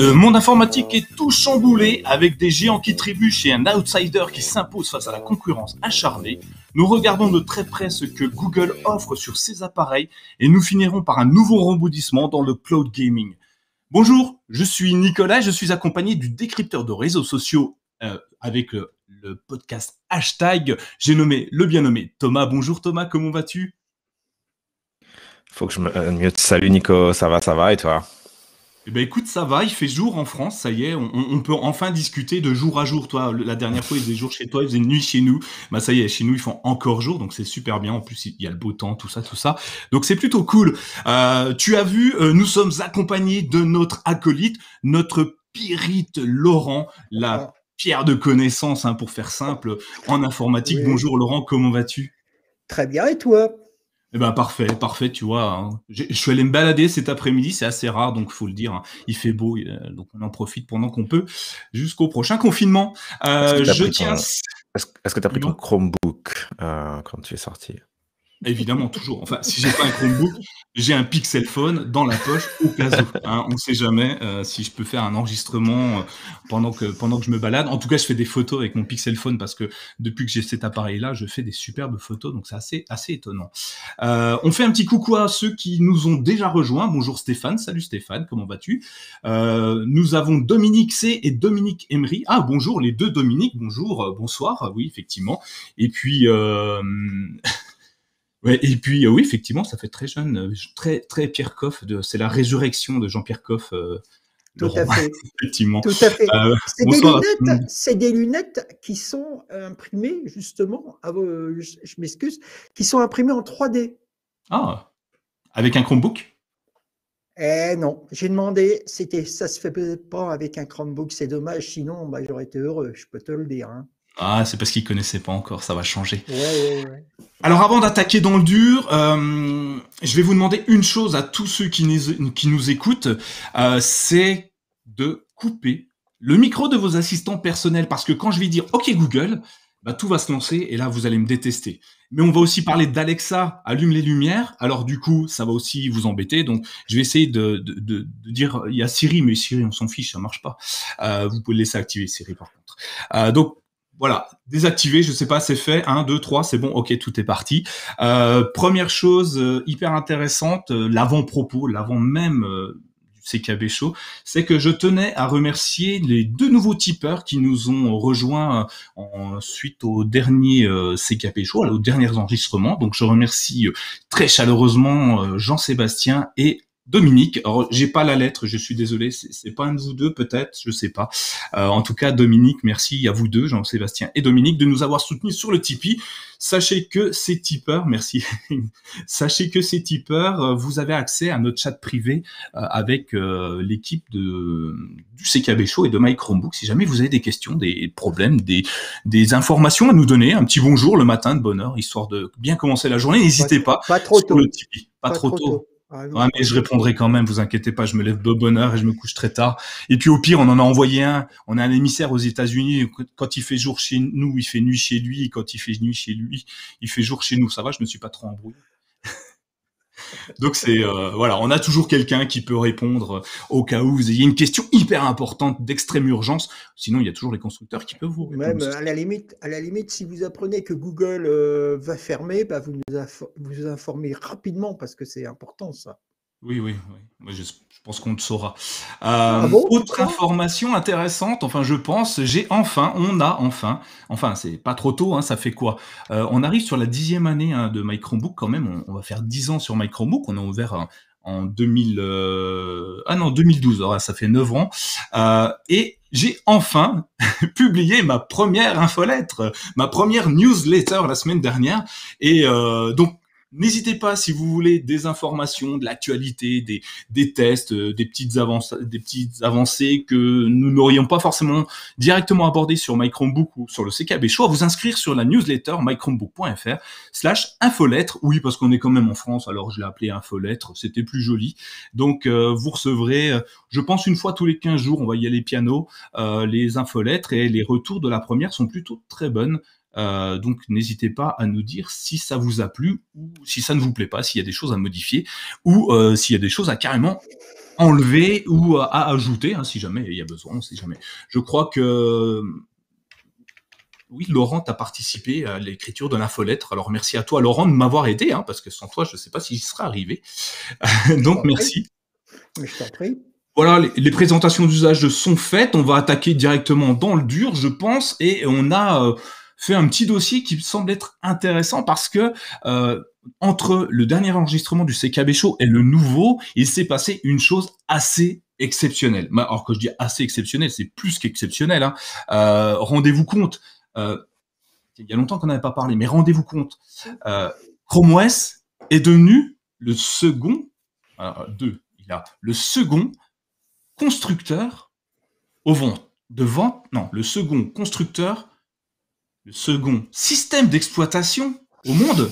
Le monde informatique est tout chamboulé avec des géants qui trébuchent et un outsider qui s'impose face à la concurrence acharnée. Nous regardons de très près ce que Google offre sur ses appareils et nous finirons par un nouveau rebondissement dans le cloud gaming. Bonjour, je suis Nicolas, je suis accompagné du décrypteur de réseaux sociaux euh, avec le, le podcast hashtag. J'ai nommé le bien nommé Thomas. Bonjour Thomas, comment vas-tu? Faut que je me euh. Salut Nico, ça va, ça va et toi? Eh ben écoute, ça va, il fait jour en France, ça y est, on, on peut enfin discuter de jour à jour. Toi, la dernière fois, il faisait jour chez toi, il faisait nuit chez nous. Bah ça y est, chez nous, ils font encore jour, donc c'est super bien. En plus, il y a le beau temps, tout ça, tout ça. Donc c'est plutôt cool. Euh, tu as vu, euh, nous sommes accompagnés de notre acolyte, notre pyrite Laurent, la pierre de connaissance, hein, pour faire simple, en informatique. Oui. Bonjour Laurent, comment vas-tu? Très bien, et toi? Eh ben parfait, parfait, tu vois. hein. Je suis allé me balader cet après-midi, c'est assez rare, donc faut le dire. hein. Il fait beau, euh, donc on en profite pendant qu'on peut jusqu'au prochain confinement. Euh, Est-ce que t'as je tiens, ton- Est-ce que tu as pris ton. Chromebook euh, quand tu es sorti? Évidemment toujours. Enfin, si j'ai pas un Chromebook, j'ai un Pixel Phone dans la poche au cas où. Hein, on sait jamais euh, si je peux faire un enregistrement euh, pendant que pendant que je me balade. En tout cas, je fais des photos avec mon Pixel Phone parce que depuis que j'ai cet appareil-là, je fais des superbes photos, donc c'est assez assez étonnant. Euh, on fait un petit coucou à ceux qui nous ont déjà rejoints. Bonjour Stéphane, salut Stéphane, comment vas-tu? Nous avons Dominique C et Dominique Emery. Ah bonjour les deux Dominique, bonjour, bonsoir, oui effectivement. Et puis ouais, et puis euh, oui effectivement, ça fait très jeune, euh, très très Pierre Coff. C'est la résurrection de Jean-Pierre Coff. euh, Tout Laurent, à fait. effectivement. Tout à fait. Euh, C'est des des lunettes qui sont imprimées justement, ah, je, je m'excuse, qui sont imprimées en 3D. ah, avec un Chromebook? Eh non, j'ai demandé, c'était, ça se fait pas avec un Chromebook, c'est dommage, sinon bah, j'aurais été heureux, je peux te le dire. hein. Ah, c'est parce qu'il connaissait pas encore, ça va changer. Ouais, ouais, ouais. Alors avant d'attaquer dans le dur, euh, je vais vous demander une chose à tous ceux qui nous, qui nous écoutent, euh, c'est de couper le micro de vos assistants personnels parce que quand je vais dire OK Google, bah, tout va se lancer et là vous allez me détester. Mais on va aussi parler d'Alexa, allume les lumières. Alors du coup, ça va aussi vous embêter. Donc je vais essayer de, de, de, de dire, il y a Siri, mais Siri on s'en fiche, ça marche pas. Euh, vous pouvez laisser activer Siri par contre. Euh, donc voilà, désactiver, je sais pas, c'est fait. 1, 2, 3, c'est bon, ok, tout est parti. Euh, première chose euh, hyper intéressante, euh, l'avant-propos, l'avant même euh, du CKB Show, c'est que je tenais à remercier les deux nouveaux tipeurs qui nous ont rejoints en, suite au dernier CKB Show, aux derniers enregistrements. Donc je remercie très chaleureusement Jean-Sébastien et Dominique, alors j'ai pas la lettre, je suis désolé, c'est pas un de vous deux peut-être, je sais pas. Euh, en tout cas, Dominique, merci à vous deux, Jean-Sébastien et Dominique, de nous avoir soutenus sur le Tipeee. Sachez que ces tipeurs, merci, sachez que ces tipeurs, euh, vous avez accès à notre chat privé euh, avec l'équipe de du CKB Show et de My Chromebook. Si jamais vous avez des questions, des problèmes, des, des informations à nous donner, un petit bonjour le matin de bonne heure, histoire de bien commencer la journée, n'hésitez pas. Pas trop sur le Tipeee. Pas, trop tôt. Ah mais je répondrai quand même, vous inquiétez pas, je me lève de bonne heure et je me couche très tard. Et puis au pire, on en a envoyé un, on a un émissaire aux États-Unis, quand il fait jour chez nous, il fait nuit chez lui, et quand il fait nuit chez lui, il fait jour chez nous. Ça va, je me suis pas trop embrouillé. Donc c'est euh, voilà, on a toujours quelqu'un qui peut répondre euh, au cas où vous ayez une question hyper importante d'extrême urgence. Sinon, il y a toujours les constructeurs qui peuvent vous Ou répondre. Même à la limite, si vous apprenez que Google euh, va fermer, bah, vous nous informez rapidement parce que c'est important ça. Oui, oui, oui. Moi, je, je pense qu'on le saura. Euh, Ah bon, autre information intéressante, enfin, je pense, j'ai enfin, on a enfin, enfin, c'est pas trop tôt, hein, ça fait quoi? Euh, On arrive sur la dixième année hein, de My Chromebook quand même. On, on va faire dix ans sur My Chromebook. On a ouvert en, en 2000, euh, ah non, 2012. Alors, là, ça fait neuf ans. Euh, et j'ai enfin publié ma première infolettre, ma première newsletter la semaine dernière. Et euh, donc, N'hésitez pas si vous voulez des informations, de l'actualité, des, tests, euh, des petites avancées, que nous n'aurions pas forcément directement abordées sur My Chromebook ou sur le CKB Show, vous inscrire sur la newsletter mychromebook.fr slash infolettre. Oui, parce qu'on est quand même en France, alors je l'ai appelé infolettre, c'était plus joli. Donc euh, vous recevrez, euh, je pense une fois tous les 15 jours, on va y aller piano, les infolettres et les retours de la première sont plutôt très bonnes. Euh, donc n'hésitez pas à nous dire si ça vous a plu ou si ça ne vous plaît pas, s'il y a des choses à modifier ou euh, s'il y a des choses à carrément enlever ou à, ajouter, hein, si jamais il y a besoin, si jamais. Je crois que oui, Laurent a participé à l'écriture de l'infolettre. Alors merci à toi, Laurent, de m'avoir aidé, hein, parce que sans toi, je ne sais pas si j'y serais arrivé. donc merci. Je t'en prie. Voilà, les, les présentations d'usage sont faites. On va attaquer directement dans le dur, je pense, et on a euh, fait un petit dossier qui semble être intéressant parce que euh, entre le dernier enregistrement du CKB Show et le nouveau, il s'est passé une chose assez exceptionnelle. Alors que je dis assez exceptionnelle, c'est plus qu'exceptionnel. Hein. Euh, rendez-vous compte, euh, il y a longtemps qu'on n'avait pas parlé, mais rendez-vous compte, Chrome OS est devenu le second, deux, il a le second constructeur au vent, de vente, non, le second constructeur le second système d'exploitation au monde.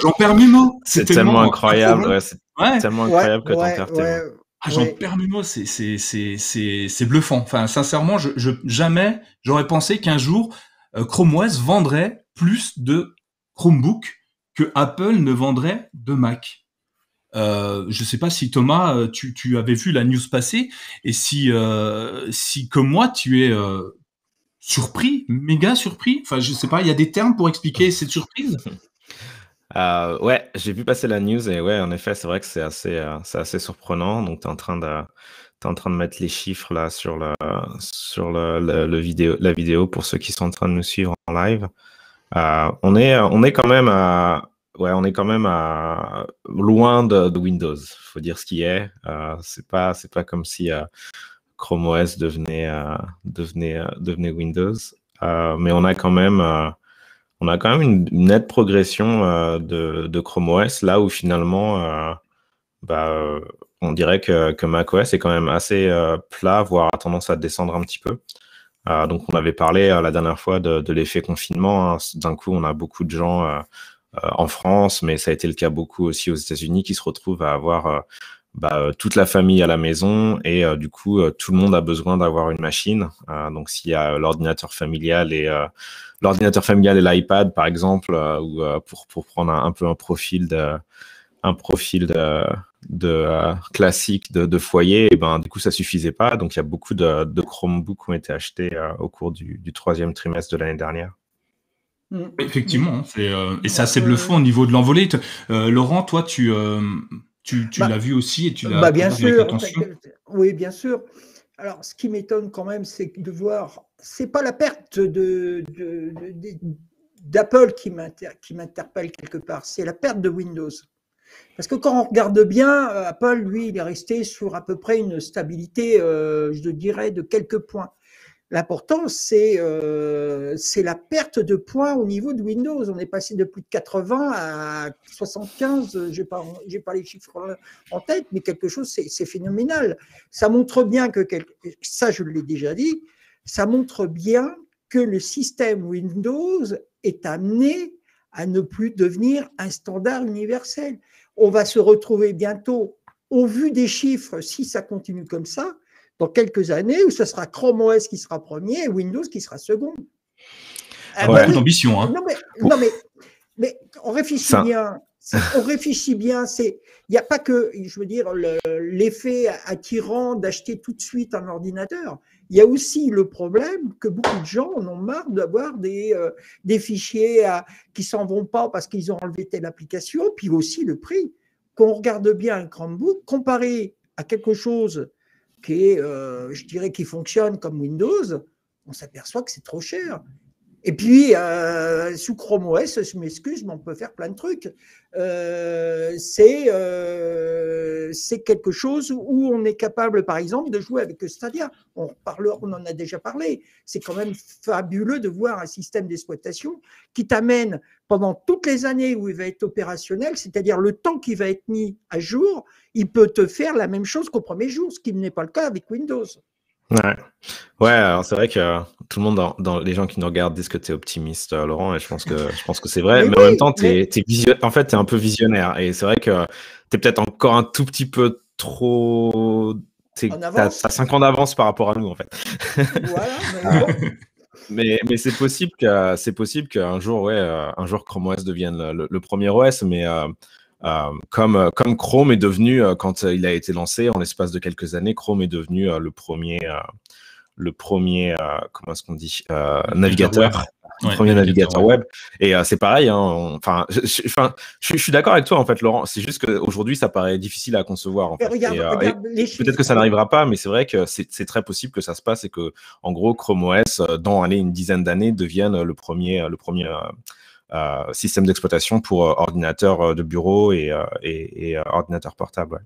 J'en perds mes mots. C'est tellement, incroyable. c'est tellement incroyable que t'en perds tes ah, J'en perds mes mots. C'est bluffant. Enfin, sincèrement, je, je jamais j'aurais pensé qu'un jour euh, Chrome OS vendrait plus de Chromebook que Apple ne vendrait de Mac. Euh, je ne sais pas si Thomas, euh, tu, tu, avais vu la news passer et si, euh, si comme moi, tu es euh, surpris, méga surpris. Enfin, je sais pas, il y a des termes pour expliquer cette surprise. Euh, ouais, j'ai vu passer la news et ouais, en effet, c'est vrai que c'est assez, euh, assez surprenant. Donc, tu es en train de, es en train de mettre les chiffres là sur le, sur le, le, vidéo, la vidéo pour ceux qui sont en train de nous suivre en live. Euh, on est, on est quand même à, ouais, on est quand même à, loin de, de Windows. Faut dire ce qui est. C'est pas, pas comme si Chrome OS devenait, euh, devenait, euh, devenait Windows. Euh, mais on a quand même, on a quand même une, nette progression de, de, Chrome OS, là où finalement, bah, on dirait que, que macOS est quand même assez plat, voire a tendance à descendre un petit peu. donc, on avait parlé la dernière fois de, de l'effet confinement. Hein. D'un coup, on a beaucoup de gens en France, mais ça a été le cas beaucoup aussi aux États-Unis qui se retrouvent à avoir bah, euh, toute la famille à la maison et euh, du coup euh, tout le monde a besoin d'avoir une machine. donc s'il y a l'ordinateur familial et l'ordinateur familial et l'iPad par exemple, ou pour pour prendre un, peu un profil de un profil de, de classique de, de, foyer, et ben du coup ça suffisait pas. Donc il y a beaucoup de, de Chromebooks qui ont été achetés au cours du, du troisième trimestre de l'année dernière. Mmh. Effectivement, c'est, et c'est assez bluffant au niveau de l'envolée. Laurent, toi, tu, tu, bah, l'as vu aussi et tu l'as bah bien sûr. Oui, bien sûr. Alors, ce qui m'étonne quand même, c'est de voir, c'est pas la perte de, d'Apple qui m'interpelle quelque part, c'est la perte de Windows. Parce que quand on regarde bien, euh, Apple, lui, il est resté sur à peu près une stabilité, euh, je dirais, de quelques points. L'important, euh, c'est la perte de points au niveau de Windows. On est passé de plus de 80 à 75. Je n'ai pas, pas les chiffres en tête, mais quelque chose, c'est phénoménal. Ça montre bien que, ça, je l'ai déjà dit, ça montre bien que le système Windows est amené à ne plus devenir un standard universel. On va se retrouver bientôt, au vu des chiffres, si ça continue comme ça, dans quelques années où ce sera Chrome OS qui sera premier et Windows qui sera second. Ah ouais, d'ambition. Hein. Non, mais, non, mais, mais on réfléchit bien. On réfléchit bien. C'est, il n'y a pas que, je veux dire, l'effet attirant d'acheter tout de suite un ordinateur. Il y a aussi le problème que beaucoup de gens en ont marre d'avoir des, euh, des fichiers à, qui s'en vont pas parce qu'ils ont enlevé telle application, puis aussi le prix. Quand on regarde bien un Chromebook, comparé à quelque chose qui euh, je dirais, qui fonctionne comme Windows, on s'aperçoit que c'est trop cher. Et puis, euh, sous Chrome OS, je m'excuse, mais on peut faire plein de trucs. Euh, euh, c'est quelque chose où on est capable, par exemple, de jouer avec Stadia. On, on en a déjà parlé. C'est quand même fabuleux de voir un système d'exploitation qui t'amène pendant toutes les années où il va être opérationnel, c'est-à-dire le temps qui va être mis à jour, il peut te faire la même chose qu'au premier jour, ce qui n'est pas le cas avec Windows. Ouais, ouais alors c'est vrai que tout le monde, dans, les gens qui nous regardent, disent que tu es optimiste, euh, Laurent, et je pense que, je pense que c'est vrai, mais, en même temps, tu es, en fait, tu es un peu visionnaire, et c'est vrai que tu es peut-être encore un tout petit peu trop. Tu as, 5 ans d'avance par rapport à nous, en fait. Voilà, mais, mais, c'est possible que c'est possible qu'un jour, ouais, euh, un jour Chrome OS devienne le, premier OS, mais euh, euh, comme, euh, comme Chrome est devenu, euh, quand il a été lancé, en l'espace de quelques années, Chrome est devenu le premier, le premier comment est-ce qu'on dit, navigateur. premier navigateur web. Et c'est pareil. Hein, enfin, je, je, suis d'accord avec toi en fait, Laurent. C'est juste qu'aujourd'hui, ça paraît difficile à concevoir. En fait. Peut-être que ça n'arrivera pas, mais c'est vrai que c'est très possible que ça se passe et que, en gros, Chrome OS, dans allez, une dizaine d'années, devienne le premier, le premier euh, système d'exploitation pour euh, ordinateur euh, de bureau et, et, ordinateur portable.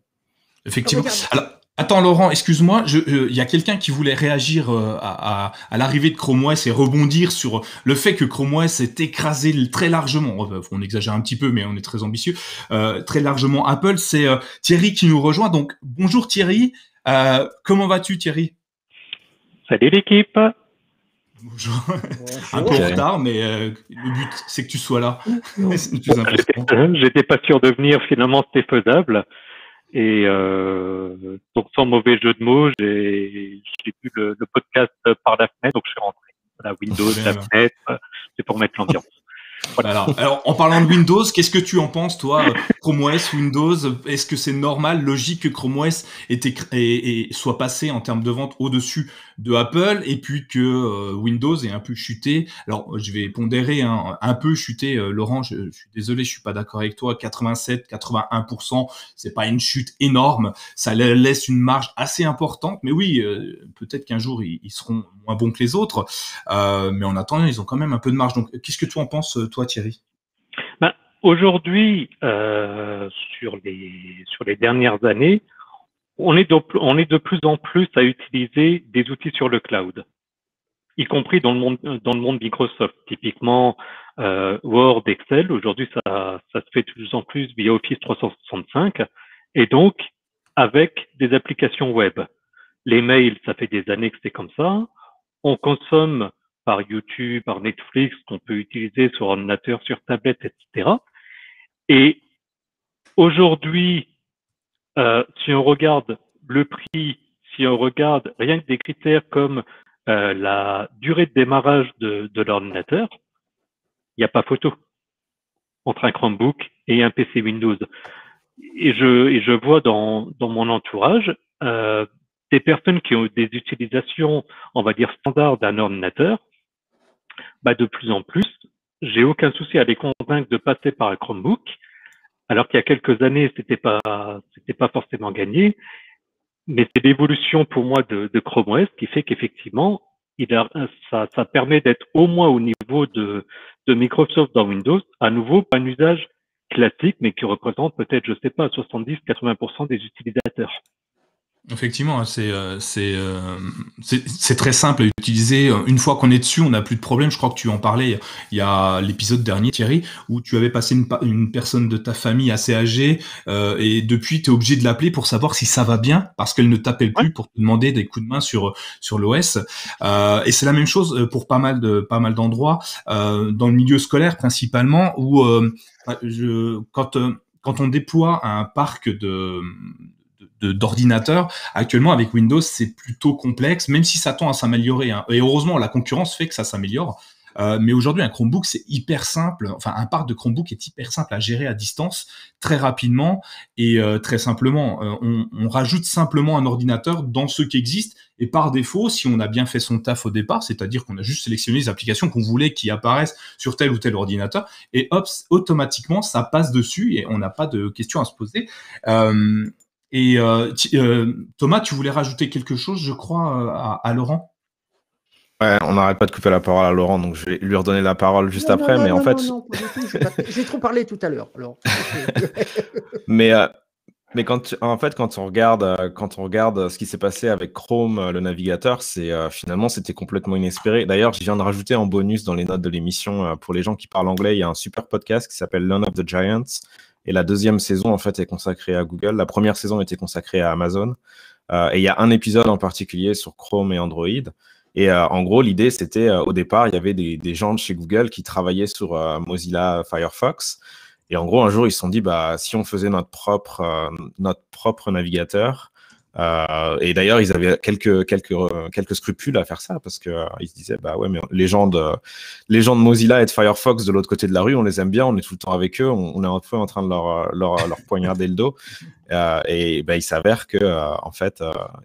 Effectivement. Alors, Attends Laurent, excuse-moi, il y a quelqu'un qui voulait réagir à, à, l'arrivée de Chrome OS et rebondir sur le fait que Chrome OS est écrasé très largement, on exagère un petit peu mais on est très ambitieux, très largement Apple. C'est Thierry qui nous rejoint. Donc bonjour Thierry, comment vas-tu Thierry? Salut l'équipe. Bonjour. Un peu en retard, mais euh, le but, c'est que tu sois là. J'étais pas sûr de venir, finalement, c'était faisable. Et euh, donc, sans mauvais jeu de mots, j'ai vu le, podcast par la fenêtre, donc je suis rentré. La Windows, la fenêtre, c'est pour mettre l'ambiance. Alors, en parlant de Windows, qu'est-ce que tu en penses, toi, Chrome OS, Windows? Est-ce que c'est normal, logique que Chrome OS soit passé en termes de vente au-dessus de Apple et puis que euh, Windows ait un peu chuté? Alors, je vais pondérer hein, un peu chuté, euh, Laurent. Je, suis désolé, je suis pas d'accord avec toi. 87, 81%, c'est pas une chute énorme. Ça laisse une marge assez importante, mais oui, euh, peut-être qu'un jour ils, seront moins bons que les autres. mais en attendant, ils ont quand même un peu de marge. Donc, qu'est-ce que tu en penses toi, Thierry ben, Aujourd'hui, euh, sur, les, sur les dernières années, on est, de, on est de plus en plus à utiliser des outils sur le cloud, y compris dans le monde, dans le monde Microsoft. Typiquement, euh, Word, Excel, aujourd'hui, ça, ça se fait de plus en plus via Office 365, et donc avec des applications web. Les mails, ça fait des années que c'est comme ça. On consomme par YouTube, par Netflix, qu'on peut utiliser sur ordinateur, sur tablette, etc. Et aujourd'hui, euh, si on regarde le prix, si on regarde rien que des critères comme euh, la durée de démarrage de, l'ordinateur, il n'y a pas photo entre un Chromebook et un PC Windows. Et je, vois dans, dans mon entourage euh, des personnes qui ont des utilisations, on va dire, standards d'un ordinateur, bah, de plus en plus, j'ai aucun souci à les convaincre de passer par un Chromebook, alors qu'il y a quelques années, c'était pas, c'était pas forcément gagné. Mais c'est l'évolution pour moi de, de, Chrome OS qui fait qu'effectivement, il a, ça, ça permet d'être au moins au niveau de, de Microsoft dans Windows, à nouveau, pas un usage classique, mais qui représente peut-être, je sais pas, 70-80% des utilisateurs. Effectivement, c'est euh, euh, c'est c'est très simple à utiliser. Une fois qu'on est dessus, on n'a plus de problème. Je crois que tu en parlais il y a l'épisode dernier, Thierry, où tu avais passé une, une personne de ta famille assez âgée euh, et depuis, tu es obligé de l'appeler pour savoir si ça va bien parce qu'elle ne t'appelle plus pour te demander des coups de main sur sur l'OS. Euh, et c'est la même chose pour pas mal de pas mal d'endroits euh, dans le milieu scolaire principalement où je, quand quand on déploie un parc de d'ordinateur. Actuellement, avec Windows, c'est plutôt complexe, même si ça tend à s'améliorer. Hein. Et heureusement, la concurrence fait que ça s'améliore. Euh, mais aujourd'hui, un Chromebook, c'est hyper simple. Enfin, un parc de Chromebook est hyper simple à gérer à distance, très rapidement et euh, très simplement. Euh, on, on, rajoute simplement un ordinateur dans ce qui existe. Et par défaut, si on a bien fait son taf au départ, c'est-à-dire qu'on a juste sélectionné les applications qu'on voulait qui apparaissent sur tel ou tel ordinateur, et hop, automatiquement, ça passe dessus et on n'a pas de questions à se poser. Euh, et euh, euh, Thomas, tu voulais rajouter quelque chose, je crois, euh, à, Laurent? Ouais, on n'arrête pas de couper la parole à Laurent, donc je vais lui redonner la parole juste après. mais en fait, j'ai trop parlé tout à l'heure. mais euh, mais quand en fait quand on regarde euh, quand on regarde ce qui s'est passé avec Chrome, euh, le navigateur, c'est finalement c'était complètement inespéré. D'ailleurs, je viens de rajouter en bonus dans les notes de l'émission pour les gens qui parlent anglais, il y a un super podcast qui s'appelle Learn of the Giants. Et la deuxième saison, en fait, est consacrée à Google. La première saison était consacrée à Amazon. et il y a un épisode en particulier sur Chrome et Android. Et euh, en gros, l'idée, c'était euh, au départ, il y avait des, gens de chez Google qui travaillaient sur euh, Mozilla Firefox. Et en gros, un jour, ils se sont dit, bah, si on faisait notre propre, notre propre navigateur, euh, et d'ailleurs, ils avaient quelques, quelques, quelques scrupules à faire ça parce que euh, ils se disaient, bah ouais, mais les gens de, les gens de Mozilla et de Firefox de l'autre côté de la rue, on les aime bien, on est tout le temps avec eux, on, est un peu en train de leur, leur, leur poignarder le dos. Euh, et bah, il s'avère que, en fait,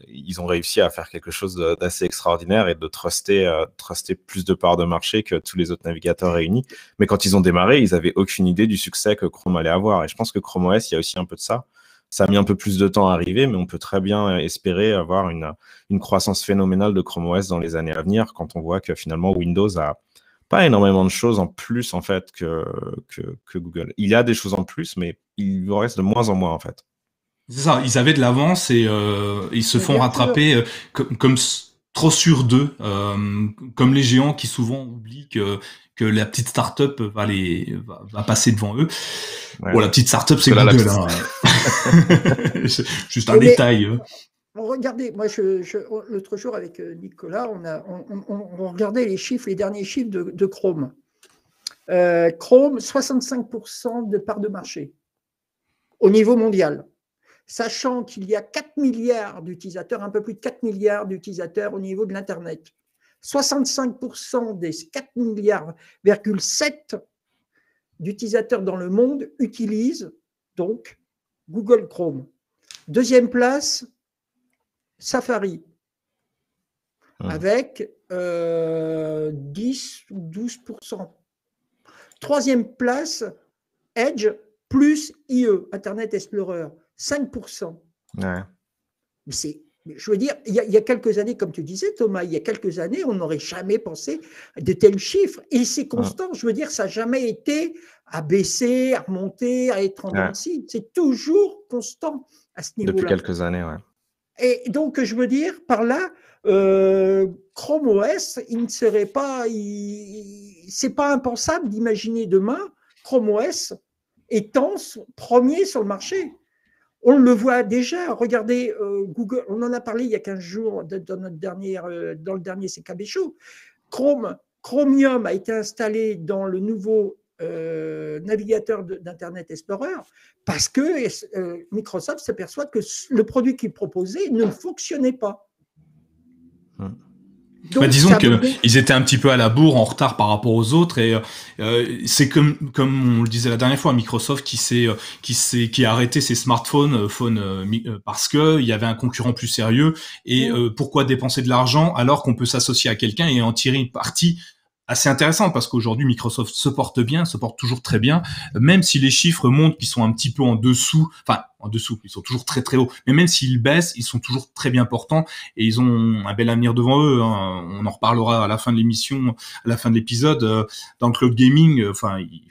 ils ont réussi à faire quelque chose d'assez extraordinaire et de truster, truster plus de parts de marché que tous les autres navigateurs réunis. Mais quand ils ont démarré, ils avaient aucune idée du succès que Chrome allait avoir. Et je pense que Chrome OS, il y a aussi un peu de ça. Ça a mis un peu plus de temps à arriver, mais on peut très bien espérer avoir une, une croissance phénoménale de Chrome OS dans les années à venir quand on voit que finalement Windows a pas énormément de choses en plus en fait que, que, Google. Il y a des choses en plus, mais il en reste de moins en moins en fait. C'est ça, ils avaient de l'avance et euh, ils se font rattraper euh, comme, trop sur d'eux, euh, comme les géants qui souvent oublient que que la petite startup va les va, passer devant eux. Ouais. la petite startup c'est Google. Hein. Juste un détail. Hein. regardez, moi, je, l'autre jour avec euh, Nicolas, on, a, on, regardait les chiffres, les derniers chiffres de, Chrome. Euh, Chrome, 65% de part de marché au niveau mondial, sachant qu'il y a 4 milliards d'utilisateurs, un peu plus de 4 milliards d'utilisateurs au niveau de l'Internet. 65% des 4 milliards, 7 d'utilisateurs dans le monde utilisent donc Google Chrome. Deuxième place, Safari, ah. avec 10 euh, ou 12%. Troisième place, Edge plus IE, Internet Explorer, 5%. Ouais. C'est je veux dire, il y, a, quelques années, comme tu disais, Thomas, il y a quelques années, on n'aurait jamais pensé de tels chiffres. Et c'est constant. Je veux dire, ça n'a jamais été à baisser, à remonter, à être en ouais. C'est toujours constant à ce niveau-là. Depuis quelques années, ouais. Et donc, je veux dire, par là, euh, Chrome OS, il ne serait pas. C'est pas impensable d'imaginer demain Chrome OS étant premier sur le marché. On le voit déjà. Regardez, euh, Google, on en a parlé il y a 15 jours dans, notre dernière, euh, dans le dernier CKB Show. Chrome, Chromium a été installé dans le nouveau euh, navigateur d'Internet Explorer parce que Microsoft s'aperçoit que le produit qu'il proposait ne fonctionnait pas. Hum. Bah, disons qu'ils étaient un petit peu à la bourre, en retard par rapport aux autres, et euh, c'est comme comme on le disait la dernière fois, Microsoft qui s'est euh, qui s'est qui a arrêté ses smartphones euh, phone, parce que il y avait un concurrent plus sérieux. Et pourquoi dépenser de l'argent alors qu'on peut s'associer à quelqu'un et en tirer une partie assez intéressant parce qu'aujourd'hui Microsoft se porte bien, se porte toujours très bien, même si les chiffres montrent qu'ils sont un petit peu en dessous, enfin en dessous, ils sont toujours très très hauts, mais même s'ils baissent, ils sont toujours très bien portants et ils ont un bel avenir devant eux. Hein. On en reparlera à la fin de l'émission, à la fin de l'épisode. Euh, dans le cloud gaming, euh, enfin, ils,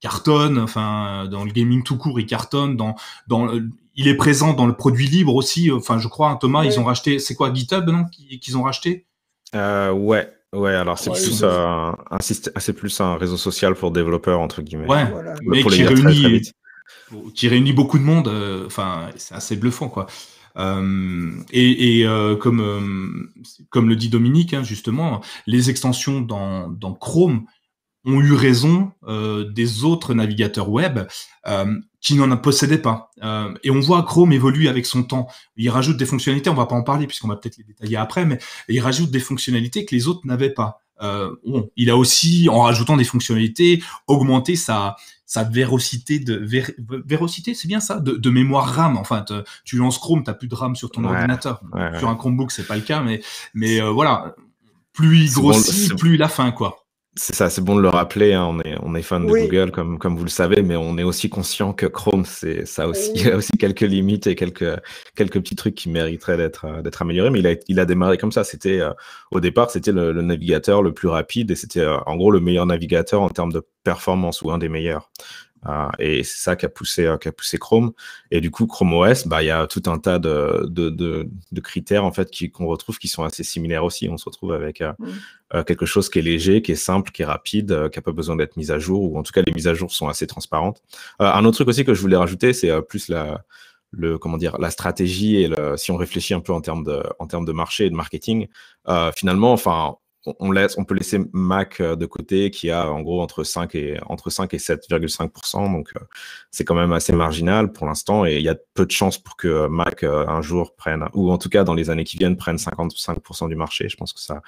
cartonnent, enfin dans le gaming tout court, ils cartonnent. Dans dans il est présent dans le produit libre aussi. Enfin, je crois, hein, Thomas, ils ont racheté. C'est quoi GitHub, non Qu'ils ont racheté? Euh, Ouais, Ouais, alors c'est plus, un, c'est plus un réseau social pour développeurs, entre guillemets. Ouais, mais qui, réunit, qui réunit beaucoup de monde. Euh, enfin, c'est assez bluffant, quoi. Euh, et, et euh, comme, euh, comme le dit Dominique, hein, justement, les extensions dans, dans Chrome ont eu raison euh, des autres navigateurs web euh, qui n'en possédaient pas. Euh, et on voit Chrome évoluer avec son temps. Il rajoute des fonctionnalités, on va pas en parler puisqu'on va peut-être les détailler après, mais il rajoute des fonctionnalités que les autres n'avaient pas. Euh, bon, il a aussi, en rajoutant des fonctionnalités, augmenté sa, sa vérocité de vérocité, c'est bien ça, de, de, mémoire RAM. Enfin, tu lances Chrome, t'as plus de RAM sur ton ordinateur. sur un Chromebook, c'est pas le cas, mais mais voilà, plus il grossit, plus il a faim, quoi. C'est ça, c'est bon de le rappeler. Hein, on est, on est fan de Google, comme, comme vous le savez, mais on est aussi conscient que Chrome, c'est ça aussi, il y a aussi quelques limites et quelques, quelques petits trucs qui mériteraient d'être, euh, d'être améliorés. Mais il a, il a démarré comme ça. C'était, euh, au départ, c'était le, navigateur le plus rapide et c'était euh, en gros le meilleur navigateur en termes de performance ou un des meilleurs. Euh, et c'est ça qui a poussé euh, qui a poussé Chrome. Et du coup, Chrome OS, bah il y a tout un tas de, de, de, de critères en fait qu'on retrouve qui sont assez similaires aussi. On se retrouve avec euh, mm. quelque chose qui est léger, qui est simple, qui est rapide, qui a pas besoin d'être mis à jour ou en tout cas les mises à jour sont assez transparentes. un autre truc aussi que je voulais rajouter, c'est plus la le comment dire la stratégie et le, si on réfléchit un peu en termes de en termes de marché et de marketing euh, finalement enfin on, laisse, on peut laisser Mac euh, de côté qui a en gros entre 5 et, entre 5 et 7,5%. Donc, euh, c'est quand même assez marginal pour l'instant et il y a peu de chances pour que Mac euh, un jour prenne, ou en tout cas dans les années qui viennent, prenne 55% du marché. Je pense que ça,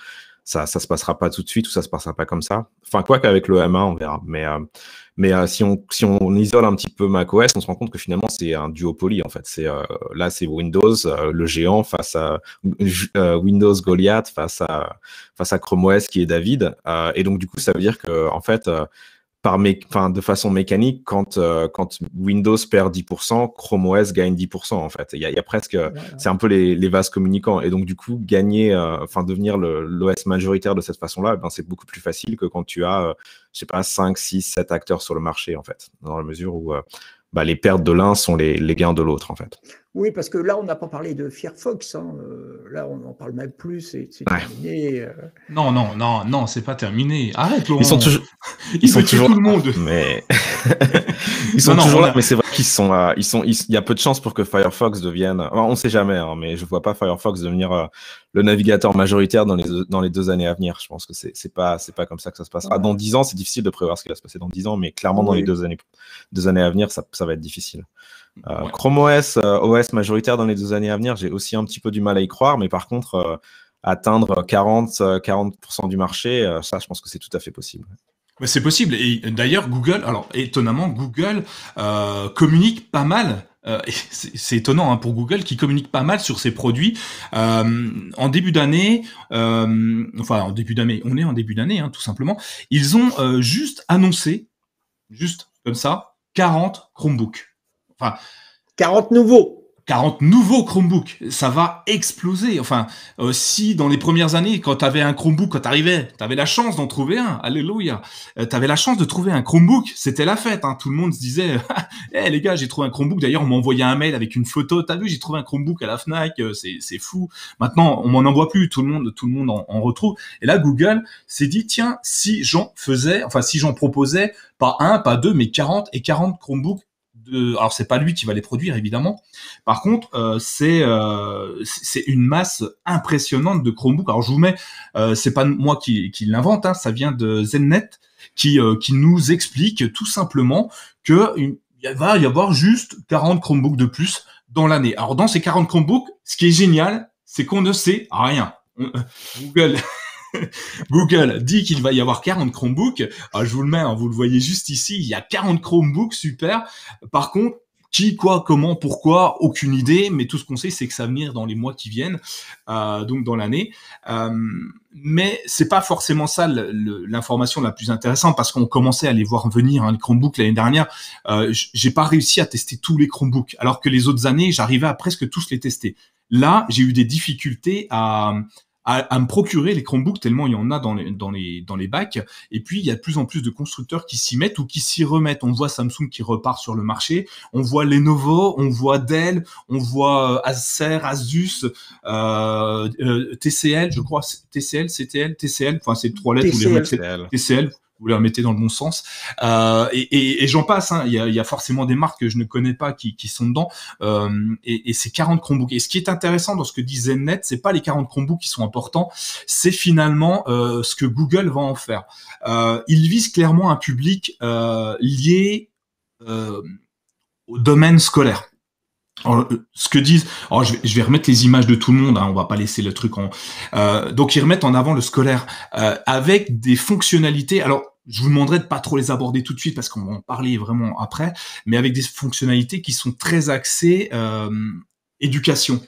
ça, ça se passera pas tout de suite ou ça se passera pas comme ça. Enfin, quoi qu'avec le M1, on verra. Mais, euh, mais euh, si, on, si on isole un petit peu macOS, on se rend compte que finalement, c'est un duopoly, en fait. C'est, euh, là, c'est Windows, le géant, face à Windows Goliath, face à, face à Chrome OS qui est David. et donc, du coup, ça veut dire que, en fait, par enfin, de façon mécanique, quand, euh, quand Windows perd 10%, Chrome OS gagne 10%, en fait. Il y a, y a presque, c'est un peu les, les, vases communicants. Et donc, du coup, gagner, euh, enfin, devenir l'OS majoritaire de cette façon-là, ben, c'est beaucoup plus facile que quand tu as, euh, je sais pas, 5, 6, 7 acteurs sur le marché, en fait. Dans la mesure où bah, les pertes de l'un sont les, les gains de l'autre, en fait. Oui, parce que là, on n'a pas parlé de Firefox. Hein. Euh, là, on n'en parle même plus. C'est terminé. Euh. Non, non, non, non, c'est pas terminé. Arrête, Laurent. Ils sont toujours. Ils, sont toujours tout le monde. Mais ils sont toujours là. Mais c'est vrai qu'ils sont. ils sont. Il y a peu de chances pour que Firefox devienne. on ne sait jamais, hein, mais je vois pas Firefox devenir euh, le navigateur majoritaire dans les dans les deux années à venir. Je pense que c'est c'est pas c'est pas comme ça que ça se passera. Dans dix ans, c'est difficile de prévoir ce qui va se passer dans dix ans, mais clairement dans les deux années deux années à venir, ça ça va être difficile. Euh, Chrome OS, euh, OS majoritaire dans les deux années à venir, j'ai aussi un petit peu du mal à y croire, mais par contre, euh, atteindre 40, 40 du marché, ça, je pense que c'est tout à fait possible. C'est possible. Et d'ailleurs, Google, alors étonnamment, Google communique pas mal. c'est étonnant hein, pour Google qui communique pas mal sur ses produits. en début d'année, enfin en début d'année, on est en début d'année, hein, tout simplement. Ils ont juste annoncé, juste comme ça, 40 Chromebooks. Enfin, 40 nouveaux. 40 nouveaux Chromebooks, ça va exploser. Enfin, euh, si dans les premières années, quand tu avais un Chromebook, quand tu arrivais, tu avais la chance d'en trouver un, alléluia, euh, la chance de trouver un Chromebook, c'était la fête. Hein. Tout le monde se disait, eh les gars, j'ai trouvé un Chromebook. D'ailleurs, on m'a envoyé un mail avec une photo. T'as vu, j'ai trouvé un Chromebook à la Fnac, euh, c'est fou. Maintenant, on m'en envoie plus. Tout le monde, tout le monde en, en retrouve. Et là, Google s'est dit, tiens, si j'en faisais, enfin si j'en proposais pas un, pas deux, mais 40 et 40 Chromebooks alors c'est pas lui qui va les produire évidemment. Par contre, euh, c'est euh, c'est une masse impressionnante de Chromebook. Alors je vous mets, euh, c'est pas moi qui, l'invente, hein, ça vient de Zennet qui nous explique tout simplement que il va y avoir juste 40 Chromebooks de plus dans l'année. Alors dans ces 40 Chromebooks, ce qui est génial, c'est qu'on ne sait rien. Google Google dit qu'il va y avoir 40 Chromebooks. Ah, je vous le mets, hein, vous le voyez juste ici. Il y a 40 Chromebooks, super. Par contre, qui, quoi, comment, pourquoi, aucune idée, mais tout ce qu'on sait, c'est que ça va venir dans les mois qui viennent, euh, donc dans l'année. Euh, mais c'est pas forcément ça l'information la plus intéressante parce qu'on commençait à les voir venir hein, les Chromebooks l'année dernière. Euh, j'ai pas réussi à tester tous les Chromebooks, alors que les autres années, j'arrivais à presque tous les tester. Là, j'ai eu des difficultés à, à, me procurer les Chromebooks tellement il y en a dans les, dans les, dans les bacs. Et puis, il y a de plus en plus de constructeurs qui s'y mettent ou qui s'y remettent. On voit Samsung qui repart sur le marché. On voit Lenovo, on voit Dell, on voit euh, Acer, Asus, euh, euh TCL, je crois, TCL, CTL, TCL. Enfin, c'est trois lettres. TCL. TCL vous les remettez dans le bon sens. Euh, et, et, et j'en passe, hein. il, y a, y a, forcément des marques que je ne connais pas qui, qui sont dedans. Euh, et, et c'est 40 Chromebooks. Et ce qui est intéressant dans ce que dit ZenNet, c'est pas les 40 Chromebooks qui sont importants, c'est finalement euh, ce que Google va en faire. Euh, il vise clairement un public euh, lié euh, au domaine scolaire. Alors, ce que disent, alors je, vais, je, vais, remettre les images de tout le monde, hein, on va pas laisser le truc en. Euh, donc ils remettent en avant le scolaire euh, avec des fonctionnalités. Alors je vous demanderai de pas trop les aborder tout de suite parce qu'on va en parler vraiment après, mais avec des fonctionnalités qui sont très axées euh, éducation.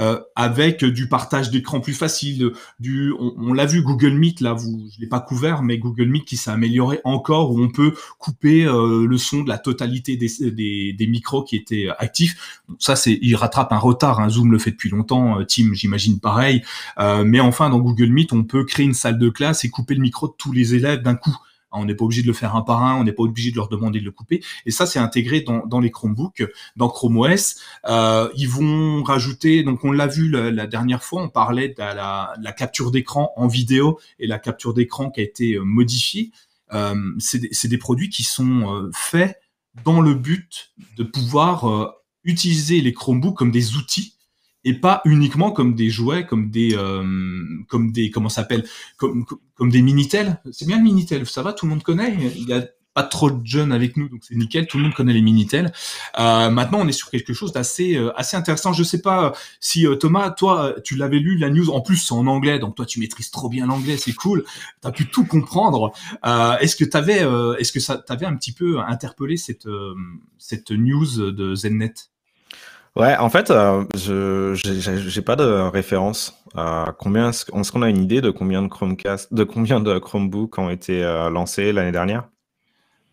euh, avec du partage d'écran plus facile, du, on, l'a vu Google Meet là, vous, je l'ai pas couvert, mais Google Meet qui s'est amélioré encore où on peut couper euh, le son de la totalité des, des, des micros qui étaient actifs. ça c'est, il rattrape un retard. Hein. Zoom le fait depuis longtemps, euh, Team j'imagine pareil, mais enfin dans Google Meet on peut créer une salle de classe et couper le micro de tous les élèves d'un coup. On n'est pas obligé de le faire un par un, on n'est pas obligé de leur demander de le couper. Et ça, c'est intégré dans, les Chromebooks, dans Chrome OS. Euh, ils vont rajouter, donc on l'a vu la, dernière fois, on parlait de la, capture d'écran en vidéo et la capture d'écran qui a été euh, modifiée. Euh, c'est des, produits qui sont faits dans le but de pouvoir utiliser les Chromebooks comme des outils et pas uniquement comme des jouets, comme des, euh, comme des, comment s'appelle, comme, comme des minitel. C'est bien le minitel, ça va, tout le monde connaît. Il y a pas trop de jeunes avec nous, donc c'est nickel. Tout le monde connaît les minitel. Euh, maintenant, on est sur quelque chose d'assez, euh, assez intéressant. Je sais pas si euh, Thomas, toi, tu l'avais lu la news. En plus, c'est en anglais, donc toi, tu maîtrises trop bien l'anglais, c'est cool. T'as pu tout comprendre. est-ce que t'avais, est-ce que ça t'avait un petit peu interpellé cette cette news de ZenNet? Ouais, en fait, euh, je j'ai pas de référence. à combien est-ce qu'on a une idée de combien de Chromecast, de combien de Chromebooks ont été euh, lancés l'année dernière?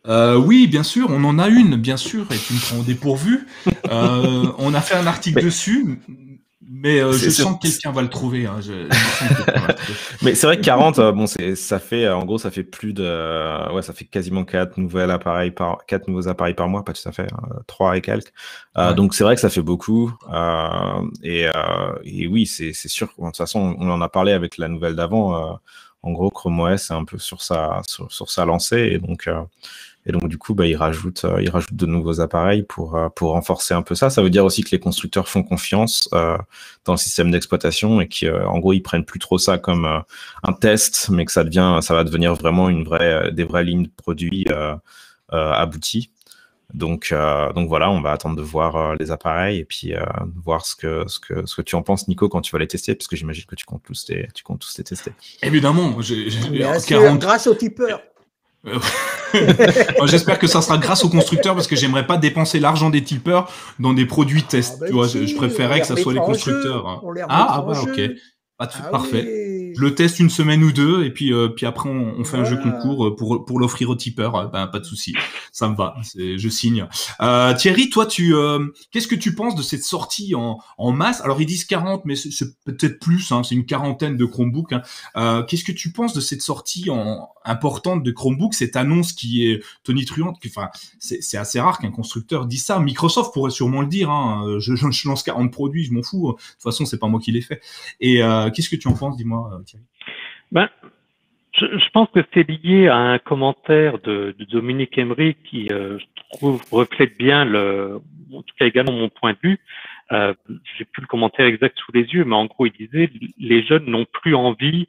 Euh, oui, bien sûr, on en a une, bien sûr, et tu me prends au dépourvu. on a fait un article dessus, mais euh, je sens que quelqu'un va le trouver. Hein. mais c'est vrai que 40, euh, bon, c'est, ça fait, euh, en gros, ça fait plus de, ouais, ça fait quasiment 4 nouveaux appareils par, 4 nouveaux appareils par mois, pas tout à fait, 3 et quelques. Donc c'est vrai que ça fait beaucoup. et, et oui, c'est, c'est sûr. De toute façon, on en a parlé avec la nouvelle d'avant. en gros, Chrome OS est un peu sur sa, sur, sur sa lancée, et donc. Et donc, du coup, bah, ils, rajoutent, euh, ils rajoutent de nouveaux appareils pour, euh, pour renforcer un peu ça. Ça veut dire aussi que les constructeurs font confiance euh, dans le système d'exploitation et qu'en gros, ils prennent plus trop ça comme un test, mais que ça, devient, ça va devenir vraiment une vraie, des vraies lignes de produits abouties. Donc, donc voilà, on va attendre de voir les appareils et puis voir ce que, ce, que, ce que tu en penses, Nico, quand tu vas les tester, parce que j'imagine que tu comptes tous les, tu comptes tous les tester. Évidemment, j'ai, 40... grâce au tipeur. J'espère que ça sera grâce aux constructeurs parce que j'aimerais pas dépenser l'argent des tipeurs dans des produits test. Ah, tu vois, je, préférais que ça soit les constructeurs. Ah, ah bah, ok. Ah parfait. Le teste une semaine ou deux et puis euh, puis après on, on fait un jeu concours euh, pour pour l'offrir au tipeur. Euh, ben pas de souci, ça me va. Je signe. Euh, Thierry, toi tu qu'est-ce que tu penses de cette sortie en, en masse? Alors ils disent 40, mais c'est peut-être plus. Hein, c'est une quarantaine de Chromebooks. Hein. qu'est-ce que tu penses de cette sortie en, importante de Chromebook, cette annonce qui est tonitruante Enfin, c'est assez rare qu'un constructeur dise ça. Microsoft pourrait sûrement le dire. Hein, je, je, lance 40 produits, je m'en fous. De toute façon, c'est pas moi qui l'ai fait. Et qu'est-ce que tu en penses, dis-moi, euh, Ben, je, pense que c'est lié à un commentaire de, Dominique Emery qui, euh, je trouve, reflète bien le, en tout cas également mon point de vue. Euh, J'ai plus le commentaire exact sous les yeux, mais en gros, il disait les jeunes n'ont plus envie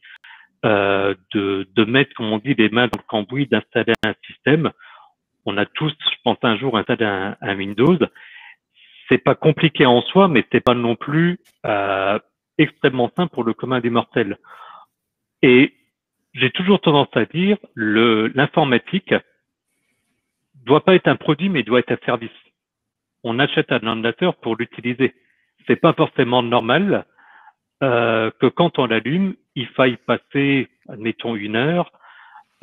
euh, de, de mettre, comme on dit, les mains dans le cambouis, d'installer un système. On a tous, je pense, un jour installé un, un Windows. C'est pas compliqué en soi, mais c'est pas non plus euh, extrêmement simple pour le commun des mortels. Et j'ai toujours tendance à dire, l'informatique doit pas être un produit, mais doit être un service. On achète un ordinateur pour l'utiliser. C'est pas forcément normal euh, que quand on l'allume, il faille passer, admettons, une heure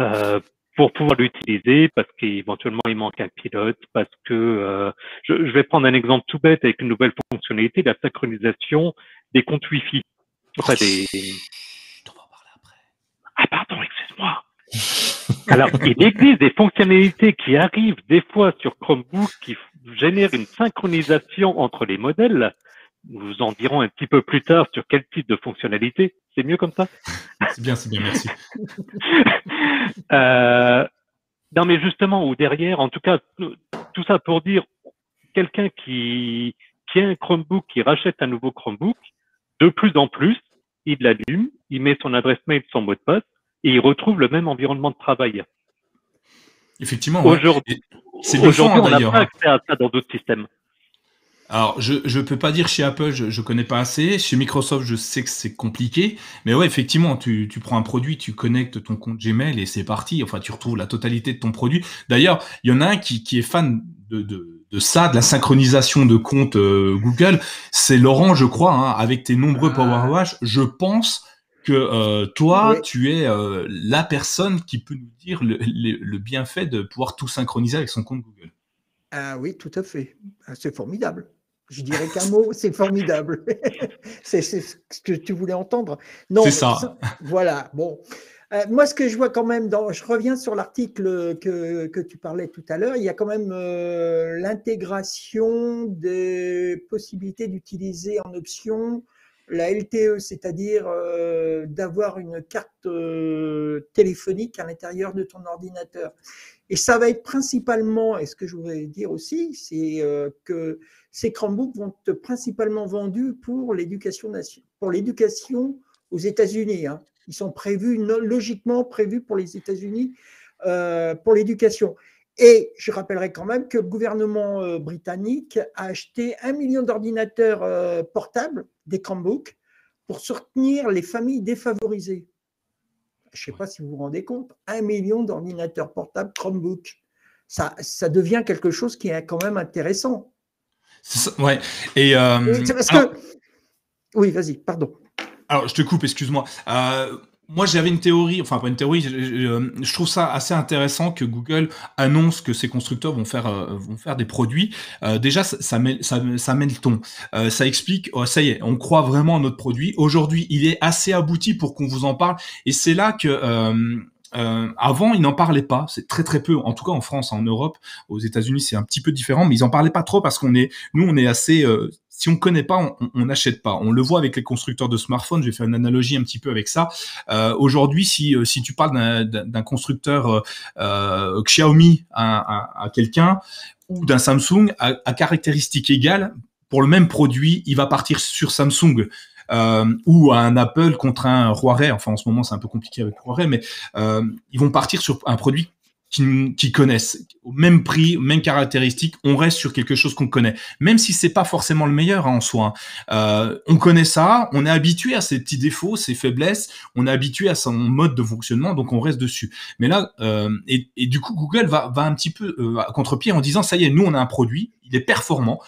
euh, pour pouvoir l'utiliser, parce qu'éventuellement il manque un pilote, parce que euh, je, je, vais prendre un exemple tout bête avec une nouvelle fonctionnalité, la synchronisation des comptes Wi-Fi. On va en parler après. Ah pardon, excuse-moi. Alors, il existe des fonctionnalités qui arrivent des fois sur Chromebook qui génèrent une synchronisation entre les modèles. Nous vous en dirons un petit peu plus tard sur quel type de fonctionnalité. C'est mieux comme ça? C'est bien, c'est bien, merci. euh, non, mais justement, ou derrière, en tout cas, tout ça pour dire, quelqu'un qui, qui a un Chromebook, qui rachète un nouveau Chromebook, de plus en plus, il l'allume, il met son adresse mail, son mot de passe, et il retrouve le même environnement de travail. Effectivement. Aujourd'hui, c'est on n'a pas accès à ça dans d'autres systèmes. Alors, je ne peux pas dire chez Apple, je, ne connais pas assez. Chez Microsoft, je sais que c'est compliqué. Mais ouais, effectivement, tu, tu prends un produit, tu connectes ton compte Gmail et c'est parti. Enfin, tu retrouves la totalité de ton produit. D'ailleurs, il y en a un qui, qui est fan de, de de ça, de la synchronisation de comptes Google, c'est Laurent, je crois, hein, avec tes nombreux ah. Power Je pense que toi, tu es la personne qui peut nous dire le, le, bienfait de pouvoir tout synchroniser avec son compte Google. Ah oui, tout à fait. Ah, c'est formidable. Je dirais qu'un mot, c'est formidable. c'est ce que tu voulais entendre. Non, c'est ça. Voilà. Bon. Euh, moi, ce que je vois quand même, dans, je reviens sur l'article que, que, tu parlais tout à l'heure, il y a quand même euh, l'intégration des possibilités d'utiliser en option la LTE, c'est-à-dire euh, d'avoir une carte téléphonique à l'intérieur de ton ordinateur. Et ça va être principalement, et ce que je voudrais dire aussi, c'est que ces Chromebooks vont être principalement vendus pour l'éducation aux États-Unis. Hein. Ils sont logiquement prévus pour les États-Unis euh, pour l'éducation. Et je rappellerai quand même que le gouvernement euh, britannique a acheté un million d'ordinateurs euh, portables, des Chromebooks, pour soutenir les familles défavorisées. Je ne sais pas si vous vous rendez compte, un million d'ordinateurs portables Chromebook. Ça, ça devient quelque chose qui est quand même intéressant. ouais. Et parce que. Oui, vas-y, pardon. Alors, je te coupe, excuse-moi. Euh, moi, j'avais une théorie, enfin pas une théorie, je, trouve ça assez intéressant que Google annonce que ses constructeurs vont faire euh, vont faire des produits. Euh, déjà, ça, met ça met le ton. ça explique, oh, ça y est, on croit vraiment à notre produit. Aujourd'hui, il est assez abouti pour qu'on vous en parle, et c'est là que euh, avant, ils n'en parlaient pas. C'est très très peu. En tout cas, en France, en Europe, aux États-Unis, c'est un petit peu différent, mais ils en parlaient pas trop parce qu'on est, nous, on est assez. Euh, si on connaît pas, on n'achète pas. On le voit avec les constructeurs de smartphones. Je vais faire une analogie un petit peu avec ça. Euh, Aujourd'hui, si si tu parles d'un constructeur Xiaomi à, quelqu'un ou d'un Samsung à caractéristiques égales, pour le même produit, il va partir sur Samsung euh, ou un Apple contre un Huawei. Enfin, en ce moment, c'est un peu compliqué avec Huawei, mais euh, ils vont partir sur un produit qui, connaissent au même prix, même caractéristiques, on reste sur quelque chose qu'on connaît, même si c'est pas forcément le meilleur hein, en soi. Hein. Euh, on connaît ça, on est habitué à ses petits défauts, ses faiblesses, on est habitué à son mode de fonctionnement, donc on reste dessus. Mais là, et, du coup, Google va, un petit peu à contre-pied en disant ça y est, nous on a un produit, il est performant,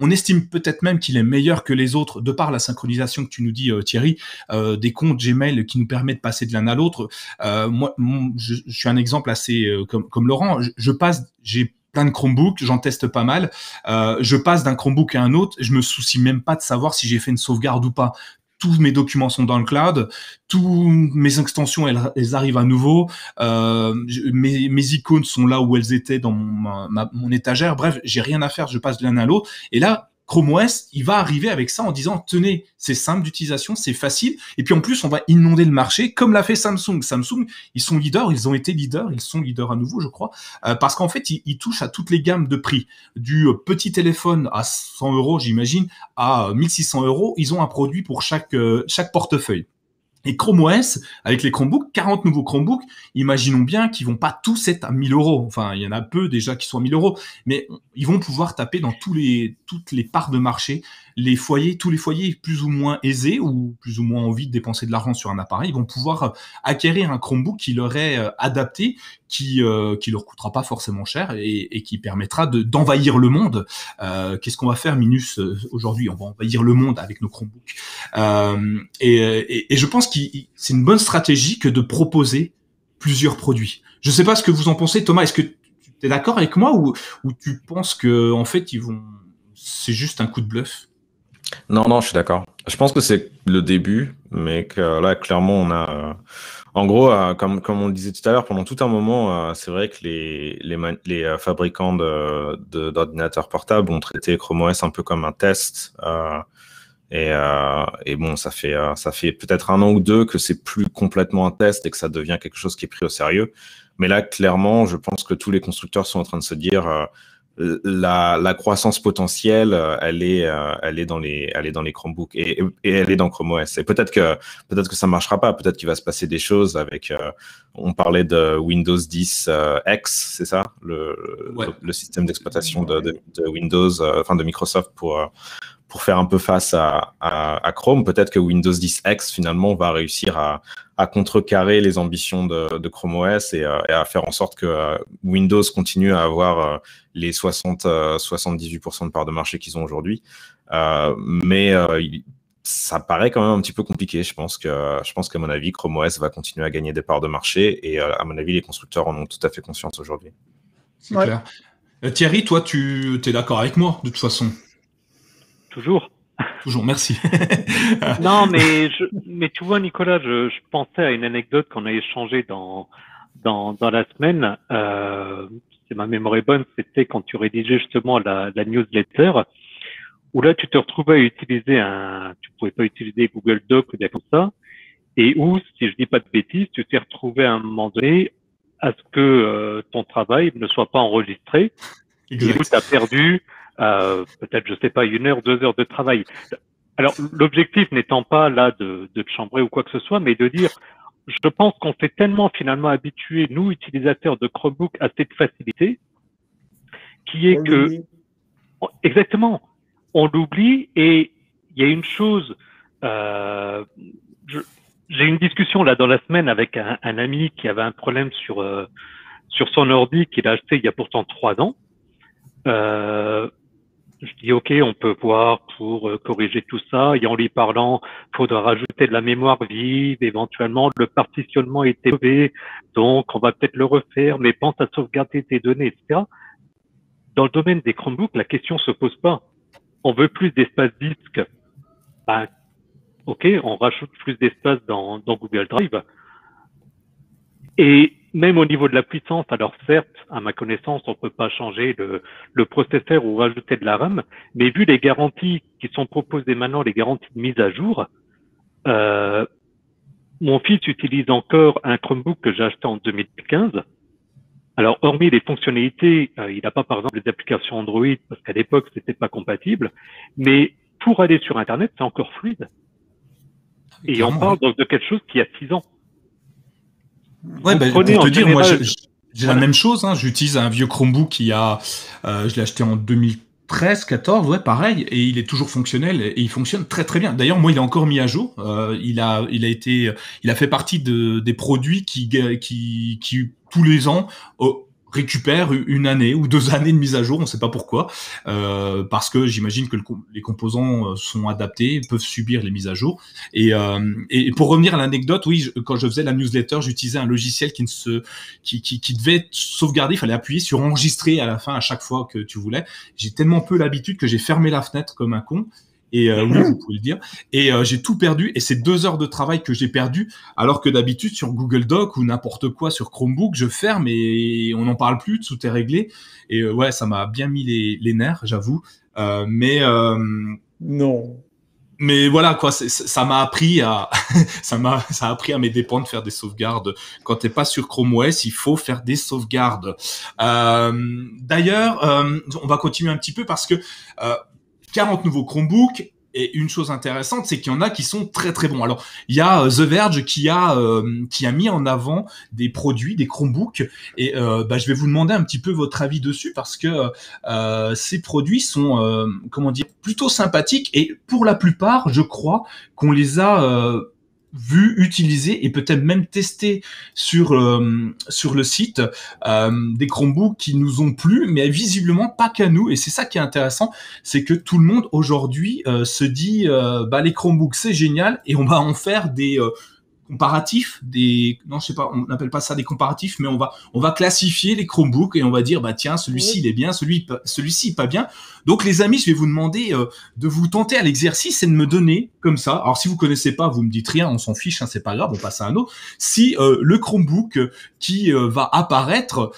on estime peut-être même qu'il est meilleur que les autres de par la synchronisation que tu nous dis, euh, Thierry, euh, des comptes Gmail qui nous permet de passer de l'un à l'autre. Euh, moi, je, suis un exemple assez comme, comme Laurent. Je, passe, j'ai plein de Chromebooks, j'en teste pas mal. je passe d'un Chromebook à un autre, je me soucie même pas de savoir si j'ai fait une sauvegarde ou pas tous mes documents sont dans le cloud, tous mes extensions elles, arrivent à nouveau, euh, mes, icônes sont là où elles étaient dans mon, mon étagère. Bref, j'ai rien à faire, je passe de l'un à l'autre. Et là, Chrome OS, il va arriver avec ça en disant tenez, c'est simple d'utilisation, c'est facile. Et puis en plus, on va inonder le marché comme l'a fait Samsung. Samsung, ils sont leaders, ils ont été leaders, ils sont leaders à nouveau, je crois, euh, parce qu'en fait, ils, touchent à toutes les gammes de prix, du euh, petit téléphone à 100 euros, j'imagine, à 1600 euros. Ils ont un produit pour chaque euh, chaque portefeuille. Et Chrome OS, avec les Chromebooks, 40 nouveaux Chromebooks, imaginons bien qu'ils vont pas tous être à 1000 euros. Enfin, il y en a peu déjà qui sont à 1000 euros, mais ils vont pouvoir taper dans tous les, toutes les parts de marché les foyers, tous les foyers plus ou moins aisés ou plus ou moins envie de dépenser de l'argent sur un appareil, vont pouvoir euh, acquérir un Chromebook qui leur est euh, adapté, qui euh, qui leur coûtera pas forcément cher et, et qui permettra de d'envahir le monde. Euh, Qu'est-ce qu'on va faire, Minus, aujourd'hui? On va envahir le monde avec nos Chromebooks. Euh, et, et, et, je pense que c'est une bonne stratégie que de proposer plusieurs produits. Je sais pas ce que vous en pensez, Thomas. Est-ce que tu es d'accord avec moi ou, ou tu penses que en fait ils vont c'est juste un coup de bluff? Non, non, je suis d'accord. Je pense que c'est le début, mais que là, clairement, on a. Euh, en gros, euh, comme, comme on le disait tout à l'heure, pendant tout un moment, euh, c'est vrai que les, les, les fabricants d'ordinateurs portables ont traité Chrome OS un peu comme un test. Et, et, bon, ça fait, ça fait peut-être un an ou deux que c'est plus complètement un test et que ça devient quelque chose qui est pris au sérieux. Mais là, clairement, je pense que tous les constructeurs sont en train de se dire la, la, croissance potentielle, euh, elle est, euh, elle est dans les, elle est dans les Chromebooks et, et elle est dans Chrome OS. Et peut-être que, peut-être que ça marchera pas. Peut-être qu'il va se passer des choses avec. Euh, on parlait de Windows 10 X, c'est ça, le, le, système d'exploitation de, de, de, Windows, enfin de Microsoft pour pour faire un peu face à, à, Chrome. Peut-être que Windows 10 X finalement va réussir à, à contrecarrer les ambitions de, de Chrome OS et, à faire en sorte que Windows continue à avoir les 60 78% de part de marché qu'ils ont aujourd'hui. mais ça paraît quand même un petit peu compliqué. Je pense que, je pense qu'à mon avis, Chrome OS va continuer à gagner des parts de marché et à mon avis, les constructeurs en ont tout à fait conscience aujourd'hui. C'est clair. Euh, Thierry, toi, tu es d'accord avec moi, de toute façon Toujours. Toujours, merci. non, mais, mais tu vois, Nicolas, je, pensais à une anecdote qu'on a échangée dans, dans, la semaine. Euh, si ma mémoire est bonne, c'était quand tu rédigeais justement la, newsletter, où là, tu te retrouvais à utiliser un, tu pouvais pas utiliser Google Doc ou des comme ça, et où, si je dis pas de bêtises, tu t'es retrouvé à un moment donné à ce que euh, ton travail ne soit pas enregistré. Exact. Et où tu as perdu peut-être, je sais pas, une heure, deux heures de travail. Alors, l'objectif n'étant pas là de, de chambrer ou quoi que ce soit, mais de dire, je pense qu'on s'est tellement finalement habitué, nous, utilisateurs de Chromebook, à cette facilité, qui est que, exactement, on l'oublie et il y a une chose, euh, j'ai une discussion là dans la semaine avec un, un ami qui avait un problème sur euh, sur son ordi qu'il a acheté il y a pourtant trois ans. Euh, je dis ok, on peut voir pour euh, corriger tout ça. Et en lui parlant, faudra rajouter de la mémoire vive, éventuellement le partitionnement est élevé, donc on va peut-être le refaire, mais pense à sauvegarder tes données, etc. Dans le domaine des Chromebooks, la question se pose pas. On veut plus d'espace disque. Ben, OK, on rajoute plus d'espace dans, Google Drive. Et même au niveau de la puissance, alors certes, à ma connaissance, on ne peut pas changer le, processeur ou rajouter de la RAM, mais vu les garanties qui sont proposées maintenant, les garanties de mise à jour, euh, mon fils utilise encore un Chromebook que j'ai acheté en 2015. Alors, hormis les fonctionnalités, euh, il n'a pas par exemple les applications Android parce qu'à l'époque c'était pas compatible, mais pour aller sur Internet, c'est encore fluide. Et on parle donc de quelque chose qui a 6 ans. Ouais, bah, pour te dire, moi, j'ai la même chose. Hein. J'utilise un vieux Chromebook qui a, euh, je l'ai acheté en 2013, 14, ouais, pareil, et il est toujours fonctionnel et il fonctionne très très bien. D'ailleurs, moi, il est encore mis à jour. Euh, il a, il a été, il a fait partie de, des produits qui, qui, qui tous les ans récupère une année ou deux années de mise à jour, on ne sait pas pourquoi, euh, parce que j'imagine que les composants euh, sont adaptés, peuvent subir les mises à jour. Et, euh, et pour revenir à l'anecdote, oui, quand je faisais la newsletter, j'utilisais un logiciel qui ne se, qui, qui, qui devait sauvegarder, il fallait appuyer sur enregistrer à la fin à chaque fois que tu voulais. J'ai tellement peu l'habitude que j'ai fermé la fenêtre comme un con. Et euh, oui, vous pouvez le dire. Et euh, j'ai tout perdu. Et c'est deux heures de travail que j'ai perdu. Alors que d'habitude, sur Google Doc ou n'importe quoi sur Chromebook, je ferme et on n'en parle plus, tout est réglé. Et euh, ouais, ça m'a bien mis les, les nerfs, j'avoue. mais non. Mais voilà quoi, ça m'a appris à ça m'a ça a appris à mes dépens de faire des sauvegardes. Quand t'es pas sur Chrome OS, il faut faire des sauvegardes. D'ailleurs, on va continuer un petit peu parce que 40 nouveaux Chromebooks. Et une chose intéressante, c'est qu'il y en a qui sont très très bons. Alors, il y a euh, The Verge qui a euh, qui a mis en avant des produits, des Chromebooks, et euh, bah, je vais vous demander un petit peu votre avis dessus parce que ces produits sont comment dire plutôt sympathiques et pour la plupart, je crois qu'on les a vu, utilisé et peut-être même testé sur euh, sur le site euh, des Chromebooks qui nous ont plu, mais visiblement pas qu'à nous. Et c'est ça qui est intéressant, c'est que tout le monde aujourd'hui euh, se dit bah les Chromebooks c'est génial et on va en faire des comparatifs, des non je sais pas, on n'appelle pas ça des comparatifs, mais on va on va classifier les Chromebooks et on va dire bah tiens celui-ci il est bien, celui celui-ci pas bien. Donc les amis, je vais vous demander euh, de vous tenter à l'exercice et de me donner comme ça. Alors si vous connaissez pas, vous me dites rien, on s'en fiche, hein, c'est pas grave, on passe à un autre. Si euh, le Chromebook qui euh, va apparaître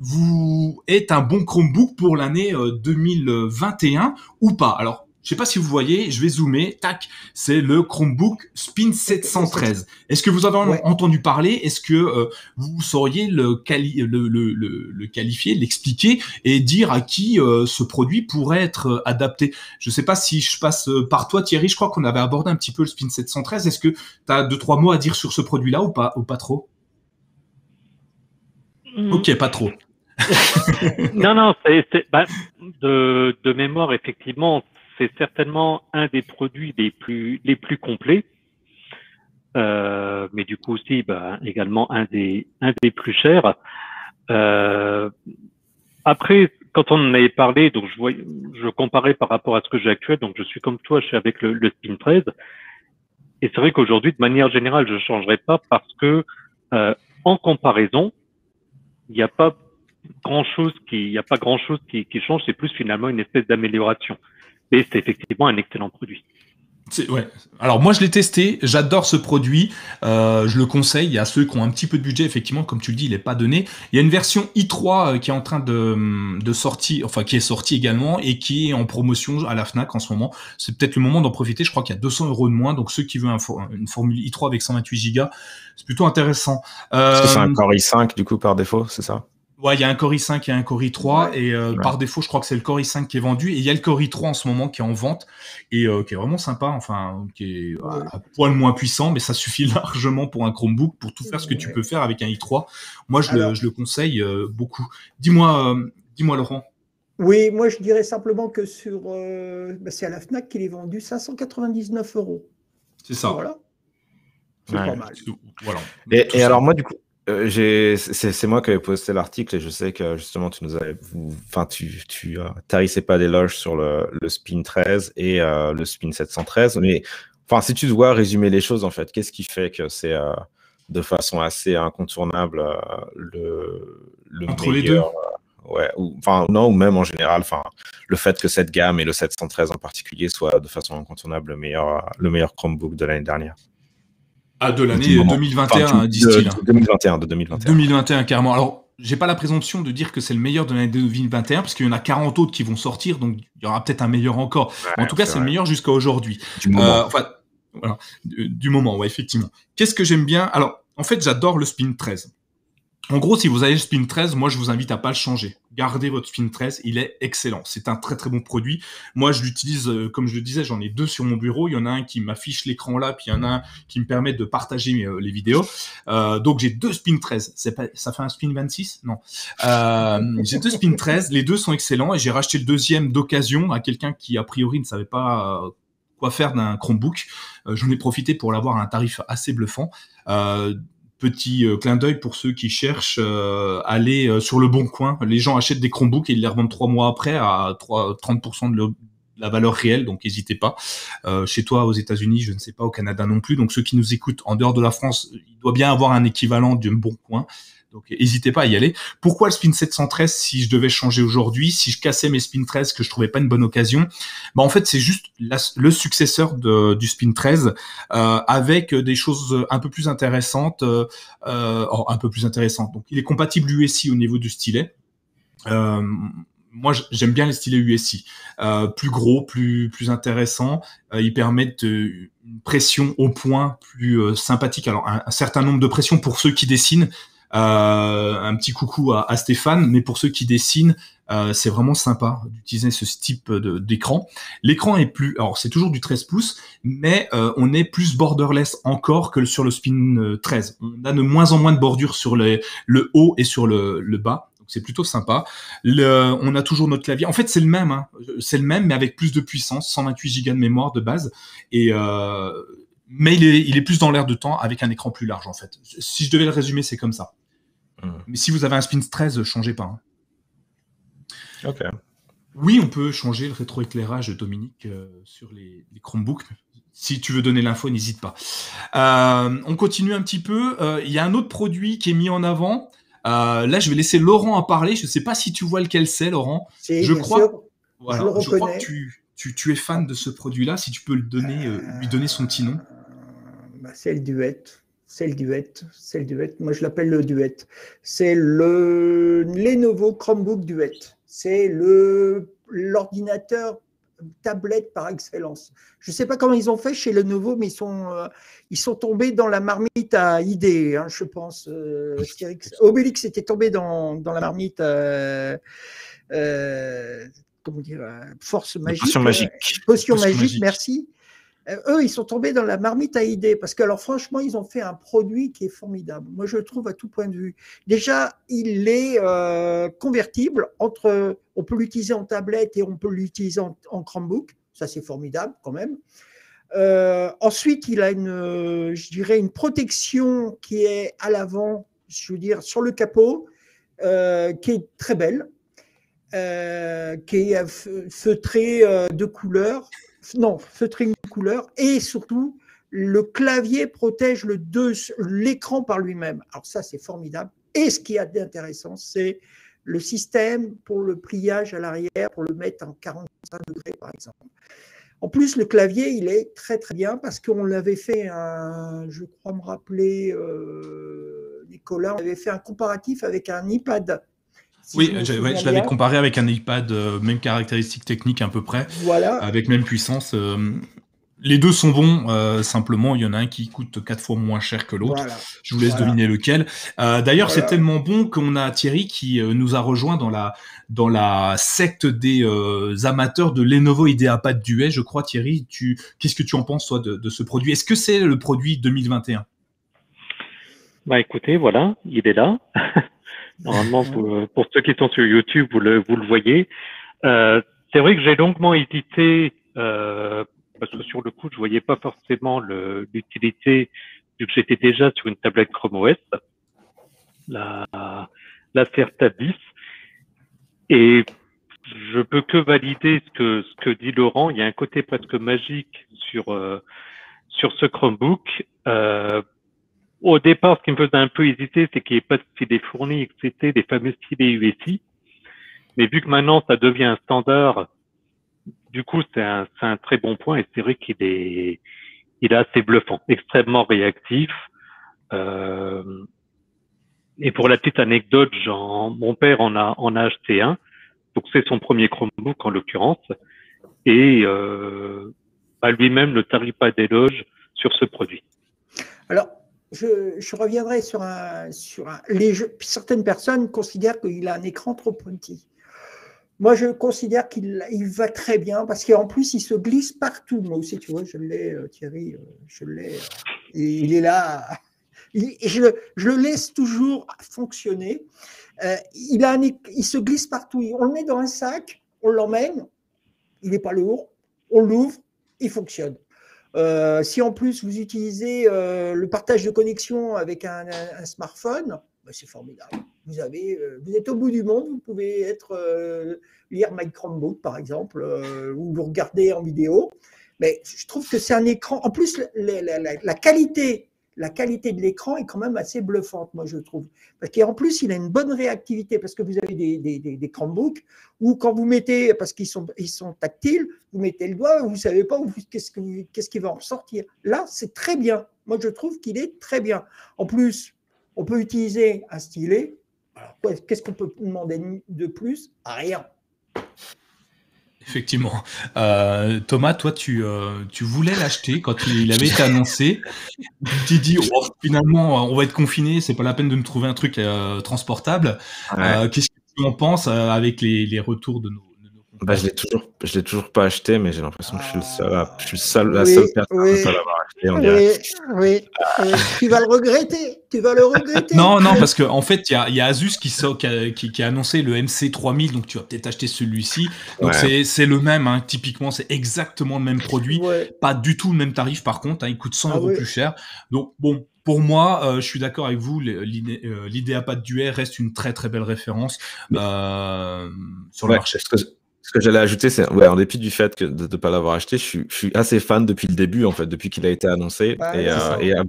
vous est un bon Chromebook pour l'année 2021 ou pas? Alors je sais pas si vous voyez, je vais zoomer. Tac, c'est le Chromebook Spin 713. Est-ce que vous avez entendu parler? Est-ce que euh, vous sauriez le, le, qualifier, l'expliquer et dire à qui euh, ce produit pourrait être euh, adapté? Je sais pas si je passe par toi, Thierry. Je crois qu'on avait abordé un petit peu le Spin 713. Est-ce que tu as deux trois mots à dire sur ce produit-là ou pas ou pas trop? Hmm. Ok, pas trop. non, non, c'est, bah, de, de mémoire, effectivement, c'est certainement un des produits les plus les plus complets, euh, mais du coup aussi bah, également un des un des plus chers. Euh, après, quand on en avait parlé, donc je, voyais, je comparais par rapport à ce que j'ai actuel, donc je suis comme toi, je suis avec le, le Spin 13. Et c'est vrai qu'aujourd'hui, de manière générale, je ne changerai pas parce que euh, en comparaison, il n'y a pas grand chose qui, il n'y a pas grand chose qui, qui change. C'est plus finalement une espèce d'amélioration. Et c'est effectivement un excellent produit. Ouais. Alors moi je l'ai testé, j'adore ce produit, euh, je le conseille à ceux qui ont un petit peu de budget, effectivement, comme tu le dis, il n'est pas donné. Il y a une version i3 euh, qui est en train de, de sortir, enfin qui est sortie également et qui est en promotion à la Fnac en ce moment. C'est peut-être le moment d'en profiter. Je crois qu'il y a 200 euros de moins, donc ceux qui veulent une formule i3 avec 128 Go, c'est plutôt intéressant. Euh, c'est un Core i5 du coup par défaut, c'est ça? Ouais, il y a un Core i5 et un Core i3 et euh, par défaut, je crois que c'est le Core i5 qui est vendu et il y a le Core i3 en ce moment qui est en vente et euh, qui est vraiment sympa, enfin qui est à, poil moins puissant, mais ça suffit largement pour un Chromebook pour tout faire ce que tu peux faire avec un i3. Moi, je, le, je le, conseille euh, beaucoup. Dis-moi, dis-moi Laurent. Oui, moi je dirais simplement que sur, bah, c'est à la Fnac qu'il est vendu 599 euros. C'est ça. Voilà. C'est pas mal. Voilà. Et, et alors moi du coup, euh, c'est moi qui avais posté l'article et je sais que justement tu nous avais, enfin tu tu euh, tarissais pas d'éloges sur le, le, Spin 13 et euh, le Spin 713, mais enfin si tu dois résumer les choses en fait, qu'est-ce qui fait que c'est euh, de façon assez incontournable euh, le le entre les deux ouais ou enfin non ou même en général enfin le fait que cette gamme et le 713 en particulier soient de façon incontournable le meilleur le meilleur Chromebook de l'année dernière. Ah, de l'année 2021, enfin, disent-ils. 2021, de 2021. 2021, carrément. Alors, j'ai pas la présomption de dire que c'est le meilleur de l'année 2021, parce qu'il y en a 40 autres qui vont sortir, donc il y aura peut-être un meilleur encore. Ouais, en tout cas, c'est le meilleur jusqu'à aujourd'hui. Du moment. Euh, enfin, voilà, du, du moment, ouais, effectivement. Qu'est-ce que j'aime bien? Alors, en fait, j'adore le Spin 13. En gros, si vous avez le Spin 13, moi, je vous invite à pas le changer. Gardez votre Spin 13, il est excellent. C'est un très très bon produit. Moi, je l'utilise, euh, comme je le disais, j'en ai deux sur mon bureau. Il y en a un qui m'affiche l'écran là, puis il y en a un qui me permet de partager euh, les vidéos. Euh, donc, j'ai deux Spin 13. Pas, ça fait un Spin 26 Non. J'ai deux Spin 13. Les deux sont excellents et j'ai racheté le deuxième d'occasion à quelqu'un qui, a priori, ne savait pas quoi faire d'un Chromebook. J'en ai profité pour l'avoir à un tarif assez bluffant. Petit euh, clin d'œil pour ceux qui cherchent euh, aller euh, sur le bon coin. Les gens achètent des Chromebooks et ils les revendent trois mois après à 3, 30% de, la valeur réelle, donc n'hésitez pas. Chez toi aux États-Unis, je ne sais pas, au Canada non plus. Donc ceux qui nous écoutent en dehors de la France, il doit bien avoir un équivalent d'un bon coin. Donc n'hésitez pas à y aller. Pourquoi le spin 713 si je devais changer aujourd'hui, si je cassais mes spin 13 que je trouvais pas une bonne occasion? Bah en fait c'est juste le successeur du spin 13 euh, avec des choses un peu plus intéressantes, euh, oh, un peu plus intéressantes. Donc il est compatible USI au niveau du stylet. Euh, moi, j'aime bien les stylets USI, euh, plus gros, plus plus intéressant. Euh, ils permettent une pression au point plus euh, sympathique. Alors un, certain nombre de pressions pour ceux qui dessinent. Euh, un petit coucou à, Stéphane, mais pour ceux qui dessinent, euh, c'est vraiment sympa d'utiliser ce type d'écran. L'écran est plus, alors c'est toujours du 13 pouces, mais euh, on est plus borderless encore que sur le Spin 13. On a de moins en moins de bordures sur le haut et sur le, le bas. C'est plutôt sympa. On a toujours notre clavier. En fait, c'est le même. Hein. C'est le même, mais avec plus de puissance, 128 Go de mémoire de base. Mais il est plus dans l'air de temps avec un écran plus large en fait. Si je devais le résumer, c'est comme ça. Mmh. Mais si vous avez un Spin 13, changez pas. Hein. Ok. Oui, on peut changer le rétroéclairage de Dominique euh, sur les, les, Chromebooks. Si tu veux donner l'info, n'hésite pas. Euh, on continue un petit peu. Euh, il y a un autre produit qui est mis en avant. Euh, là, je vais laisser Laurent en parler. Je ne sais pas si tu vois lequel c'est, Laurent. Je crois, voilà, je, je crois que tu, tu, tu, es fan de ce produit-là. Si tu peux le donner, euh, lui donner son petit nom. Bah, c'est le duet. C'est le duet. C'est le duet. Moi, je l'appelle le duet. C'est le Lenovo Chromebook Duet. C'est le l'ordinateur tablette par excellence. Je ne sais pas comment ils ont fait chez Lenovo, mais ils sont, euh, ils sont tombés dans la marmite à idées, hein, je pense. Euh, Obélix était tombé dans, dans la marmite. Euh, euh, comment dire Force magique. Potion magique. Potion, Potion magique, magique, merci. Eux, ils sont tombés dans la marmite à idées parce que, alors, franchement, ils ont fait un produit qui est formidable. Moi, je le trouve à tout point de vue. Déjà, il est convertible entre on peut l'utiliser en tablette et on peut l'utiliser en, en, Chromebook. Ça, c'est formidable quand même. Euh, ensuite, il a une, je dirais, une protection qui est à l'avant, je veux dire, sur le capot, euh, qui est très belle, euh, qui est feutrée de couleur, non, feutrée de couleur, et surtout, le clavier protège l'écran par lui-même. Alors ça, c'est formidable. Et ce qui est d'intéressant, c'est le système pour le pliage à l'arrière, pour le mettre en 45 degrés, par exemple. En plus, le clavier, il est très très bien parce qu'on l'avait fait, un, je crois me rappeler, euh, Nicolas, on avait fait un comparatif avec un iPad. oui, je, l'avais comparé avec un iPad, euh, même caractéristique technique à peu près, voilà. avec même puissance. Euh, les deux sont bons, euh, simplement il y en a un qui coûte quatre fois moins cher que l'autre. Je vous laisse deviner lequel. Euh, d'ailleurs, c'est tellement bon qu'on a Thierry qui euh, nous a rejoint dans la dans la secte des amateurs de Lenovo IdeaPad Duet. Je crois Thierry, tu qu'est-ce que tu en penses toi de, ce produit? Est-ce que c'est le produit 2021 Bah écoutez, voilà, il est là. Normalement, pour, ceux qui sont sur YouTube, vous le vous le voyez. c'est vrai que j'ai longuement hésité parce que sur le coup, je voyais pas forcément l'utilité vu que j'étais déjà sur une tablette Chrome OS, la, la Certa 10. Et je peux que valider ce que, ce que dit Laurent. Il y a un côté presque magique sur, euh, sur ce Chromebook. Euh, au départ, ce qui me faisait un peu hésiter, c'est qu'il n'y ait pas de stylet fourni, que c'était des fameux stylets USI. Mais vu que maintenant ça devient un standard du coup, c'est un, très bon point et c'est vrai qu'il est, assez bluffant, extrêmement réactif. Euh, et pour la petite anecdote, mon père en a, acheté un. Donc c'est son premier Chromebook en l'occurrence. Et euh, lui-même ne tarit pas d'éloge sur ce produit. Alors, je, reviendrai sur un, certaines personnes considèrent qu'il a un écran trop petit. Moi, je considère qu'il il va très bien parce qu'en plus, il se glisse partout. Moi aussi, tu vois, je l'ai, euh, Thierry, euh, je l'ai. Euh, il est là. je, le laisse toujours fonctionner. il, se glisse partout. On le met dans un sac, on l'emmène, il n'est pas lourd, on l'ouvre, il fonctionne. si en plus vous utilisez le partage de connexion avec un, smartphone, ben, c'est formidable. Vous, avez, euh, vous êtes au bout du monde, vous pouvez être, euh, lire My Chromebook, par exemple, euh, ou vous regarder en vidéo. Mais je trouve que c'est un écran. En plus, la, qualité, la qualité de l'écran est quand même assez bluffante, moi, je trouve. Parce qu'en plus, il a une bonne réactivité, parce que vous avez des, des, des, Chromebooks où, quand vous mettez, parce qu'ils sont, ils sont tactiles, vous mettez le doigt, vous ne savez pas qu'est-ce, qu'est-ce qui va en ressortir. Là, c'est très bien. Moi, je trouve qu'il est très bien. En plus, on peut utiliser un stylet. Qu'est-ce qu'on peut demander de plus? Rien. Effectivement. Euh, Thomas, toi, tu, euh, tu voulais l'acheter quand il avait été annoncé. Tu t'es dit, oh, finalement, on va être confiné, c'est pas la peine de me trouver un truc euh, transportable. Qu'est-ce que tu en penses avec les retours de nos, bah, je l'ai toujours, je l'ai toujours pas acheté, mais j'ai l'impression que je suis le seul, je suis seul, la seule personne oui, à l'avoir acheté. On dirait. Oui, oui. tu vas le regretter. Tu vas le regretter. non, non, parce qu'en en fait, il y a, y a, Asus qui, qui, a, qui, a, annoncé le MC3000, donc tu vas peut-être acheter celui-ci. Donc c'est le même, hein, typiquement, c'est exactement le même produit, pas du tout le même tarif par contre. Hein, il coûte 100 ah euros plus cher. Donc bon, pour moi, euh, je suis d'accord avec vous, l'IdeaPad Duet reste une très très belle référence euh, sur le marché. Ce que j'allais ajouter, c'est ouais, en dépit du fait que de ne pas l'avoir acheté, je suis, je suis, assez fan depuis le début, en fait, depuis qu'il a été annoncé. et, euh,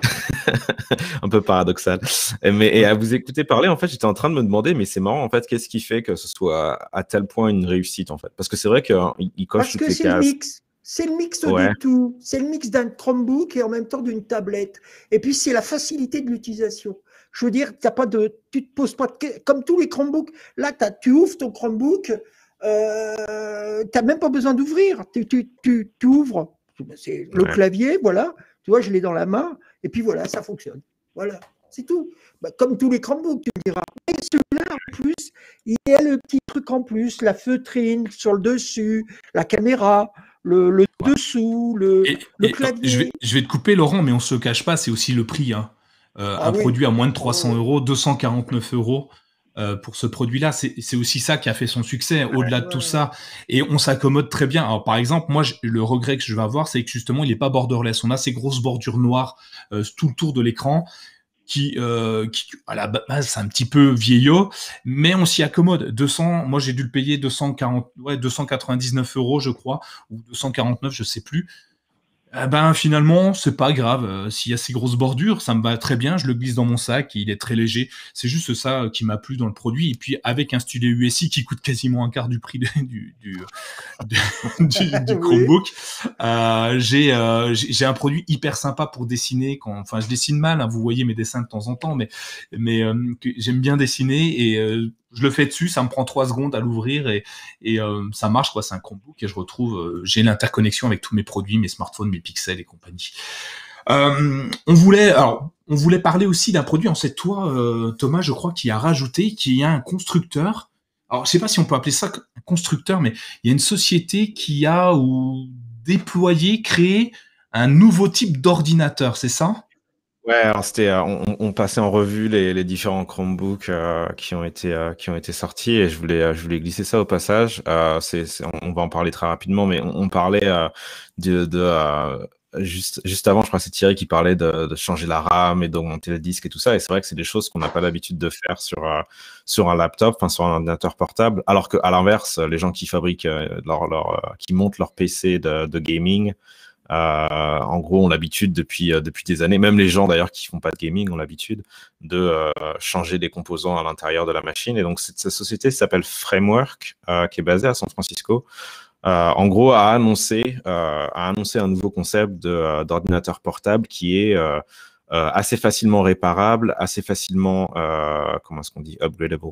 un peu paradoxal. Mais et à vous écouter parler, en fait, j'étais en train de me demander, mais c'est marrant, en fait, qu'est-ce qui fait que ce soit à tel point une réussite, en fait? Parce que c'est vrai qu'il il coche Parce que c'est le mix. C'est le mix du tout. C'est le mix d'un Chromebook et en même temps d'une tablette. Et puis, c'est la facilité de l'utilisation. Je veux dire, as pas de, tu te poses pas de, comme tous les Chromebooks. Là, as, tu ouvres ton Chromebook, euh, tu n'as même pas besoin d'ouvrir. Tu, tu, tu, ouvres c'est le clavier, voilà. Tu vois, je l'ai dans la main, et puis voilà, ça fonctionne. Voilà, c'est tout. Bah, comme tous les Chromebooks, tu me diras. Mais celui-là, en plus, il y a le petit truc en plus, la feutrine sur le dessus, la caméra, le, dessous, le, clavier. Je vais, je vais, te couper, Laurent, mais on ne se cache pas, c'est aussi le prix. Hein. Euh, ah un produit à moins de 300 euros, 249 euros. Euh, pour ce produit-là. C'est aussi ça qui a fait son succès, au-delà de tout ça. Et on s'accommode très bien. Alors, par exemple, moi, le regret que je vais avoir, c'est que justement, il n'est pas borderless. On a ces grosses bordures noires euh, tout le tour de l'écran qui, euh, qui, à la base, c'est un petit peu vieillot, mais on s'y accommode. 200, moi j'ai dû le payer 240, ouais, 299 euros, je crois, ou 249, je sais plus. Eh ben finalement, c'est pas grave. Euh, s'il y a ces grosses bordures, ça me va très bien. Je le glisse dans mon sac, il est très léger. C'est juste ça euh, qui m'a plu dans le produit. Et puis avec un studio USI qui coûte quasiment un quart du prix du, du, du, Chromebook, euh, j'ai j'ai un produit hyper sympa pour dessiner. Quand, enfin, je dessine mal. Hein, vous voyez mes dessins de temps en temps, mais mais j'aime bien dessiner et je le fais dessus, ça me prend trois secondes à l'ouvrir et, euh, ça marche quoi. C'est un Chromebook et je retrouve, euh, j'ai l'interconnexion avec tous mes produits, mes smartphones, mes pixels et compagnie. Euh, on voulait, alors, on voulait parler aussi d'un produit. En fait, toi, Thomas, je crois qu'il a rajouté qu'il y a un constructeur. Alors, je sais pas si on peut appeler ça constructeur, mais il y a une société qui a ou déployé, créé un nouveau type d'ordinateur, c'est ça? Ouais, c'était, euh, on, passait en revue les, différents Chromebooks euh, qui ont été euh, qui ont été sortis et je voulais je voulais glisser ça au passage. on va en parler très rapidement, mais on, parlait de, juste juste avant, je crois que c'est Thierry qui parlait de, changer la RAM et d'augmenter le disque et tout ça. Et c'est vrai que c'est des choses qu'on n'a pas l'habitude de faire sur sur un laptop, sur un ordinateur portable. Alors que à l'inverse, les gens qui fabriquent leur, qui montent leur PC de gaming euh, en gros, on l'habitude depuis euh, depuis des années. Même les gens d'ailleurs qui font pas de gaming ont l'habitude de euh, changer des composants à l'intérieur de la machine. Et donc cette, société s'appelle Framework, qui est basée à San Francisco. en gros, a annoncé a annoncé un nouveau concept d'ordinateur portable qui est assez facilement réparable, assez facilement, comment est-ce qu'on dit, upgradable,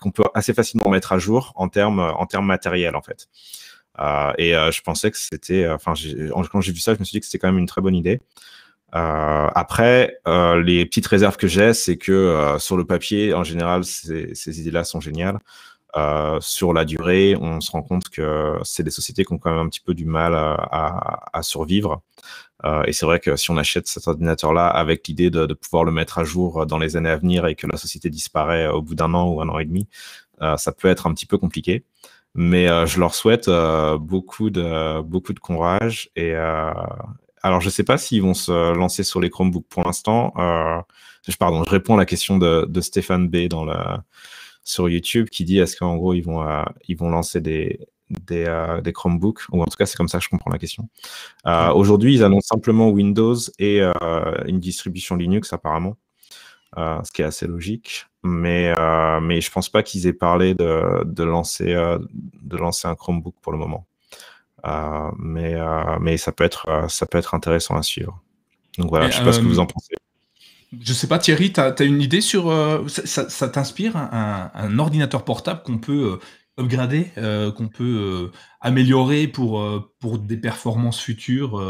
qu'on peut assez facilement mettre à jour en termes en termes matériels en fait. Euh, et euh, je pensais que c'était, euh, enfin, quand j'ai vu ça, je me suis dit que c'était quand même une très bonne idée. Euh, après, euh, les petites réserves que j'ai, c'est que euh, sur le papier, en général, ces, idées-là sont géniales. sur la durée, on se rend compte que c'est des sociétés qui ont quand même un petit peu du mal à, à, à survivre. et c'est vrai que si on achète cet ordinateur-là avec l'idée de, de, pouvoir le mettre à jour dans les années à venir et que la société disparaît au bout d'un an ou un an et demi, ça peut être un petit peu compliqué. Mais euh, je leur souhaite euh, beaucoup de beaucoup de courage. Et euh, alors, je ne sais pas s'ils vont se lancer sur les Chromebooks pour l'instant. je, pardon, je réponds à la question de, de Stéphane B dans le, sur YouTube qui dit est-ce qu'en gros ils vont ils vont lancer des des, des, Chromebooks, ou en tout cas c'est comme ça que je comprends la question. Aujourd'hui, ils annoncent simplement Windows et une distribution Linux apparemment. Euh, ce qui est assez logique. Mais, euh, mais je pense pas qu'ils aient parlé de, de lancer, euh, de lancer un Chromebook pour le moment. mais, mais ça, peut être, ça peut être intéressant à suivre. Donc voilà, je sais pas ce que vous en pensez. Je sais pas, Thierry, tu as, une idée sur. ça, ça, t'inspire un, un, ordinateur portable qu'on peut upgrader, qu'on peut améliorer pour, pour des performances futures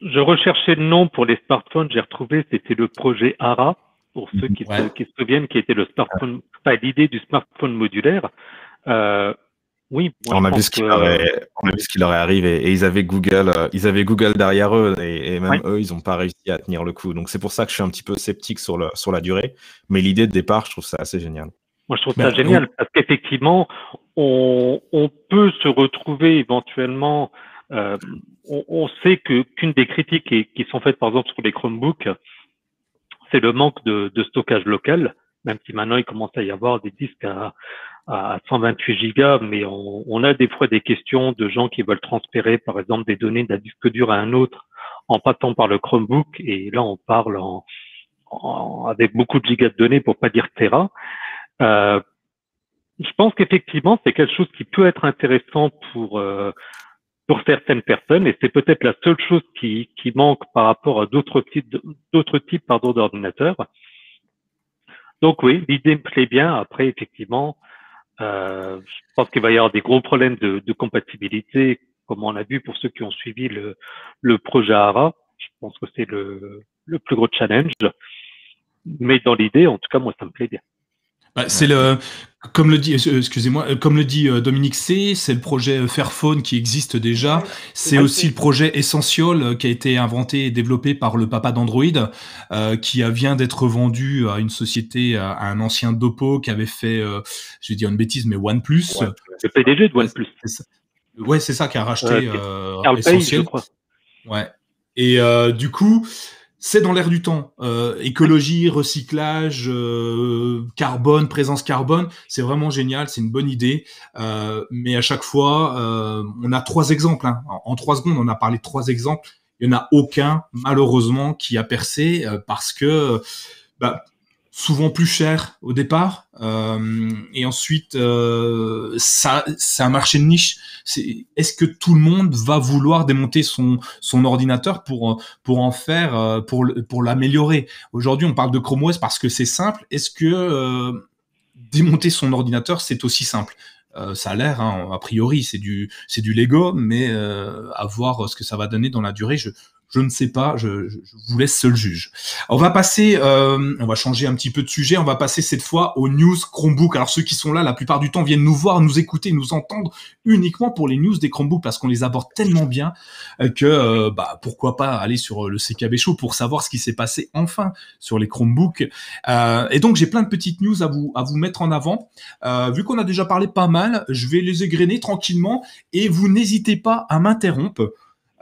Je recherchais le nom pour les smartphones, j'ai retrouvé, c'était le projet ARA pour ceux qui, se, qui se, souviennent, qui était le smartphone, pas l'idée du smartphone modulaire. Euh, oui. on, a vu ce qui leur est, on a vu ce qui leur est arrivé et ils avaient Google, euh, ils avaient Google derrière eux et, même eux, ils n'ont pas réussi à tenir le coup. Donc c'est pour ça que je suis un petit peu sceptique sur, le, sur la durée. Mais l'idée de départ, je trouve ça assez génial. Moi, je trouve ça génial parce qu'effectivement, on, on, peut se retrouver éventuellement. Euh, on, on, sait que qu'une des critiques qui, qui sont faites, par exemple, sur les Chromebooks, c'est le manque de, stockage local, même si maintenant il commence à y avoir des disques à, 128 gigas, mais on, a des fois des questions de gens qui veulent transférer, par exemple, des données d'un disque dur à un autre en passant par le Chromebook, et là on parle en, avec beaucoup de gigas de données, pour pas dire Tera. Euh, je pense qu'effectivement, c'est quelque chose qui peut être intéressant pour euh, pour certaines personnes, et c'est peut-être la seule chose qui, qui manque par rapport à d'autres types, d'autres types pardon, d'ordinateurs. Donc oui, l'idée me plaît bien. Après, effectivement, euh, je pense qu'il va y avoir des gros problèmes de, compatibilité, comme on a vu pour ceux qui ont suivi le, le projet ARA. Je pense que c'est le, le plus gros challenge. Mais dans l'idée, en tout cas, moi, ça me plaît bien. Bah, c'est le Comme le dit, euh, excusez-moi, euh, comme le dit euh, Dominique C, c'est le projet Fairphone qui existe déjà. C'est aussi le projet Essential qui a été inventé et développé par le papa d'Android, qui vient d'être vendu à une société, à, un ancien Dopo qui avait fait, je vais dire une bêtise, mais OnePlus. c'est le PDG de OnePlus. Ouais, c'est ça qui a racheté Essential. je crois. Ouais. Et du coup, c'est dans l'air du temps. Euh, écologie, recyclage, euh, carbone, présence carbone, c'est vraiment génial, c'est une bonne idée. Euh, mais à chaque fois, on a trois exemples. Hein. En, trois secondes, on a parlé de trois exemples. Il n'y en a aucun, malheureusement, qui a percé parce que bah, souvent plus cher au départ euh, et ensuite euh, ça c'est un marché de niche. Est-ce que tout le monde va vouloir démonter son son ordinateur pour pour en faire euh, pour pour l'améliorer? Aujourd'hui on parle de Chrome OS parce que c'est simple. Est-ce que démonter son ordinateur c'est aussi simple? Ça a l'air, hein, a priori, c'est du, c'est du Lego, mais à voir ce que ça va donner dans la durée. Je, je ne sais pas, je, vous laisse seul juge. On va passer, euh, on va changer un petit peu de sujet, on va passer cette fois aux news Chromebook. Alors ceux qui sont là, la plupart du temps, viennent nous voir, nous écouter, nous entendre uniquement pour les news des Chromebooks parce qu'on les aborde tellement bien euh, que euh, bah, pourquoi pas aller sur le CKB Show pour savoir ce qui s'est passé enfin sur les Chromebooks. et donc j'ai plein de petites news à vous, à vous mettre en avant. vu qu'on a déjà parlé pas mal, je vais les égrener tranquillement et vous n'hésitez pas à m'interrompre.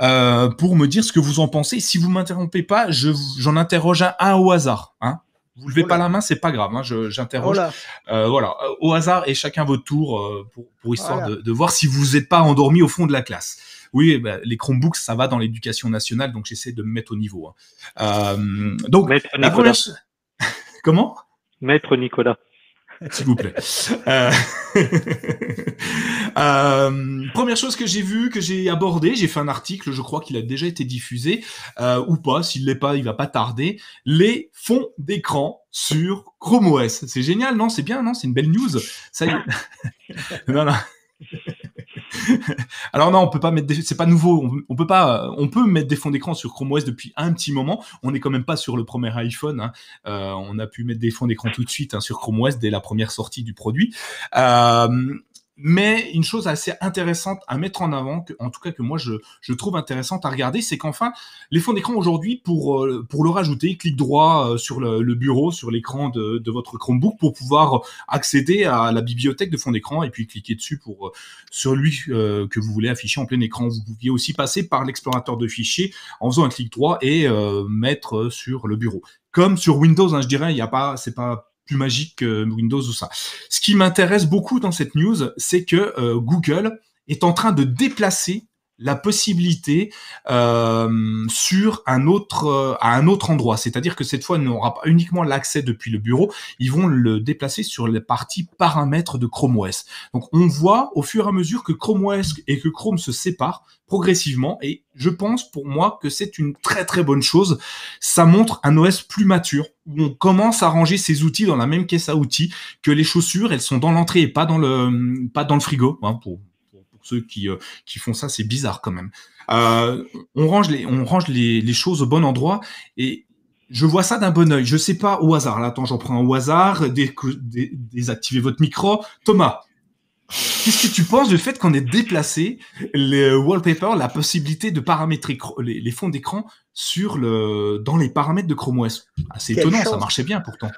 Euh, pour me dire ce que vous en pensez. Si vous m'interrompez pas, j'en interroge un, au hasard. Hein. Vous levez pas la main, c'est pas grave. Hein, J'interroge. Euh, voilà, au hasard et chacun votre tour euh, pour, pour, histoire de, de, voir si vous n'êtes pas endormi au fond de la classe. Oui, bah, les Chromebooks, ça va dans l'éducation nationale, donc j'essaie de me mettre au niveau. Hein. Euh, donc, la première... comment? Maître Nicolas. S'il vous plaît. Euh, euh... première chose que j'ai vue, que j'ai abordée, j'ai fait un article, je crois qu'il a déjà été diffusé, euh, ou pas, s'il l'est pas, il va pas tarder, les fonds d'écran sur Chrome OS. C'est génial, non? C'est bien, non? C'est une belle news. Ça y est. non, non. Alors non, on peut pas mettre des... c'est pas nouveau, on, peut pas on peut mettre des fonds d'écran sur Chrome OS depuis un petit moment. On n'est quand même pas sur le premier iPhone hein. euh, on a pu mettre des fonds d'écran tout de suite hein, sur Chrome OS dès la première sortie du produit. Euh, mais une chose assez intéressante à mettre en avant, en tout cas que moi je, trouve intéressante à regarder, c'est qu'enfin, les fonds d'écran aujourd'hui, pour, euh, pour le rajouter, clic droit euh, sur le, bureau, sur l'écran de, votre Chromebook, pour pouvoir accéder à la bibliothèque de fonds d'écran et puis cliquer dessus pour euh, sur lui que vous voulez afficher en plein écran. Vous pouviez aussi passer par l'explorateur de fichiers en faisant un clic droit et mettre sur le bureau. Comme sur Windows, hein, je dirais, il n'y a pas, c'est pas plus magique que Windows ou ça. Ce qui m'intéresse beaucoup dans cette news, c'est que euh, Google est en train de déplacer la possibilité euh, sur un autre euh, à un autre endroit. C'est-à-dire que cette fois, il n'aura pas uniquement l'accès depuis le bureau, ils vont le déplacer sur les parties paramètres de Chrome OS. Donc on voit au fur et à mesure que Chrome OS et que Chrome se séparent progressivement et je pense pour moi que c'est une très très bonne chose. Ça montre un OS plus mature on commence à ranger ses outils dans la même caisse à outils que les chaussures, elles sont dans l'entrée et pas dans le pas dans le frigo hein, pour ceux qui, euh, qui font ça, c'est bizarre quand même. Euh, on range, les, on range les, les, choses au bon endroit et je vois ça d'un bon oeil. Je sais pas au hasard. Là, attends, j'en prends au hasard. Dé, désactivez votre micro. Thomas, Qu'est-ce que tu penses du fait qu'on ait déplacé les wallpapers, la possibilité de paramétrer les, les fonds d'écran sur le dans les paramètres de Chrome OS C'est étonnant, ça marchait bien pourtant.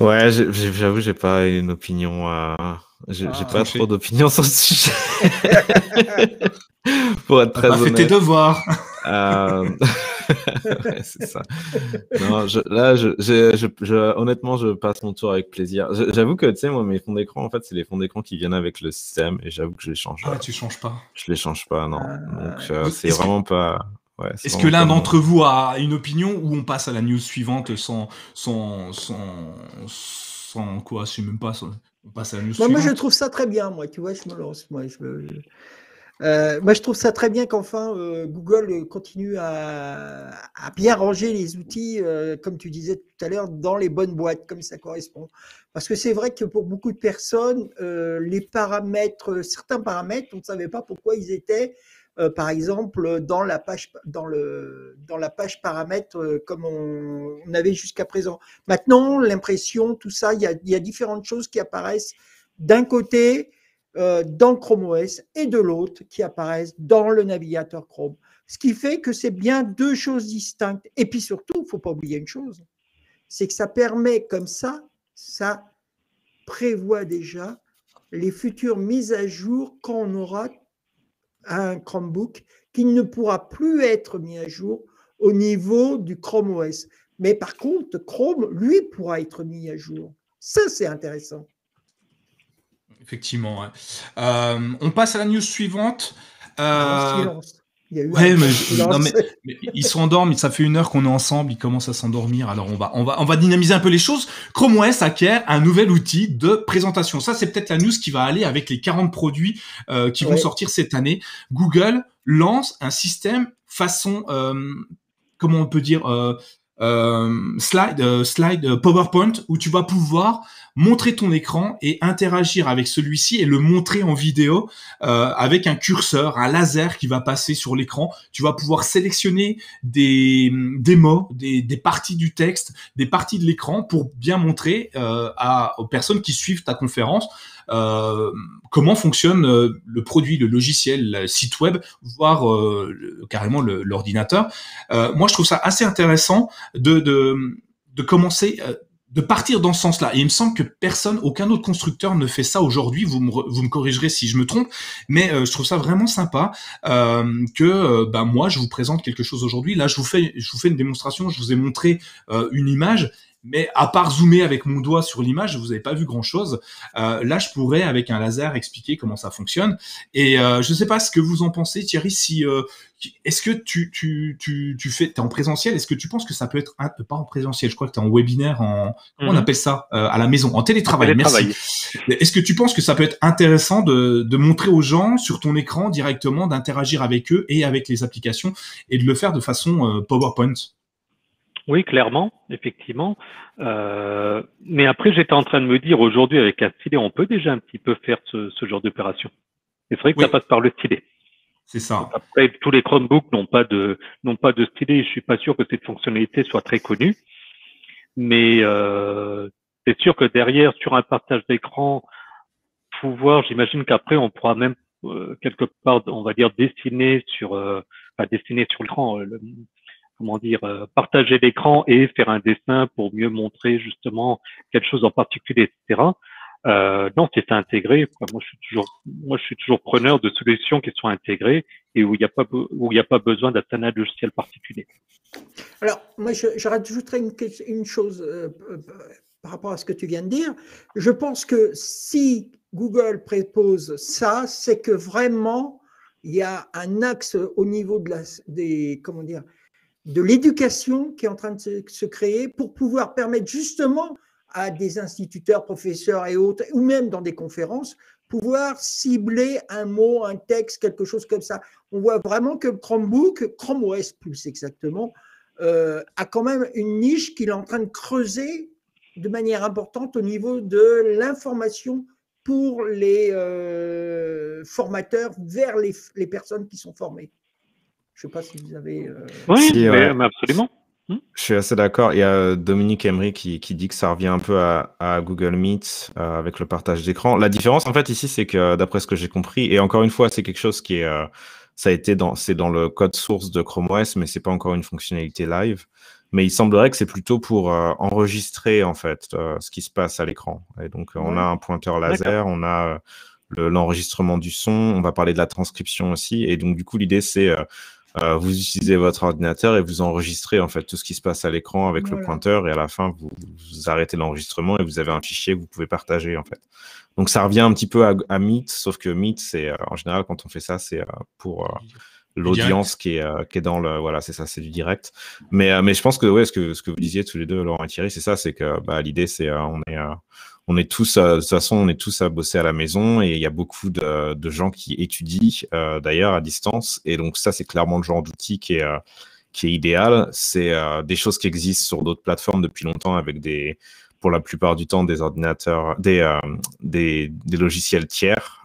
Ouais, j'avoue, j'ai pas une opinion. Euh... J'ai ah, pas trop d'opinion sur ce sujet. Pour être très honnête. fait tes devoirs. Euh... c'est ça. Non, je, là, je, je, je, honnêtement, je passe mon tour avec plaisir. J'avoue que, tu sais, moi, mes fonds d'écran, en fait, c'est les fonds d'écran qui viennent avec le système et j'avoue que je les change. Ah, tu changes pas. Je les change pas, non. Ah. Donc, euh, c'est vraiment pas. Est-ce que l'un d'entre vous a une opinion ou on passe à la news suivante sans, sans, sans, sans quoi Je sais même pas. on passe à la news moi, suivante. Moi, je trouve ça très bien. Moi, tu vois, je me lance. Moi, je, euh, moi, je trouve ça très bien qu'enfin euh, Google continue à, à, bien ranger les outils, euh, comme tu disais tout à l'heure, dans les bonnes boîtes, comme ça correspond. Parce que c'est vrai que pour beaucoup de personnes, euh, les paramètres, certains paramètres, on ne savait pas pourquoi ils étaient euh, par exemple, dans la page, dans le, dans la page paramètres euh, comme on, on avait jusqu'à présent. Maintenant, l'impression, tout ça, il y a, y a différentes choses qui apparaissent d'un côté euh, dans Chrome OS et de l'autre qui apparaissent dans le navigateur Chrome. Ce qui fait que c'est bien deux choses distinctes. Et puis surtout, il ne faut pas oublier une chose, c'est que ça permet comme ça, ça prévoit déjà les futures mises à jour quand on aura un Chromebook qui ne pourra plus être mis à jour au niveau du Chrome OS. Mais par contre, Chrome, lui, pourra être mis à jour. Ça, c'est intéressant. Effectivement. Euh, on passe à la news suivante. Euh, ouais, mais, ils s'endorment. Ça fait une heure qu'on est ensemble. Ils commencent à s'endormir. Alors on va, on va, on va dynamiser un peu les choses. Chrome OS acquiert un nouvel outil de présentation. Ça, c'est peut-être la news qui va aller avec les 40 produits euh, qui vont sortir cette année. Google lance un système façon, euh, comment on peut dire, euh, slide, slide PowerPoint où tu vas pouvoir montrer ton écran et interagir avec celui-ci et le montrer en vidéo avec un curseur, un laser qui va passer sur l'écran. Tu vas pouvoir sélectionner des, des mots, des, des parties du texte, des parties de l'écran pour bien montrer à, aux personnes qui suivent ta conférence euh, comment fonctionne euh, le produit, le logiciel, le site web, voire euh, carrément l'ordinateur. moi, je trouve ça assez intéressant de, de, de commencer de partir dans ce sens-là. Et il me semble que personne, aucun autre constructeur ne fait ça aujourd'hui. Vous me, vous corrigerez si je me trompe, mais je trouve ça vraiment sympa euh, que ben moi je vous présente quelque chose aujourd'hui. Là, je vous fais, je vous fais une démonstration. Je vous ai montré une image mais à part zoomer avec mon doigt sur l'image, vous n'avez pas vu grand-chose. Euh, là, je pourrais, avec un laser, expliquer comment ça fonctionne. Et euh, je ne sais pas ce que vous en pensez, Thierry. Si euh, est-ce que tu tu tu tu fais, es en présentiel Est-ce que tu penses que ça peut être un, pas en présentiel Je crois que tu es en webinaire, en comment on mhm. appelle ça à la maison, en télétravail. Merci. Est-ce que tu penses que ça peut être intéressant de de montrer aux gens sur ton écran directement, d'interagir avec eux et avec les applications et de le faire de façon PowerPoint? Oui, clairement, effectivement. Euh, mais après, j'étais en train de me dire aujourd'hui avec un stylet, on peut déjà un petit peu faire ce, genre d'opération. c'est vrai que ça passe par le stylet. C'est ça. Après, tous les Chromebooks n'ont pas de n'ont pas de stylet. Je suis pas sûr que cette fonctionnalité soit très connue. Mais euh, c'est sûr que derrière, sur un partage d'écran, pouvoir, j'imagine qu'après, on pourra même euh, quelque part, on va dire, dessiner sur, euh, enfin, dessiner sur l'écran, euh, comment dire, euh, partager l'écran et faire un dessin pour mieux montrer justement quelque chose en particulier, etc. Euh, non, c'est intégré. Moi, je suis toujours, preneur de solutions qui sont intégrées et où il n'y a pas, où il n'y a pas besoin d'un logiciel particulier. Alors, moi, je, rajouterais une, une chose euh, par rapport à ce que tu viens de dire. Je pense que si Google propose ça, c'est que vraiment il y a un axe au niveau de la, des, comment dire, de l'éducation qui est en train de se, créer pour pouvoir permettre justement à des instituteurs, professeurs et autres, ou même dans des conférences, pouvoir cibler un mot, un texte, quelque chose comme ça. On voit vraiment que Chromebook, Chrome OS plus exactement, euh, a quand même une niche qu'il est en train de creuser de manière importante au niveau de l'information pour les euh, formateurs vers les personnes qui sont formées. Je ne sais pas si vous avez. Euh, oui, absolument. Hmm? Je suis assez d'accord. Il y a Dominique Emery qui, dit que ça revient un peu à, Google Meet euh, avec le partage d'écran. La différence, en fait, ici, c'est que d'après ce que j'ai compris, et encore une fois, c'est quelque chose qui est. Euh, ça a été dans, c'est dans le code source de Chrome OS, mais c'est pas encore une fonctionnalité live. Mais il semblerait que c'est plutôt pour enregistrer en fait ce qui se passe à l'écran. Et donc on a un pointeur laser, on a l'enregistrement du son, on va parler de la transcription aussi. Et donc du coup l'idée c'est euh, vous utilisez votre ordinateur et vous enregistrez en fait tout ce qui se passe à l'écran avec le pointeur et à la fin vous, arrêtez l'enregistrement et vous avez un fichier que vous pouvez partager en fait. Donc ça revient un petit peu à, Meet, sauf que Meet c'est euh, en général quand on fait ça c'est euh, pour l'audience qui est qui est dans le voilà c'est ça c'est du direct. Mais mais je pense que ouais ce que ce que vous disiez tous les deux Laurent et Thierry c'est ça c'est que bah, l'idée c'est on est on est tous, de toute façon, on est tous à bosser à la maison et il y a beaucoup de, gens qui étudient euh, d'ailleurs à distance. Et donc ça, c'est clairement le genre d'outil qui est, euh, qui est idéal. C'est euh, des choses qui existent sur d'autres plateformes depuis longtemps avec des, pour la plupart du temps, des ordinateurs, des, des, logiciels tiers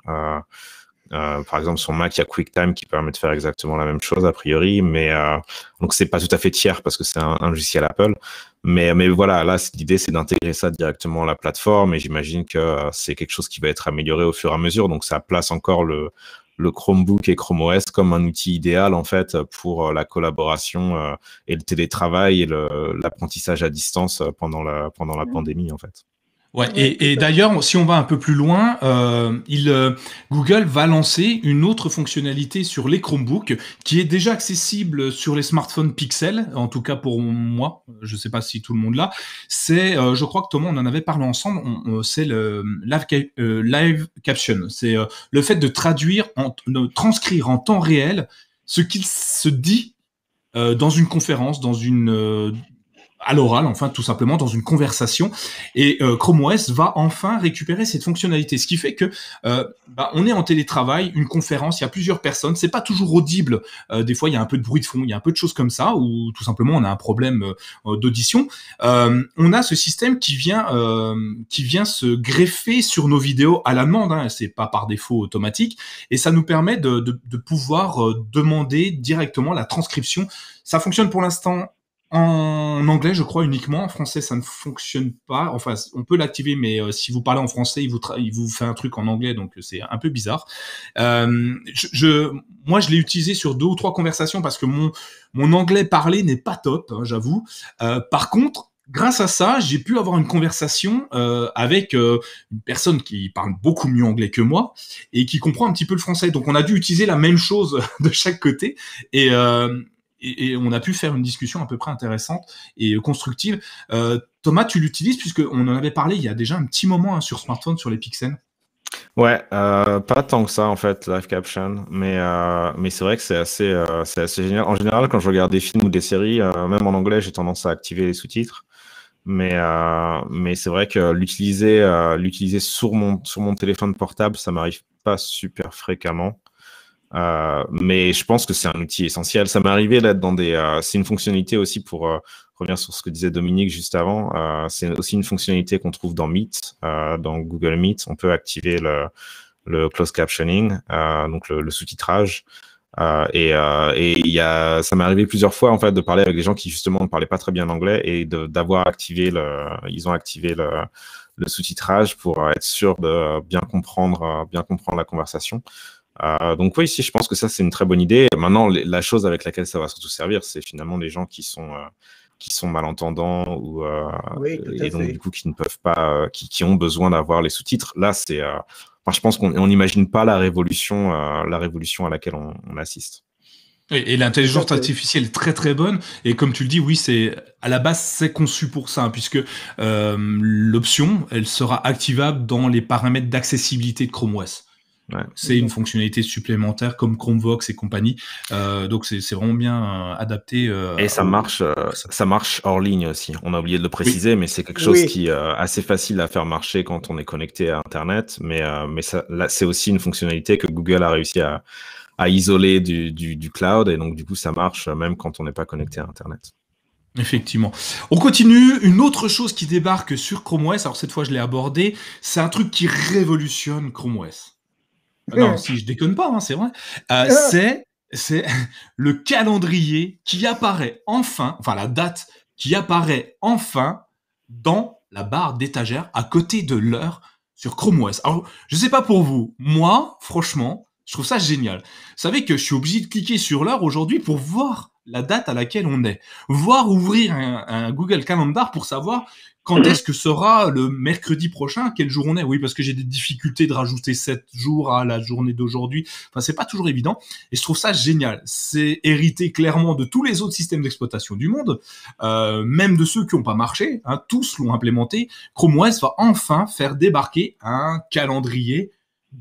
Euh, par exemple, sur Mac, il y a QuickTime qui permet de faire exactement la même chose a priori, mais euh, donc c'est pas tout à fait tiers parce que c'est un, logiciel Apple. Mais, mais voilà, là, l'idée, c'est d'intégrer ça directement à la plateforme et j'imagine que euh, c'est quelque chose qui va être amélioré au fur et à mesure. Donc, ça place encore le, le Chromebook et Chrome OS comme un outil idéal en fait pour la collaboration et le télétravail et l'apprentissage à distance pendant la pendant la mmh. pandémie en fait. Ouais, et, d'ailleurs, si on va un peu plus loin, euh, il, euh, Google va lancer une autre fonctionnalité sur les Chromebooks qui est déjà accessible sur les smartphones Pixel, en tout cas pour moi, je ne sais pas si tout le monde l'a. C'est, euh, je crois que Thomas, on en avait parlé ensemble, c'est le live, live caption. C'est le fait de traduire, en, de transcrire en temps réel ce qu'il se dit dans une conférence, dans une à l'oral, enfin tout simplement dans une conversation. Et euh, Chrome OS va enfin récupérer cette fonctionnalité, ce qui fait que euh, bah, on est en télétravail, une conférence, il y a plusieurs personnes, c'est pas toujours audible. Euh, des fois, il y a un peu de bruit de fond, il y a un peu de choses comme ça, ou tout simplement on a un problème d'audition. on a ce système qui vient qui vient se greffer sur nos vidéos à la demande, hein, c'est pas par défaut automatique, et ça nous permet de, de, de pouvoir demander directement la transcription. Ça fonctionne pour l'instant en anglais, je crois uniquement. En français, ça ne fonctionne pas. Enfin, on peut l'activer, mais euh, si vous parlez en français, il vous, fait un truc en anglais, donc c'est un peu bizarre. Euh, je, moi, je l'ai utilisé sur deux ou trois conversations parce que mon, mon anglais parlé n'est pas top, hein, j'avoue. Euh, par contre, grâce à ça, j'ai pu avoir une conversation euh, avec euh, une personne qui parle beaucoup mieux anglais que moi et qui comprend un petit peu le français. Donc, on a dû utiliser la même chose de chaque côté. Et, euh, et, on a pu faire une discussion à peu près intéressante et constructive. Euh, Thomas, tu l'utilises puisqu'on en avait parlé il y a déjà un petit moment hein, sur smartphone, sur les pixels. Ouais, euh, pas tant que ça en fait, live caption, mais euh, mais c'est vrai que c'est assez assez génial. En général, quand je regarde des films ou des séries, même en anglais, j'ai tendance à activer les sous-titres. Mais mais c'est vrai que l'utiliser l'utiliser sur mon sur mon téléphone portable, ça m'arrive pas super fréquemment. Euh, mais je pense que c'est un outil essentiel. Ça m'est arrivé d'être dans des. Euh, c'est une fonctionnalité aussi pour euh, revenir sur ce que disait Dominique juste avant. C'est aussi une fonctionnalité qu'on trouve dans Meet, dans Google Meet. On peut activer le, le closed captioning, donc le, sous-titrage. et ça m'est arrivé plusieurs fois en fait de parler avec des gens qui justement ne parlaient pas très bien anglais et d'avoir activé le. Ils ont activé le sous-titrage pour être sûr de bien comprendre, bien comprendre la conversation. Euh, donc oui, si je pense que ça c'est une très bonne idée. Maintenant, la chose avec laquelle ça va surtout servir, c'est finalement les gens qui sont euh, qui sont malentendants ou euh, et donc du coup qui ne peuvent pas, qui, qui ont besoin d'avoir les sous-titres. Là, c'est, enfin, je pense qu'on n'imagine pas la révolution, la révolution à laquelle on, on assiste. Et, l'intelligence artificielle est très très bonne. Et comme tu le dis, oui, c'est à la base c'est conçu pour ça, puisque euh, l'option, elle sera activable dans les paramètres d'accessibilité de Chrome OS. Ouais. C'est une fonctionnalité supplémentaire comme Chromevox et compagnie. Euh, donc c'est vraiment bien euh, adapté. Euh, et ça marche, euh, ça marche hors ligne aussi. On a oublié de le préciser, mais c'est quelque chose qui est assez facile à faire marcher quand on est connecté à Internet. Mais mais ça, là, c'est aussi une fonctionnalité que Google a réussi à, à isoler du, du, du cloud et donc du coup ça marche même quand on n'est pas connecté à Internet. Effectivement. On continue. Une autre chose qui débarque sur Chrome OS, alors cette fois je l'ai abordé, c'est un truc qui révolutionne Chrome OS. Non, si je déconne pas, hein, c'est vrai. Euh, c'est c'est le calendrier qui apparaît enfin, enfin la date qui apparaît enfin dans la barre d'étagère à côté de l'heure sur Chrome OS. Alors, je sais pas pour vous, moi, franchement, je trouve ça génial. Vous savez que je suis obligé de cliquer sur l'heure aujourd'hui pour voir la date à laquelle on est. Voir ouvrir un, un Google Calendar pour savoir quand est-ce que sera le mercredi prochain Quel jour on est Oui, parce que j'ai des difficultés de rajouter 7 jours à la journée d'aujourd'hui. Enfin, c'est pas toujours évident. Et je trouve ça génial. C'est hérité clairement de tous les autres systèmes d'exploitation du monde, euh, même de ceux qui n'ont pas marché. Hein, tous l'ont implémenté. Chrome OS va enfin faire débarquer un calendrier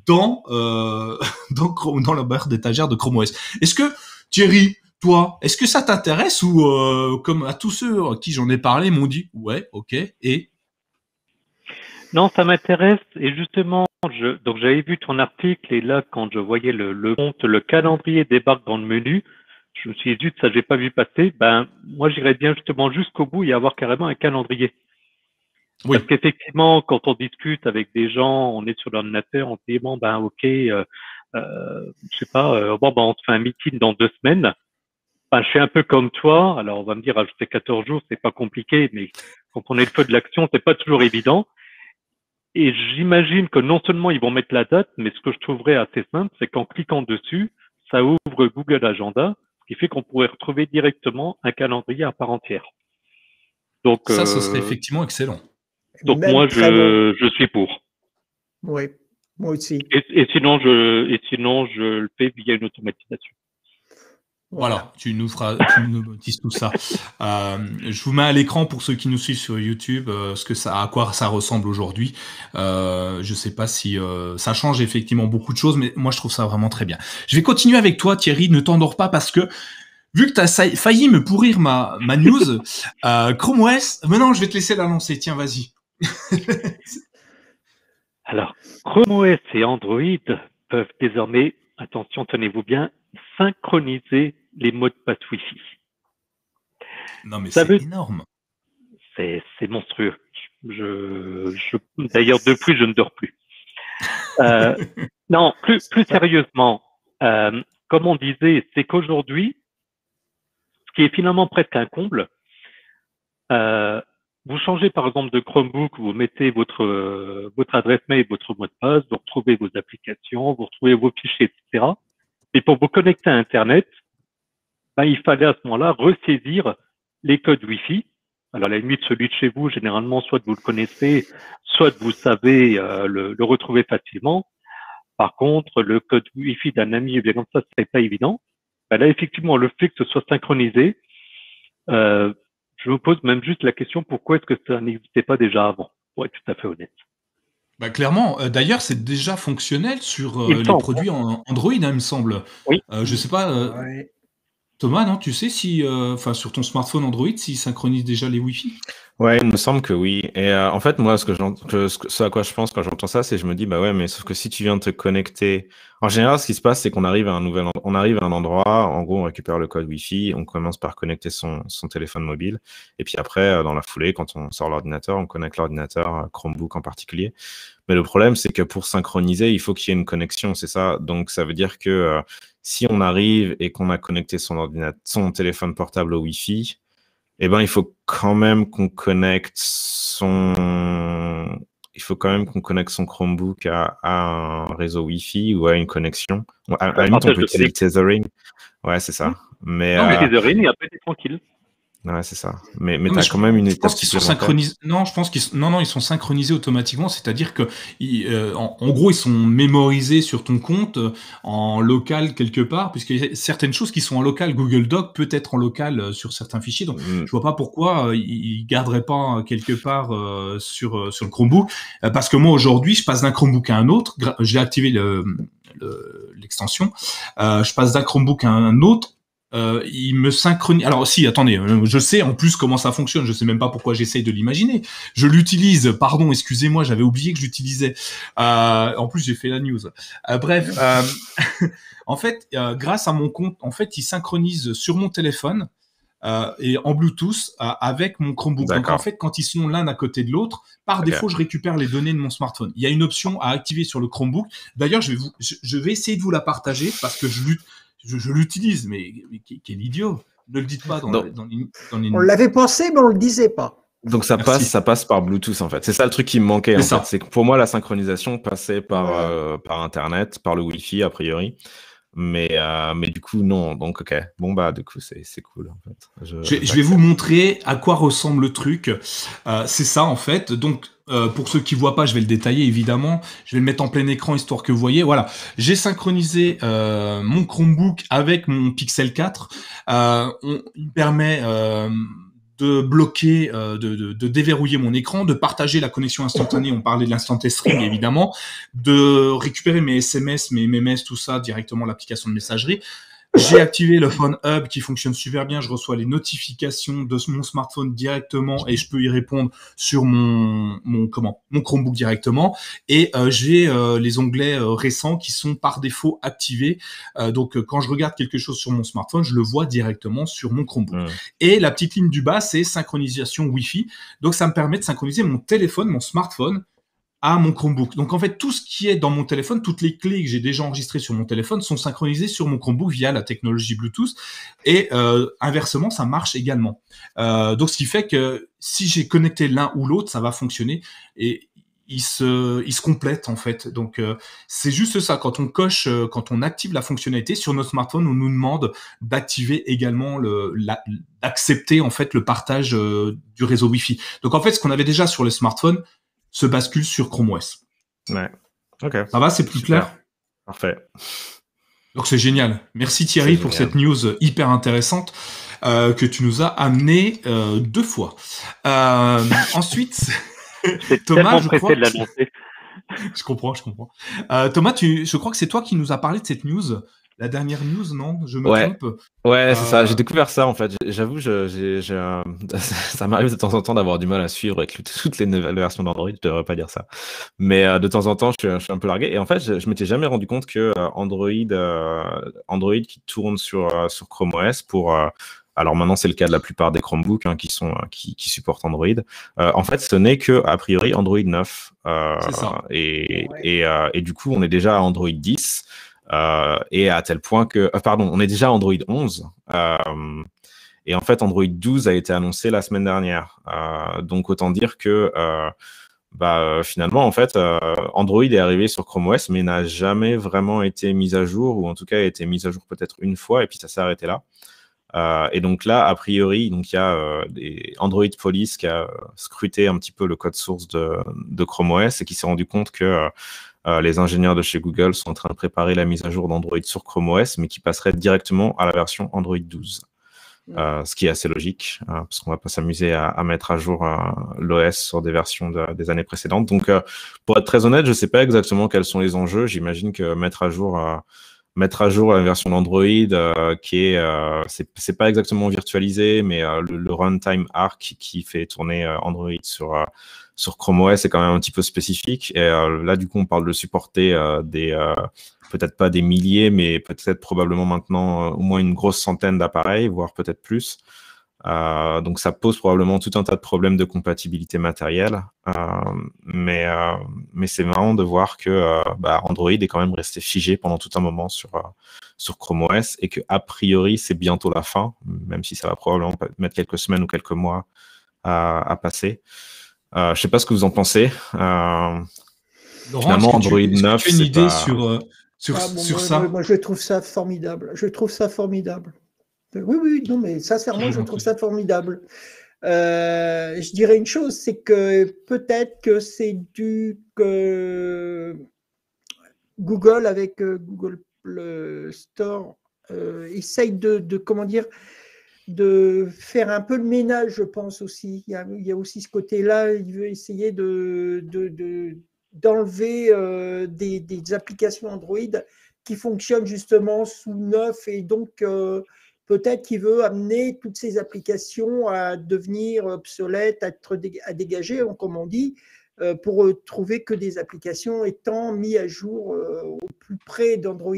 dans euh, dans, dans la barre d'étagère de Chrome OS. Est-ce que Thierry, toi, est-ce que ça t'intéresse ou euh, comme à tous ceux à qui j'en ai parlé m'ont dit ouais, ok, et? Non, ça m'intéresse et justement, je, donc j'avais vu ton article et là quand je voyais le, le compte, le calendrier débarque dans le menu, je me suis dit ça j'ai pas vu passer. Ben moi j'irais bien justement jusqu'au bout et avoir carrément un calendrier. Oui. Parce qu'effectivement, quand on discute avec des gens, on est sur l'ordinateur, on se dit bon ben ok, euh, euh, je sais pas, euh, bon, bah, on se fait un meeting dans deux semaines. Enfin, je suis un peu comme toi. Alors, on va me dire, ajouter 14 jours, c'est pas compliqué, mais quand on est le feu de l'action, c'est pas toujours évident. Et j'imagine que non seulement ils vont mettre la date, mais ce que je trouverais assez simple, c'est qu'en cliquant dessus, ça ouvre Google Agenda, ce qui fait qu'on pourrait retrouver directement un calendrier à part entière. Donc, ça, ce serait euh, effectivement excellent. Donc moi, je, je suis pour. Oui, moi aussi. Et, sinon, je, et sinon, je le fais via une automatisation. Voilà, tu nous feras, tu nous tout ça. Euh, je vous mets à l'écran pour ceux qui nous suivent sur YouTube, euh, ce que ça, à quoi ça ressemble aujourd'hui. Euh, je sais pas si euh, ça change effectivement beaucoup de choses, mais moi je trouve ça vraiment très bien. Je vais continuer avec toi, Thierry. Ne t'endors pas parce que vu que tu as failli me pourrir ma, ma news, euh, Chrome OS. Maintenant, je vais te laisser la lancer. Tiens, vas-y. Alors, Chrome OS et Android peuvent désormais, attention, tenez-vous bien, synchroniser les mots de passe Wi-Fi. Non, mais c'est énorme. C'est monstrueux. Je, je... D'ailleurs, depuis, je ne dors plus. Euh, non, plus, plus sérieusement, euh, comme on disait, c'est qu'aujourd'hui, ce qui est finalement presque un comble, euh, vous changez par exemple de Chromebook, vous mettez votre votre adresse mail, votre mot de passe, vous retrouvez vos applications, vous retrouvez vos fichiers, etc. Et pour vous connecter à Internet, ben, il fallait à ce moment-là ressaisir les codes Wi-Fi. Alors à la limite, celui de chez vous, généralement, soit vous le connaissez, soit vous savez euh, le, le, retrouver facilement. Par contre, le code Wi-Fi d'un ami, eh bien comme ça, c'est pas évident. Ben là, effectivement, le fait que ce soit synchronisé, euh, je me pose même juste la question pourquoi est-ce que ça n'existait pas déjà avant, pour être tout à fait honnête? Bah clairement, euh, d'ailleurs, c'est déjà fonctionnel sur euh, les produits en Android, hein, il me semble. Oui. Euh, je sais pas, euh, Thomas, non, tu sais si, euh, enfin, sur ton smartphone Android, s'il synchronise déjà les Wi-Fi? Ouais, il me semble que oui. Et euh, en fait, moi, ce que, que ce à quoi je pense quand j'entends ça, c'est je me dis, bah ouais, mais sauf que si tu viens te connecter, en général, ce qui se passe, c'est qu'on arrive à un nouvel, on arrive à un endroit, en gros, on récupère le code Wi-Fi, on commence par connecter son, son téléphone mobile, et puis après, euh, dans la foulée, quand on sort l'ordinateur, on connecte l'ordinateur, Chromebook en particulier. Mais le problème, c'est que pour synchroniser, il faut qu'il y ait une connexion, c'est ça. Donc, ça veut dire que euh, si on arrive et qu'on a connecté son ordinateur, son téléphone portable au Wi-Fi, eh ben, il faut quand même qu'on connecte son, il faut quand même qu'on connecte son Chromebook à, un réseau Wi-Fi ou à une connexion. À, la limite, on peut utiliser le tethering. Ouais, c'est ça. Mais, non, mais euh... tethering, et après, t'es tranquille. Ouais, c'est ça. Mais, mais tu as quand même une étape qui sont synchronisés. Non, je pense qu'ils non, non, ils sont synchronisés automatiquement. C'est-à-dire que, euh, en, gros, ils sont mémorisés sur ton compte euh, en local quelque part, puisque certaines choses qui sont en local, Google Doc peut être en local euh, sur certains fichiers. Donc, mm. je vois pas pourquoi euh, ils garderaient pas quelque part sur sur le Chromebook. parce que moi aujourd'hui, je passe d'un Chromebook à un autre. J'ai activé le l'extension. Euh, je passe d'un Chromebook à un autre euh, il me synchronise. Alors si, attendez, euh, je sais en plus comment ça fonctionne. Je sais même pas pourquoi j'essaye de l'imaginer. Je l'utilise. Pardon, excusez-moi, j'avais oublié que j'utilisais. Euh, en plus, j'ai fait la news. Euh, bref, euh, en fait, grâce à mon compte, en fait, il synchronise sur mon téléphone. et en Bluetooth avec mon Chromebook. Donc en fait, quand ils sont l'un à côté de l'autre, par défaut, je récupère les données de mon smartphone. Il y a une option à activer sur le Chromebook. D'ailleurs, je vais vous, je vais essayer de vous la partager parce que je lutte je, l'utilise, mais, quel idiot. Ne le dites pas dans, les, On l'avait pensé, mais on le disait pas. Donc ça passe, ça passe par Bluetooth en fait. C'est ça le truc qui me manquait. En fait. C'est que pour moi la synchronisation passait par euh, par Internet, par le Wi-Fi a priori. Mais, euh, mais du coup, non. Donc, ok. Bon, bah, du coup, c'est cool, en fait. Je, je, vais vous montrer à quoi ressemble le truc. Euh, c'est ça, en fait. Donc, euh, pour ceux qui voient pas, je vais le détailler, évidemment. Je vais le mettre en plein écran, histoire que vous voyez. Voilà. J'ai synchronisé euh, mon Chromebook avec mon Pixel 4. Euh, on, il permet de bloquer, euh, de, de, de, déverrouiller mon écran, de partager la connexion instantanée, on parlait de l'instant string évidemment, de récupérer mes SMS, mes MMS, tout ça directement l'application de messagerie, j'ai activé le Phone Hub qui fonctionne super bien. Je reçois les notifications de mon smartphone directement et je peux y répondre sur mon, mon comment mon Chromebook directement. Et euh, j'ai euh, les onglets euh, récents qui sont par défaut activés. donc quand je regarde quelque chose sur mon smartphone, je le vois directement sur mon Chromebook. Et la petite ligne du bas, c'est synchronisation Wi-Fi. Donc ça me permet de synchroniser mon téléphone, mon smartphone à mon Chromebook. Donc en fait, tout ce qui est dans mon téléphone, toutes les clés que j'ai déjà enregistrées sur mon téléphone sont synchronisées sur mon Chromebook via la technologie Bluetooth. Et euh, inversement, ça marche également. Euh, donc ce qui fait que si j'ai connecté l'un ou l'autre, ça va fonctionner. Et il se, il se complète en fait. Donc euh, c'est juste ça. Quand on coche, euh, quand on active la fonctionnalité sur notre smartphone, on nous demande d'activer également le, d'accepter en fait le partage du réseau Wi-Fi. Donc en fait, ce qu'on avait déjà sur le smartphone se bascule sur Chrome OS. Ouais. Ok. Ça va, c'est plus clair? Parfait. Donc c'est génial. Merci Thierry pour cette news hyper intéressante. Euh, que tu nous as amené euh, deux fois. Euh, ensuite, Thomas, je crois, de je comprends, je comprends. Euh, Thomas, tu, je crois que c'est toi qui nous as parlé de cette news. La dernière news, non? Je me ouais. trompe? Ouais, c'est ça. J'ai découvert ça en fait. J'avoue, ça m'arrive de temps en temps d'avoir du mal à suivre avec toutes les nouvelles versions d'Android. Je devrais pas dire ça, mais euh, de temps en temps, je suis, un peu largué. Et en fait, je, je m'étais jamais rendu compte que euh, Android, Android qui tourne sur sur Chrome OS pour alors maintenant c'est le cas de la plupart des Chromebooks hein, qui sont qui, qui, supportent Android. Euh, en fait, ce n'est que a priori Android 9 euh, et et, euh, et, du coup on est déjà à Android 10 euh, et à tel point que euh, pardon on est déjà Android 11 et en fait Android 12 a été annoncé la semaine dernière. donc autant dire que bah, finalement, en fait, Android est arrivé sur Chrome OS, mais n'a jamais vraiment été mis à jour, ou en tout cas a été mis à jour peut-être une fois, et puis ça s'est arrêté là. Euh, et donc là, a priori, il y a euh, Android Police qui a scruté un petit peu le code source de Chrome OS et qui s'est rendu compte que euh, les ingénieurs de chez Google sont en train de préparer la mise à jour d'Android sur Chrome OS, mais qui passerait directement à la version Android 12. Euh, ce qui est assez logique, hein, parce qu'on va pas s'amuser à, à, mettre à jour euh, l'OS sur des versions de, des années précédentes. Donc, pour être très honnête, je sais pas exactement quels sont les enjeux. J'imagine que mettre à jour mettre à jour la version d'Android euh, qui est euh, c'est pas exactement virtualisé mais euh, le, runtime arc qui fait tourner euh, Android sur sur Chrome OS est quand même un petit peu spécifique. Et là du coup on parle de supporter des peut-être pas des milliers mais peut-être probablement maintenant au moins une grosse centaine d'appareils voire peut-être plus. Euh, donc ça pose probablement tout un tas de problèmes de compatibilité matérielle, euh, mais euh, mais c'est marrant de voir que euh, bah, Android est quand même resté figé pendant tout un moment sur euh, sur Chrome OS et que a priori c'est bientôt la fin, même si ça va probablement mettre quelques semaines ou quelques mois à passer. Je sais pas ce que vous en pensez. Laurent, finalement, Android tu, 9, tu as une idée pas... sur sur, ah, bon, sur moi, ça Moi, je trouve ça formidable. Je trouve ça formidable. Oui, oui, non, mais sincèrement, je trouve ça formidable. Euh, je dirais une chose, c'est que peut-être que c'est dû que Google avec euh, Google Store euh, essaye de, de, comment dire, de faire un peu le ménage, je pense aussi. Il y a, aussi ce côté-là, il veut essayer de, de d'enlever euh, des, applications Android qui fonctionnent justement sous neuf et donc euh, peut-être qu'il veut amener toutes ces applications à devenir obsolètes, à, être à dégager, comme on dit, euh, pour trouver que des applications étant mises à jour au plus près d'Android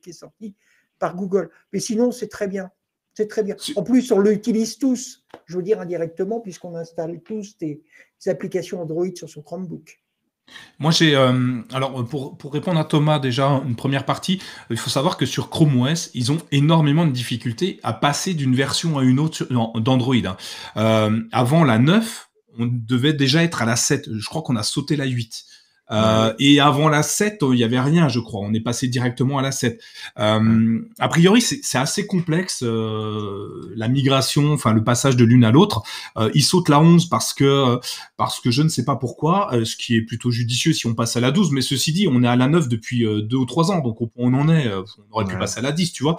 qui est sorti par Google. Mais sinon, c'est très bien. C'est très bien. En plus, on l'utilise tous, je veux dire indirectement, puisqu'on installe tous des, des applications Android sur son Chromebook. Moi, j'ai euh, alors pour, pour répondre à Thomas déjà une première partie, il faut savoir que sur Chrome OS, ils ont énormément de difficultés à passer d'une version à une autre d'Android. Hein. Euh, avant la 9, on devait déjà être à la 7. Je crois qu'on a sauté la 8. Euh, et avant la 7, il y avait rien, je crois. On est passé directement à la 7. Euh, a priori, c'est assez complexe euh, la migration, enfin le passage de l'une à l'autre. Euh, il saute la 11 parce que parce que je ne sais pas pourquoi, euh, ce qui est plutôt judicieux si on passe à la 12. Mais ceci dit, on est à la 9 depuis euh, deux ou trois ans, donc on, on en est. on aurait pu passer à la 10, tu vois.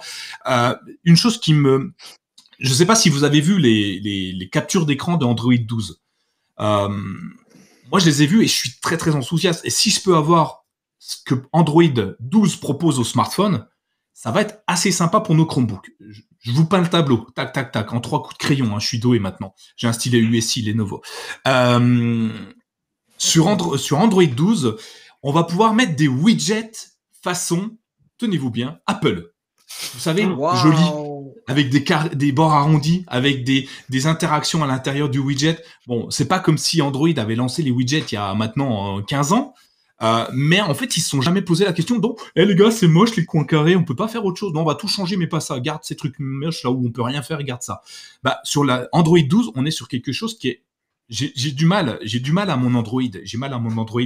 une chose qui me, je ne sais pas si vous avez vu les les, les captures d'écran de Android 12. Euh, moi, je les ai vus et je suis très très enthousiaste. Et si je peux avoir ce que Android 12 propose au smartphone, ça va être assez sympa pour nos Chromebooks. Je, vous peins le tableau, tac tac tac, en trois coups de crayon. Hein, je suis doué maintenant. J'ai un stylet USI Lenovo. Euh, sur, Andro sur Android 12, on va pouvoir mettre des widgets façon, tenez-vous bien, Apple. Vous savez, joli. Avec des, bords arrondis, avec des, interactions à l'intérieur du widget. Bon, c'est pas comme si Android avait lancé les widgets il y a maintenant 15 ans. Euh, mais en fait, ils se sont jamais posé la question. Donc, eh les gars, c'est moche les coins carrés, on peut pas faire autre chose. Non, on va tout changer, mais pas ça. Garde ces trucs moches là où on peut rien faire, garde ça. Bah, sur la Android 12, on est sur quelque chose qui est j'ai du mal, j'ai du mal à mon Android, j'ai mal à mon Android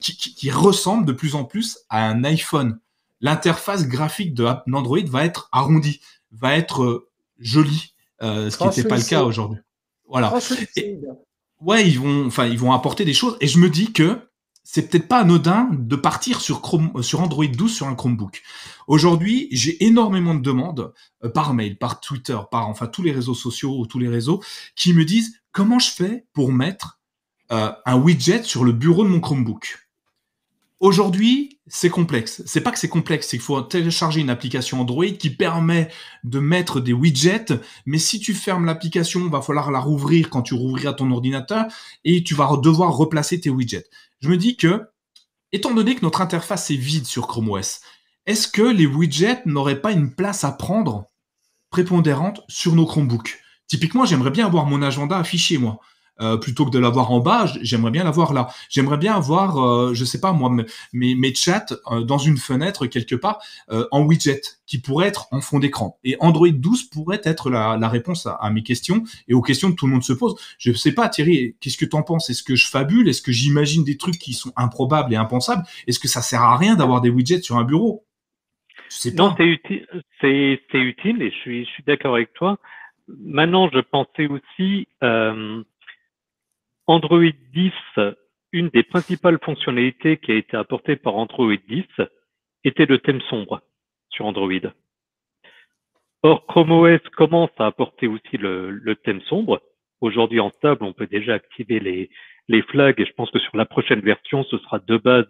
qui, qui, qui, ressemble de plus en plus à un iPhone. L'interface graphique de Android va être arrondie, va être euh, jolie, euh, ce qui n'était pas le cas aujourd'hui. Voilà. ouais, ils vont, enfin, ils vont apporter des choses, et je me dis que c'est peut-être pas anodin de partir sur, Chrome, euh, sur Android 12 sur un Chromebook. Aujourd'hui, j'ai énormément de demandes euh, par mail, par Twitter, par enfin tous les réseaux sociaux ou tous les réseaux qui me disent comment je fais pour mettre euh, un widget sur le bureau de mon Chromebook? Aujourd'hui, c'est complexe. C'est pas que c'est complexe, c'est qu'il faut télécharger une application Android qui permet de mettre des widgets, mais si tu fermes l'application, va falloir la rouvrir quand tu rouvriras ton ordinateur et tu vas devoir replacer tes widgets. Je me dis que, étant donné que notre interface est vide sur Chrome OS, est-ce que les widgets n'auraient pas une place à prendre prépondérante sur nos Chromebooks? Typiquement, j'aimerais bien avoir mon agenda affiché, moi. Euh, plutôt que de l'avoir en bas, j'aimerais bien l'avoir là. J'aimerais bien avoir, euh, je sais pas moi, mes, mes chats euh, dans une fenêtre quelque part euh, en widget qui pourrait être en fond d'écran. Et Android 12 pourrait être la, la réponse à, à, mes questions et aux questions que tout le monde se pose. Je sais pas, Thierry, qu'est-ce que tu en penses? Est-ce que je fabule? Est-ce que j'imagine des trucs qui sont improbables et impensables? Est-ce que ça sert à rien d'avoir des widgets sur un bureau? Non, c'est utile, c'est utile et je suis, je suis d'accord avec toi. Maintenant, je pensais aussi euh, Android 10, une des principales fonctionnalités qui a été apportée par Android 10 était le thème sombre sur Android. Or, Chrome OS commence à apporter aussi le, thème sombre. Aujourd'hui, en stable, on peut déjà activer les, flags et je pense que sur la prochaine version, ce sera de base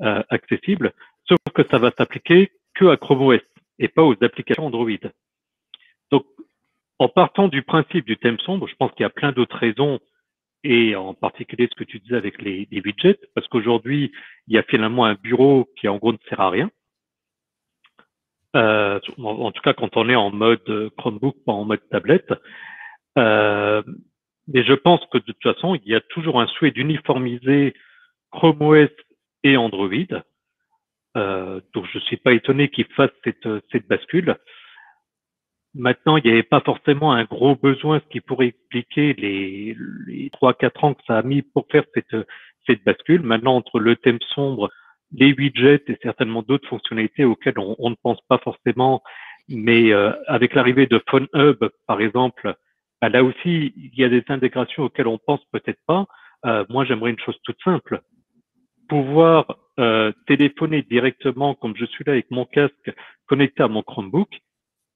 euh, accessible. Sauf que ça va s'appliquer que à Chrome OS et pas aux applications Android. Donc, en partant du principe du thème sombre, je pense qu'il y a plein d'autres raisons et en particulier ce que tu disais avec les, widgets, parce qu'aujourd'hui, il y a finalement un bureau qui en gros ne sert à rien. Euh, en, tout cas, quand on est en mode Chromebook, pas en mode tablette. Euh, mais je pense que de toute façon, il y a toujours un souhait d'uniformiser Chrome OS et Android. Euh, donc, je suis pas étonné qu'ils fassent cette, cette bascule. Maintenant, il n'y avait pas forcément un gros besoin, ce qui pourrait expliquer les, les 3-4 ans que ça a mis pour faire cette, cette bascule. Maintenant, entre le thème sombre, les widgets et certainement d'autres fonctionnalités auxquelles on, ne pense pas forcément, mais euh, avec l'arrivée de Phone Hub, par exemple, bah, là aussi, il y a des intégrations auxquelles on pense peut-être pas. Euh, moi, j'aimerais une chose toute simple. Pouvoir euh, téléphoner directement, comme je suis là avec mon casque connecté à mon Chromebook,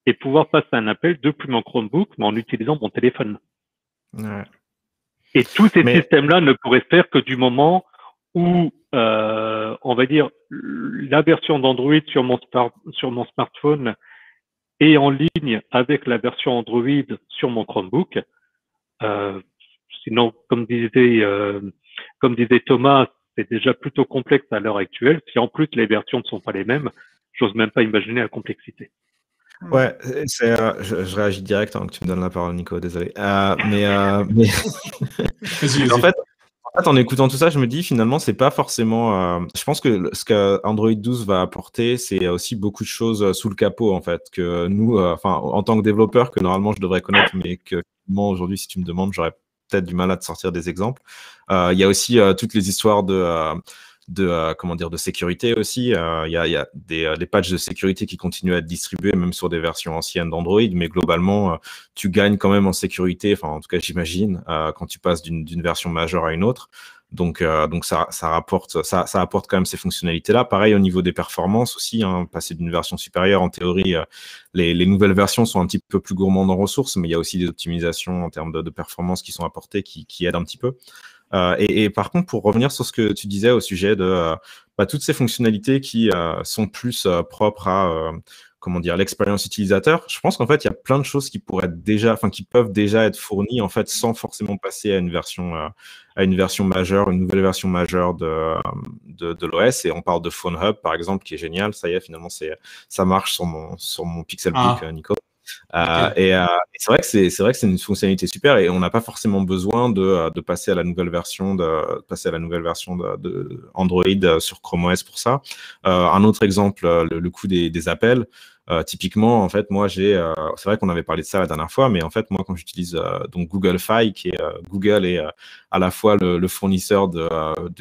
et pouvoir passer un appel depuis mon Chromebook, mais en utilisant mon téléphone. Ouais. Et tous ces systèmes-là ne pourraient faire que du moment où, euh, on va dire, la version d'Android sur mon, sur mon smartphone est en ligne avec la version Android sur mon Chromebook. Euh, sinon, comme disait, euh, comme disait Thomas, c'est déjà plutôt complexe à l'heure actuelle. Si en plus les versions ne sont pas les mêmes, j'ose même pas imaginer la complexité. Ouais, c'est, euh, je, réagis direct avant que tu me donnes la parole, Nico, désolé. Euh, mais, euh, mais... en, fait, en, fait, en écoutant tout ça, je me dis finalement, c'est pas forcément. je pense que ce que Android 12 va apporter, c'est aussi beaucoup de choses sous le capot, en fait, que nous, enfin, en tant que développeur, que normalement je devrais connaître, mais que moi aujourd'hui, si tu me demandes, j'aurais peut-être du mal à te sortir des exemples. Il y a aussi toutes les histoires de de euh, comment dire de sécurité aussi. Euh, il y a, y a des euh, les patchs de sécurité qui continuent à être distribués même sur des versions anciennes d'Android, mais globalement tu gagnes quand même en sécurité. Enfin en tout cas j'imagine quand tu passes d'une version majeure à une autre. Donc, donc ça, ça, rapporte, ça, ça apporte quand même ces fonctionnalités-là. Pareil au niveau des performances aussi, hein, passer d'une version supérieure, en théorie, les, les, nouvelles versions sont un petit peu plus gourmandes en ressources, mais il y a aussi des optimisations en termes de, de performance qui sont apportées, qui, qui aident un petit peu. Euh, et, et, par contre, pour revenir sur ce que tu disais au sujet de euh, bah, toutes ces fonctionnalités qui euh, sont plus propres à comment dire l'expérience utilisateur, je pense qu'en fait il y a plein de choses qui pourraient être déjà, enfin qui peuvent déjà être fournies en fait sans forcément passer à une version à une version majeure, une nouvelle version majeure de de, de l'OS. Et on parle de Phone Hub par exemple qui est génial. Ça y est, finalement c'est ça marche sur mon sur mon Pixelbook, ah. Nico. Et, c'est vrai que c'est c'est vrai que c'est une fonctionnalité super et on n'a pas forcément besoin de, de, passer à la nouvelle version de passer à la nouvelle version de, de Android sur Chrome OS pour ça. un autre exemple, le, le coût des, des appels. Euh, typiquement, en fait, moi, j'ai, euh, c'est vrai qu'on avait parlé de ça la dernière fois, mais en fait, moi, quand j'utilise euh, donc Google Fi, qui est Google est à la fois le, fournisseur de,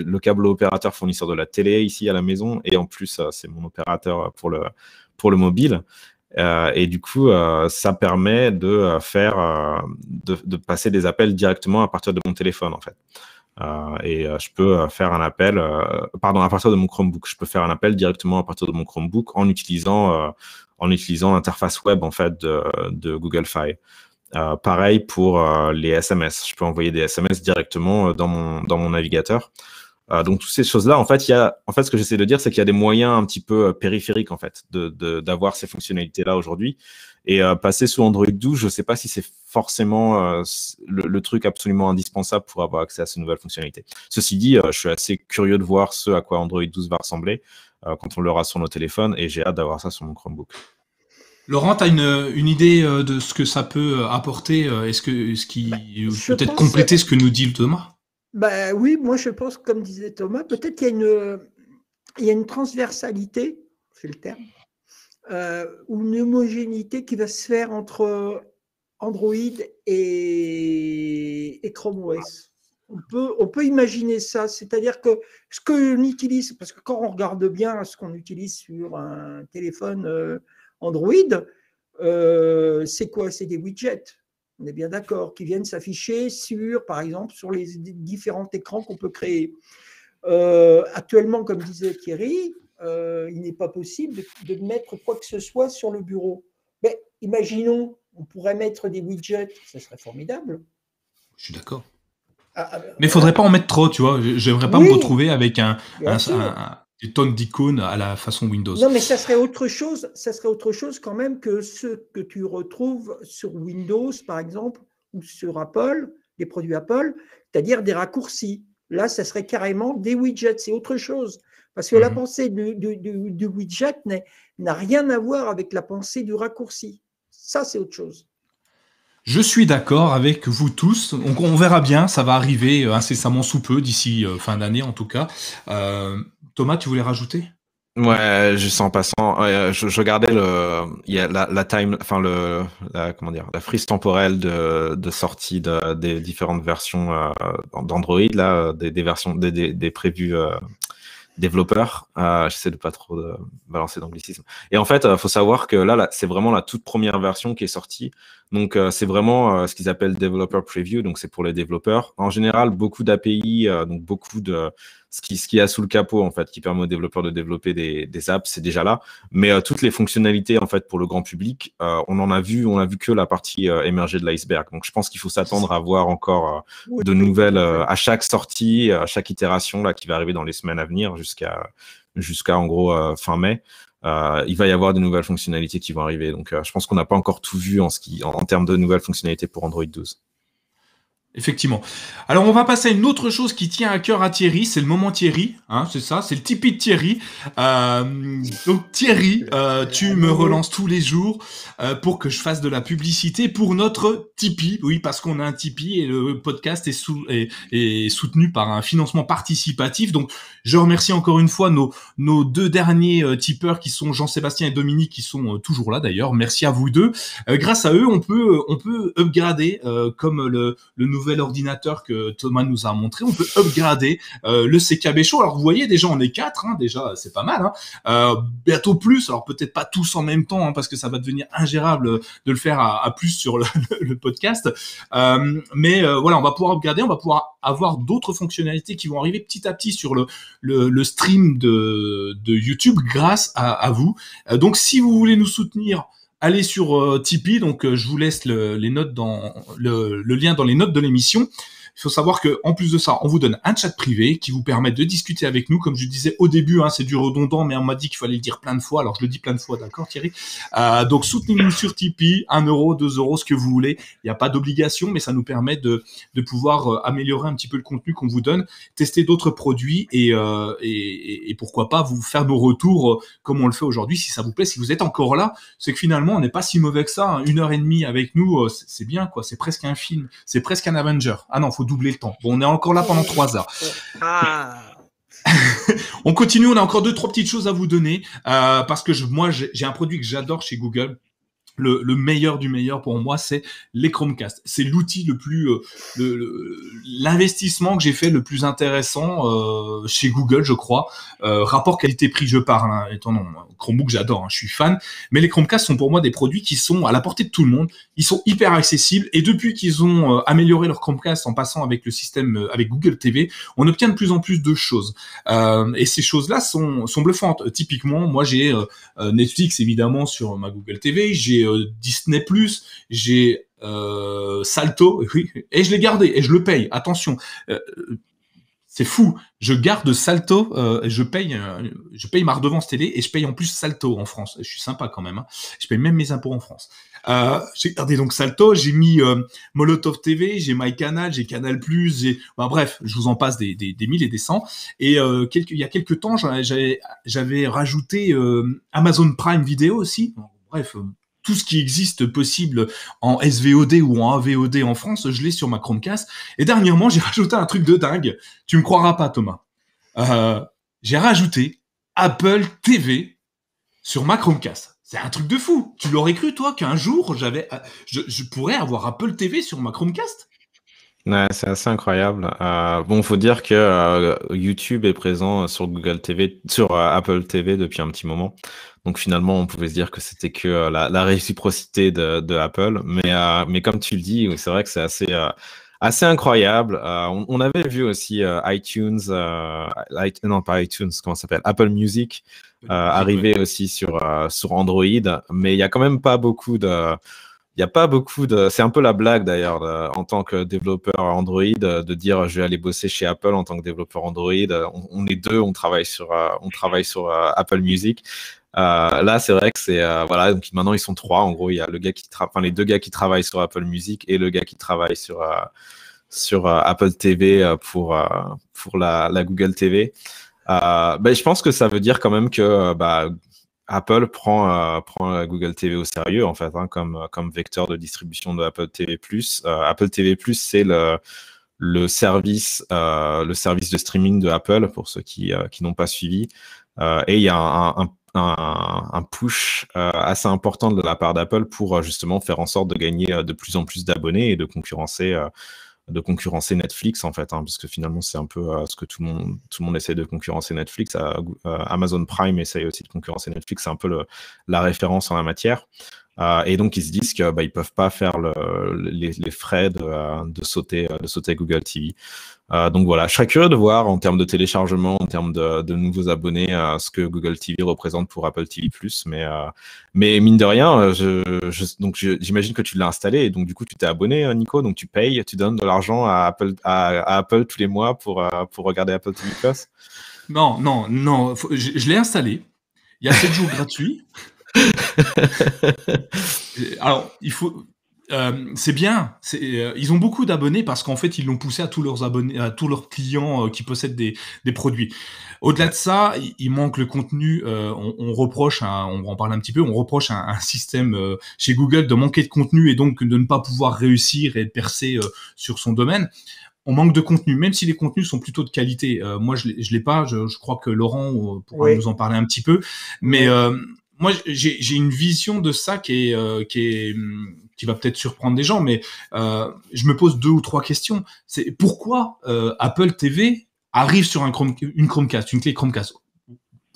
le câble opérateur fournisseur de la télé ici à la maison, et en plus, c'est mon opérateur pour le pour le mobile. Et du coup, ça permet de faire, de, passer des appels directement à partir de mon téléphone, en fait. Euh, et euh, je peux euh, faire un appel, pardon, à partir de mon Chromebook. Je peux faire un appel directement à partir de mon Chromebook en utilisant, en utilisant l'interface web en fait de, de Google Fi. Euh, pareil pour les SMS. Je peux envoyer des SMS directement dans mon, dans mon navigateur. Euh, donc toutes ces choses-là, en fait, il y a, en fait, ce que j'essaie de dire, c'est qu'il y a des moyens un petit peu périphériques en fait de d'avoir ces fonctionnalités-là aujourd'hui. Et euh, passer sous Android 12, je ne sais pas si c'est forcément euh, le, truc absolument indispensable pour avoir accès à ces nouvelles fonctionnalités. Ceci dit, euh, je suis assez curieux de voir ce à quoi Android 12 va ressembler quand on l'aura sur nos téléphones et j'ai hâte d'avoir ça sur mon Chromebook. Laurent, tu as une, une, idée de ce que ça peut apporter Est-ce que ce qui bah, peut-être compléter ce que nous dit Thomas? Bah, Oui, moi je pense, comme disait Thomas, peut-être qu'il y, une, il y a une transversalité, c'est le terme, euh, ou une homogénéité qui va se faire entre Android et, et Chrome OS. On peut, on peut imaginer ça, c'est-à-dire que ce qu'on utilise, parce que quand on regarde bien ce qu'on utilise sur un téléphone euh, Android, euh, c'est quoi? C'est des widgets, on est bien d'accord, qui viennent s'afficher sur, par exemple, sur les différents écrans qu'on peut créer. actuellement, comme disait Thierry, euh, il n'est pas possible de, mettre quoi que ce soit sur le bureau. Mais imaginons, on pourrait mettre des widgets, ce serait formidable. Je suis d'accord. Ah, ah, Mais il faudrait pas en mettre trop, tu vois. J'aimerais pas me retrouver avec un, des tonnes d'icônes à la façon Windows. Non, mais ça serait autre chose. Ça serait autre chose quand même que ce que tu retrouves sur Windows, par exemple, ou sur Apple, les produits Apple, c'est-à-dire des raccourcis. Là, ça serait carrément des widgets. C'est autre chose. Parce que la mmh pensée du, widget n'a rien à voir avec la pensée du raccourci. Ça, c'est autre chose. Je suis d'accord avec vous tous. On, verra bien, ça va arriver incessamment sous peu, d'ici euh, fin d'année en tout cas. Euh, Thomas, tu voulais rajouter? Ouais, juste en passant, je, regardais le, y a la, time, enfin le, la, comment dire, la frise temporelle de, sortie des différentes versions d'Android là, des, versions, des, des, prévues développeur. Euh, J'essaie de pas trop balancer d'anglicisme. Et en fait, euh, faut savoir que là c'est vraiment la toute première version qui est sortie. Donc, euh, c'est vraiment euh, ce qu'ils appellent Developer Preview. Donc, c'est pour les développeurs. En général, beaucoup d'API, donc beaucoup de ce qui, qui a sous le capot, en fait, qui permet aux développeurs de développer des, des apps, c'est déjà là. Mais toutes les fonctionnalités, en fait, pour le grand public, on en a vu, on a vu que la partie émergée de l'iceberg. Donc, je pense qu'il faut s'attendre à voir encore de nouvelles à chaque sortie, à chaque itération là qui va arriver dans les semaines à venir jusqu'à jusqu'à en gros fin mai. Euh, il va y avoir des nouvelles fonctionnalités qui vont arriver. Donc, euh, je pense qu'on n'a pas encore tout vu en, ce qui, en, en termes de nouvelles fonctionnalités pour Android 12. Effectivement. Alors on va passer à une autre chose qui tient à cœur à Thierry, c'est le moment Thierry, hein, c'est ça, c'est le Tipeee de Thierry. Euh, donc Thierry, euh, tu me relances tous les jours euh, pour que je fasse de la publicité pour notre Tipeee, oui parce qu'on a un Tipeee et le podcast est, sous, est, soutenu par un financement participatif. Donc je remercie encore une fois nos, nos deux derniers euh, tipeurs qui sont Jean-Sébastien et Dominique qui sont euh, toujours là d'ailleurs. Merci à vous deux. grâce à eux, on peut on peut upgrader comme le, le nouveau ordinateur que Thomas nous a montré, on peut upgrader euh, le CKB Show. Alors vous voyez déjà on est quatre, hein, déjà c'est pas mal. Hein. Euh, bientôt plus, alors peut-être pas tous en même temps hein, parce que ça va devenir ingérable de le faire à, plus sur le, podcast. Euh, mais voilà, on va pouvoir upgrader, on va pouvoir avoir d'autres fonctionnalités qui vont arriver petit à petit sur le, le, stream de, YouTube grâce à vous. donc si vous voulez nous soutenir allez sur euh, Tipeee, donc euh, je vous laisse le, les notes dans le, lien dans les notes de l'émission. Il faut savoir que en plus de ça, on vous donne un chat privé qui vous permet de discuter avec nous. Comme je disais au début, hein, c'est du redondant, mais on m'a dit qu'il fallait le dire plein de fois. Alors je le dis plein de fois, d'accord Thierry? Euh, Donc soutenez-nous sur Tipeee, 1 euro, 2 euros, ce que vous voulez. Il n'y a pas d'obligation, mais ça nous permet de, de pouvoir euh, améliorer un petit peu le contenu qu'on vous donne, tester d'autres produits et, euh, et, et, pourquoi pas vous faire nos retours comme on le fait aujourd'hui, si ça vous plaît. Si vous êtes encore là, c'est que finalement on n'est pas si mauvais que ça. Hein. Une heure et demie avec nous, c'est bien quoi. C'est presque un film, c'est presque un Avenger. Ah non, faut doubler le temps. Bon, on est encore là pendant trois heures. Ah. on continue, on a encore deux trois petites choses à vous donner euh, parce que je, moi j'ai un produit que j'adore chez Google le, le, meilleur du meilleur pour moi, c'est les Chromecast. C'est l'outil le plus, euh, l'investissement que j'ai fait le plus intéressant euh, chez Google, je crois. Euh, rapport qualité-prix, je parle. Hein, étant non, Chromebook, j'adore, hein, je suis fan. Mais les Chromecast sont pour moi des produits qui sont à la portée de tout le monde. Ils sont hyper accessibles et depuis qu'ils ont amélioré leur Chromecast en passant avec le système, avec Google TV, on obtient de plus en plus de choses. Et ces choses-là sont, sont bluffantes. Typiquement, moi j'ai Netflix évidemment sur ma Google TV, j'ai Disney+, j'ai euh, Salto, oui, et je l'ai gardé et je le paye. Attention, euh, c'est fou. Je garde Salto, euh, je paye, euh, je paye ma redevance télé et je paye en plus Salto en France. Je suis sympa quand même. Hein. Je paye même mes impôts en France. Euh, j'ai gardé donc Salto, j'ai mis euh, Molotov TV, j'ai MyCanal, j'ai Canal+, bah, bref, je vous en passe des, des, des mille et des cents. Et euh, il y a quelques temps, j'avais, j'avais rajouté Amazon Prime Video aussi. bref, tout ce qui existe possible en SVOD ou en AVOD en France, je l'ai sur ma Chromecast. Et dernièrement, j'ai rajouté un truc de dingue. Tu me croiras pas, Thomas. Euh, j'ai rajouté Apple TV sur ma Chromecast. C'est un truc de fou. Tu l'aurais cru, toi, qu'un jour, j'avais, euh, je, pourrais avoir Apple TV sur ma Chromecast? Ouais, c'est assez incroyable. Euh, bon, faut dire que euh, YouTube est présent sur Google TV, sur Apple TV depuis un petit moment. Donc finalement, on pouvait se dire que c'était que euh, la, réciprocité de, Apple. Mais, euh, mais comme tu le dis, c'est vrai que c'est assez, euh, assez incroyable. On, avait vu aussi iTunes, non pas iTunes, comment ça s'appelle? Apple Music arriver aussi sur, sur Android. Mais il y a quand même pas beaucoup de... N'y a pas beaucoup de. C'est un peu la blague d'ailleurs en tant que développeur Android de dire je vais aller bosser chez Apple en tant que développeur Android. On, est deux, on travaille sur, on travaille sur Apple Music. Euh, là, c'est vrai que c'est euh, voilà. Donc maintenant, ils sont trois. En gros, il y a le gars qui enfin les deux gars qui travaillent sur Apple Music et le gars qui travaille sur euh, sur Apple TV pour pour la, Google TV. Ben, je pense que ça veut dire quand même que bah, Apple prend, prend Google TV au sérieux, en fait, hein, comme, comme vecteur de distribution de Apple TV+. Apple TV+, c'est le, service, de streaming de Apple, pour ceux qui, n'ont pas suivi. et il y a un, push euh, assez important de la part d'Apple pour euh, justement faire en sorte de gagner euh, de plus en plus d'abonnés et de concurrencer de concurrencer Netflix en fait, hein, parce que finalement c'est un peu ce que tout le monde tout le monde essaie de concurrencer Netflix. Amazon Prime essaye aussi de concurrencer Netflix, c'est un peu la référence en la matière. Et donc ils se disent qu'ils bah, ils peuvent pas faire le, les, frais de, de sauter sauter Google TV. Euh, donc voilà, je serais curieux de voir en termes de téléchargement, en termes de, nouveaux abonnés, euh, ce que Google TV représente pour Apple TV+. Mais, euh, mine de rien, euh, j'imagine que tu l'as installé et donc du coup tu t'es abonné, Nico. Donc tu payes, tu donnes de l'argent à Apple, tous les mois pour, pour regarder Apple TV+. Non, non, non. je, je l'ai installé. Il y a 7 jours gratuits. Alors, il faut, euh, c'est bien. Euh, ils ont beaucoup d'abonnés parce qu'en fait, ils l'ont poussé à tous leurs abonnés, à tous leurs clients euh, qui possèdent des, des produits. Au-delà de ça, il, manque le contenu. On, on, reproche, on en parle un petit peu, on reproche un, un système chez Google de manquer de contenu et donc de ne pas pouvoir réussir et percer sur son domaine. On manque de contenu, même si les contenus sont plutôt de qualité. moi, je ne l'ai pas. Je, je, crois que Laurent pourra nous en parler un petit peu. Mais moi, j'ai une vision de ça qui est, qui est qui va peut-être surprendre des gens, mais euh, je me pose deux ou trois questions. C'est pourquoi euh, Apple TV arrive sur un Chrome, une Chromecast, une clé Chromecast?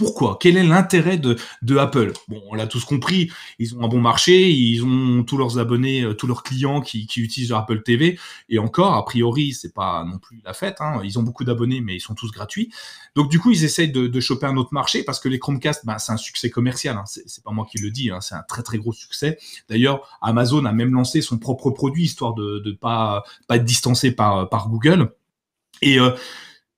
Pourquoi? Quel est l'intérêt de, Apple? Bon, on l'a tous compris, ils ont un bon marché, ils ont tous leurs abonnés, euh, tous leurs clients qui, utilisent leur Apple TV, et encore, a priori, c'est pas non plus la fête. Hein. Ils ont beaucoup d'abonnés, mais ils sont tous gratuits. Donc du coup, ils essayent de, choper un autre marché parce que les Chromecast, ben, c'est un succès commercial. Hein. C'est pas moi qui le dis, hein. c'est un très très gros succès. D'ailleurs, Amazon a même lancé son propre produit histoire de ne pas pas être distancé par par Google. Et euh,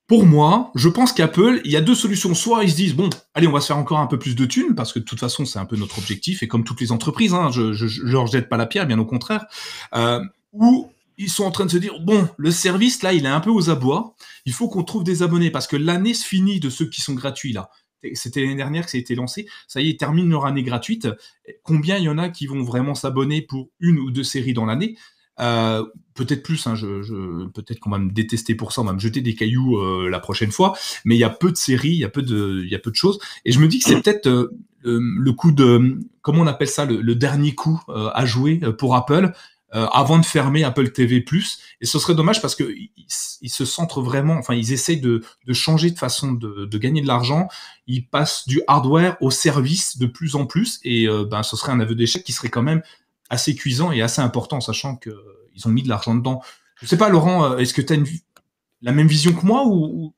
pour moi, je pense qu'Apple, il y a deux solutions. Soit ils se disent, bon, allez, on va se faire encore un peu plus de thunes, parce que de toute façon, c'est un peu notre objectif, et comme toutes les entreprises, hein, je ne leur jette pas la pierre, bien au contraire. Euh, ou ils sont en train de se dire, bon, le service, là, il est un peu aux abois, il faut qu'on trouve des abonnés, parce que l'année se finit de ceux qui sont gratuits, là. C'était l'année dernière que ça a été lancé. Ça y est, ils terminent leur année gratuite. Combien il y en a qui vont vraiment s'abonner pour une ou deux séries dans l'année? Euh, peut-être plus, hein, je, je peut-être qu'on va me détester pour ça, on va me jeter des cailloux euh, la prochaine fois, mais il y a peu de séries, il y a peu de, il y a peu de choses, et je me dis que c'est peut-être euh, le coup de, comment on appelle ça, le, dernier coup à jouer pour Apple avant de fermer Apple TV+. Et ce serait dommage parce que ils, se centrent vraiment, enfin ils essayent de, de changer de façon de, de gagner de l'argent. Ils passent du hardware au service de plus en plus, et ben ce serait un aveu d'échec qui serait quand même assez cuisant et assez important, sachant qu'ils ont mis de l'argent dedans. Je sais pas, Laurent, euh, est-ce que tu as la même vision que moi ou,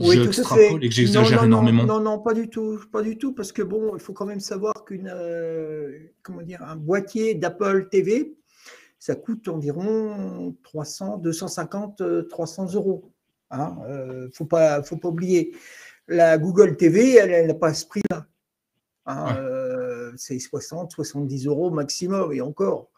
oui, j'extrapole et que j'exagère énormément? non, non, pas du tout, pas du tout, parce que bon, il faut quand même savoir qu'une, euh, comment dire, un boîtier d'Apple TV, ça coûte environ 300, 250, 300 euros. Hein euh, faut pas, faut pas oublier. La Google TV, elle n'a pas ce prix-là. Hein, c'est 60, 70 euros maximum et encore.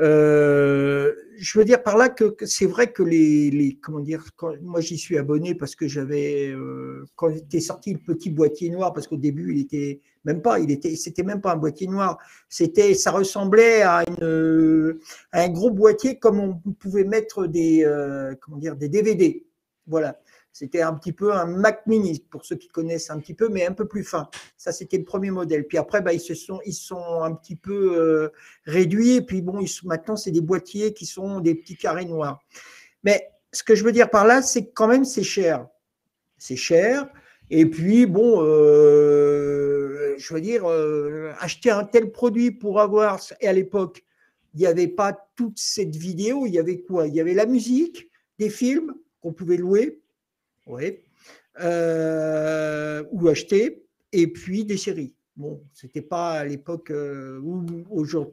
Euh, je veux dire par là que, c'est vrai que les, comment dire, moi j'y suis abonné parce que j'avais euh, quand était sorti le petit boîtier noir parce qu'au début il était même pas, il était, c'était même pas un boîtier noir, c'était, ça ressemblait à, une, un gros boîtier comme on pouvait mettre des, euh, comment dire, des DVD, voilà. C'était un petit peu un Mac Mini, pour ceux qui connaissent un petit peu, mais un peu plus fin. Ça, c'était le premier modèle. Puis après, bah, ils se sont, un petit peu euh, réduits. Et puis bon, ils maintenant, c'est des boîtiers qui sont des petits carrés noirs. Mais ce que je veux dire par là, c'est que quand même, c'est cher. C'est cher. Et puis, bon, euh, je veux dire, euh, acheter un tel produit pour avoir, et à l'époque, il n'y avait pas toute cette vidéo, il y avait quoi? Il y avait la musique, des films qu'on pouvait louer, oui, euh, ou acheter, et puis des séries. Bon, c'était pas à l'époque euh, où,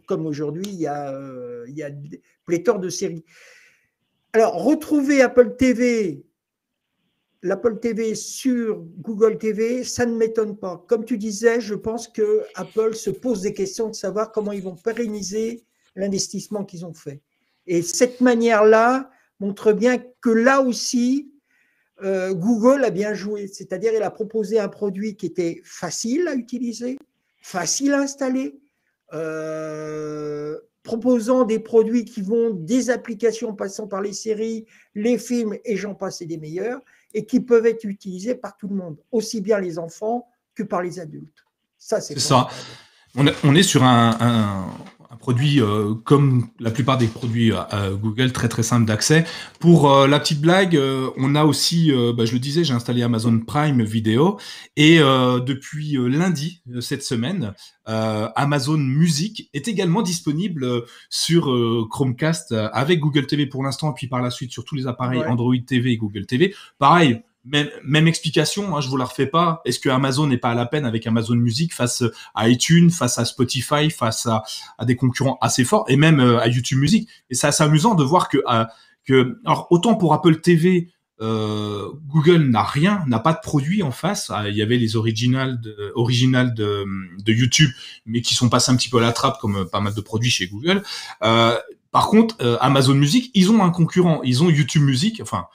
comme aujourd'hui, il y a, euh, il y a pléthore de séries. Alors, retrouver Apple TV, l'Apple TV sur Google TV, ça ne m'étonne pas. Comme tu disais, je pense que Apple se pose des questions de savoir comment ils vont pérenniser l'investissement qu'ils ont fait. Et cette manière-là montre bien que là aussi, euh, Google a bien joué, c'est-à-dire il a proposé un produit qui était facile à utiliser, facile à installer, euh, proposant des produits qui vont des applications passant par les séries, les films et j'en passe et des meilleurs, et qui peuvent être utilisés par tout le monde, aussi bien les enfants que par les adultes. Ça, c'est ça. On, est sur un, un produit euh, comme la plupart des produits euh, Google, très très simple d'accès. Pour euh, la petite blague, on a aussi, bah, je le disais, j'ai installé Amazon Prime Video et depuis lundi cette semaine, Amazon Music est également disponible sur Chromecast avec Google TV pour l'instant, puis par la suite sur tous les appareils Android TV et Google TV. Pareil, même, explication, hein, je vous la refais pas. Est-ce que Amazon n'est pas à la peine avec Amazon Music face à iTunes, face à Spotify, face à, des concurrents assez forts et même euh, à YouTube Music? Et c'est assez amusant de voir que, euh, que alors autant pour Apple TV, euh, Google n'a rien, n'a pas de produit en face. Il y avait les originales de, originales de, YouTube, mais qui sont passés un petit peu à la trappe comme pas mal de produits chez Google. par contre, Amazon Music, ils ont un concurrent, ils ont YouTube Music. Enfin,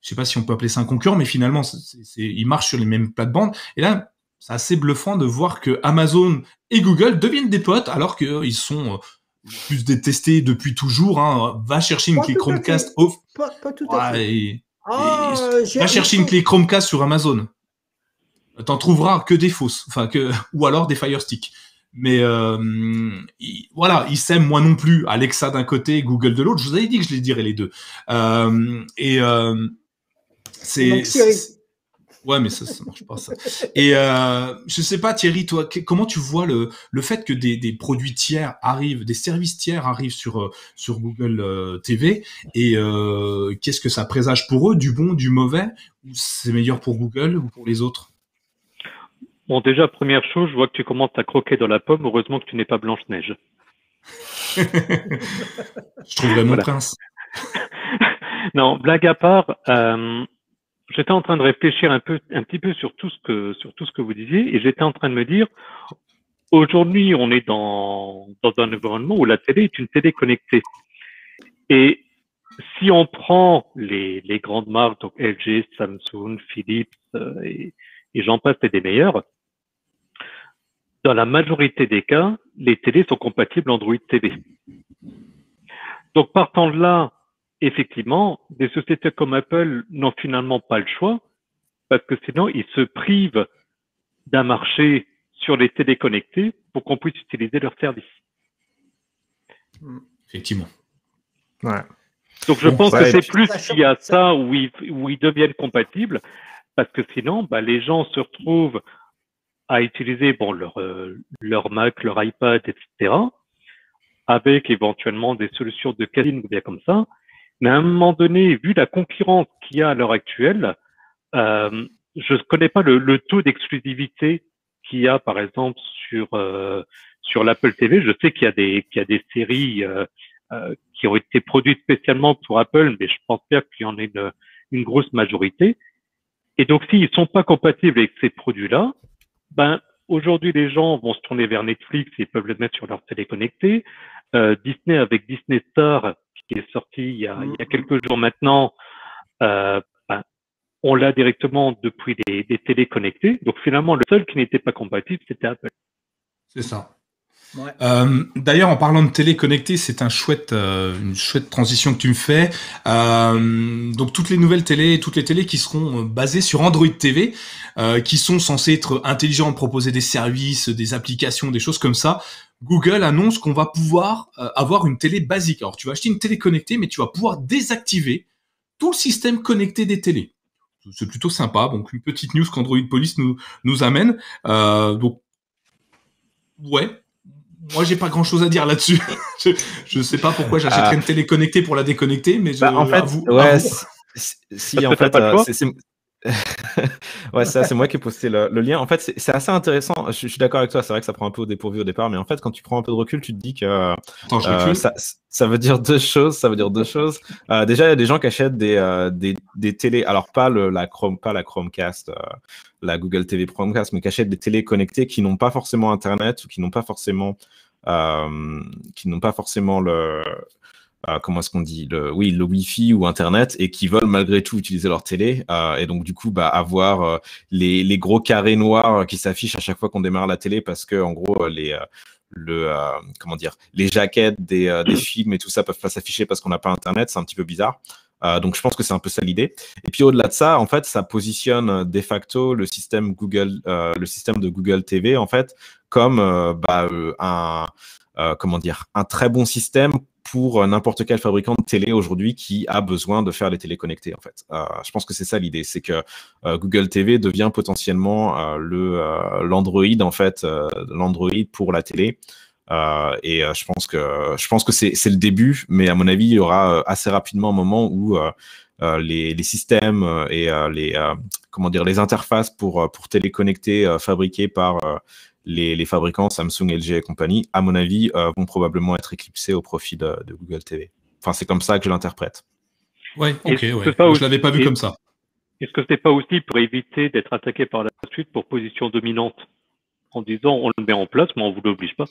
je sais pas si on peut appeler ça un concurrent, mais finalement, c'est, ils marchent sur les mêmes plates-bandes. Et là, c'est assez bluffant de voir que Amazon et Google deviennent des potes alors qu'ils sont euh, plus détestés depuis toujours. Hein. Va chercher une clé Chromecast off. Pas, tout à fait. Ah, va chercher une clé Chromecast sur Amazon. T'en trouveras que des fausses, enfin que ou alors des Fire Stick. Mais euh, voilà, ils s'aiment moi non plus. Alexa d'un côté, Google de l'autre. Je vous avais dit que je les dirais les deux. Euh, et euh, c'est Ouais, mais ça, ça marche pas, ça. Et euh, je sais pas, Thierry, toi, comment tu vois le, le fait que des, des produits tiers arrivent, des services tiers arrivent sur, euh, sur Google euh, TV et euh, qu'est-ce que ça présage pour eux, du bon, du mauvais Ou c'est meilleur pour Google ou pour les autres? Bon, déjà, première chose, je vois que tu commences à croquer dans la pomme. Heureusement que tu n'es pas Blanche-Neige. je trouverais mon prince. non, blague à part, euh, j'étais en train de réfléchir un peu, un petit peu sur tout ce que, sur tout ce que vous disiez, et j'étais en train de me dire, aujourd'hui, on est dans, dans un environnement où la télé est une télé connectée. Et si on prend les, les grandes marques, donc LG, Samsung, Philips, euh, et, et j'en passe des meilleurs, dans la majorité des cas, les télés sont compatibles Android TV. Donc partant de là, effectivement, des sociétés comme Apple n'ont finalement pas le choix parce que sinon ils se privent d'un marché sur les téléconnectés pour qu'on puisse utiliser leurs services. Effectivement. Ouais. Donc je pense que c'est plus qu'il y a ça où ils, où ils deviennent compatibles parce que sinon, bah, les gens se retrouvent à utiliser bon leur euh, leur Mac, leur iPad, etc. avec éventuellement des solutions de casting ou bien comme ça, mais à un moment donné, vu la concurrence qu'il y a à l'heure actuelle, euh, je ne connais pas le, le taux d'exclusivité qu'il y a, par exemple, sur euh, sur l'Apple TV. Je sais qu'il y a des qu'il y a des séries euh, euh, qui ont été produites spécialement pour Apple, mais je pense bien qu'il y en a une, une grosse majorité. Et donc, s'ils sont pas compatibles avec ces produits-là, ben aujourd'hui les gens vont se tourner vers Netflix et peuvent le mettre sur leur télé connectée. Euh, Disney avec Disney Star qui est sorti il y a, il y a quelques jours maintenant, euh, ben, on l'a directement depuis des, des télés connectées. Donc finalement, le seul qui n'était pas compatible, c'était Apple. C'est ça. Ouais. Euh, D'ailleurs, en parlant de télé connectée, c'est un chouette, euh, une chouette transition que tu me fais. Euh, donc toutes les nouvelles télés, toutes les télés qui seront basées sur Android TV, euh, qui sont censées être intelligentes, proposer des services, des applications, des choses comme ça. Google annonce qu'on va pouvoir euh, avoir une télé basique. Alors tu vas acheter une télé connectée, mais tu vas pouvoir désactiver tout le système connecté des télés. C'est plutôt sympa. Donc une petite news qu'Android Police nous nous amène. Euh, donc ouais, moi j'ai pas grand chose à dire là-dessus. je, je sais pas pourquoi j'achèterais une télé connectée pour la déconnecter, mais je, bah, en fait, vous, ouais, si en fait, euh, c'est ouais, ça, c'est moi qui ai posté le, le lien. En fait, c'est assez intéressant. Je, je suis d'accord avec toi. C'est vrai que ça prend un peu au dépourvu au départ, mais en fait, quand tu prends un peu de recul, tu te dis que Attends, euh, ça, ça, veut dire deux choses. Ça veut dire deux choses. Euh, déjà, il y a des gens qui achètent des, euh, des, des télés. Alors pas le, la Chrome, pas la Chromecast, la Google TV Chromecast, mais qui achètent des télés connectées qui n'ont pas forcément Internet ou qui n'ont pas forcément, qui n'ont pas forcément le comment est-ce qu'on dit le, Oui, le Wi-Fi ou Internet et qui veulent malgré tout utiliser leur télé euh, et donc du coup bah, avoir euh, les, les, gros carrés noirs qui s'affichent à chaque fois qu'on démarre la télé parce que en gros les le comment dire les jaquettes des, des films et tout ça peuvent pas s'afficher parce qu'on n'a pas Internet, c'est un petit peu bizarre. donc je pense que c'est un peu ça l'idée. Et puis au-delà de ça, en fait, ça positionne de facto le système Google, le système de Google TV en fait comme bah, un comment dire un très bon système pour n'importe quel fabricant de télé aujourd'hui qui a besoin de faire des télés connectées en fait. Euh, je pense que c'est ça l'idée, c'est que euh, Google TV devient potentiellement euh, le l'Android en fait, l'Android pour la télé. et je pense que je pense que c'est le début, mais à mon avis il y aura assez rapidement un moment où les, les systèmes et les comment dire les interfaces pour pour télé connectées fabriquées par les, les, fabricants Samsung, LG et compagnie, à mon avis, euh, vont probablement être éclipsés au profit de, de Google TV. Enfin, c'est comme ça que je l'interprète. Ouais, ok, ouais. Je l'avais pas vu comme ça. Est-ce que c'est pas aussi pour éviter d'être attaqué par la suite pour position dominante en disant on le met en place, mais on vous l'oblige pas?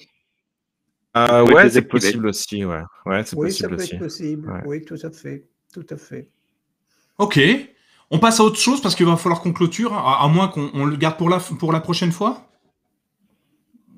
Euh, Ouais, c'est possible aussi. Ouais, ouais c'est oui, possible ça peut aussi. être possible. Ouais. Oui, tout à fait, tout à fait. Ok. On passe à autre chose parce qu'il va falloir qu'on clôture, à, à moins qu'on le garde pour la, pour la prochaine fois?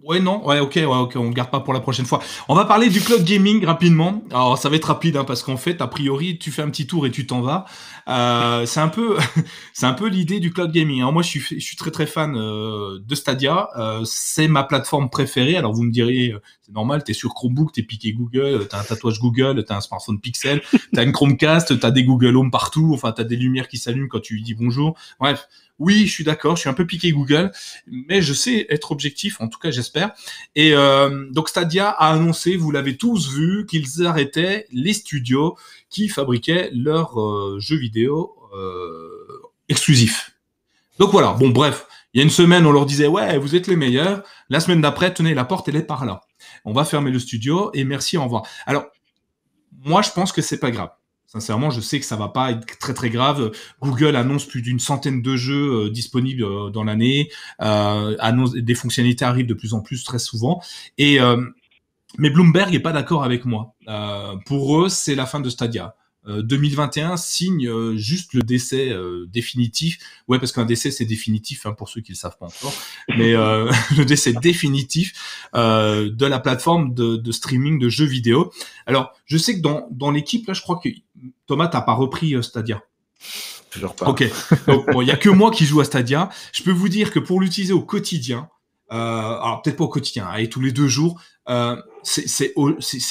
Ouais, non, ouais, ok, ouais, ok, on garde pas pour la prochaine fois. On va parler du cloud gaming rapidement. Alors, ça va être rapide, hein, parce qu'en fait, a priori, tu fais un petit tour et tu t'en vas. Euh, c'est un peu, c'est un peu l'idée du cloud gaming. Alors moi, je suis, je suis très très fan euh, de Stadia. Euh, c'est ma plateforme préférée. Alors vous me direz, Normal, t'es sur Chromebook, t'es piqué Google, t'as un tatouage Google, t'as un smartphone Pixel, t'as une Chromecast, t'as des Google Home partout, enfin t'as des lumières qui s'allument quand tu lui dis bonjour. Bref, oui, je suis d'accord, je suis un peu piqué Google, mais je sais être objectif, en tout cas j'espère. Et euh, donc Stadia a annoncé, vous l'avez tous vu, qu'ils arrêtaient les studios qui fabriquaient leurs euh, jeux vidéo euh, exclusifs. Donc voilà, bon bref, il y a une semaine on leur disait ouais vous êtes les meilleurs, la semaine d'après tenez la porte elle est par là. On va fermer le studio et merci au revoir. Alors moi je pense que c'est pas grave. Sincèrement, je sais que ça va pas être très très grave. Google annonce plus d'une centaine de jeux euh, disponibles euh, dans l'année. Euh, annonce des fonctionnalités arrivent de plus en plus très souvent. Et mais Bloomberg est pas d'accord avec moi. Pour eux, c'est la fin de Stadia. 2021 signe juste le décès définitif. Ouais, parce qu'un décès c'est définitif hein, pour ceux qui le savent pas encore. Mais le décès définitif de la plateforme de, de, streaming de jeux vidéo. Alors, je sais que dans, dans l'équipe là, je crois que Thomas, t'as pas repris euh, Stadia Toujours pas. Ok. Donc, il y a que moi qui joue à Stadia. Je peux vous dire que pour l'utiliser au quotidien, euh, alors peut-être pas au quotidien, et tous les deux jours, euh, c'est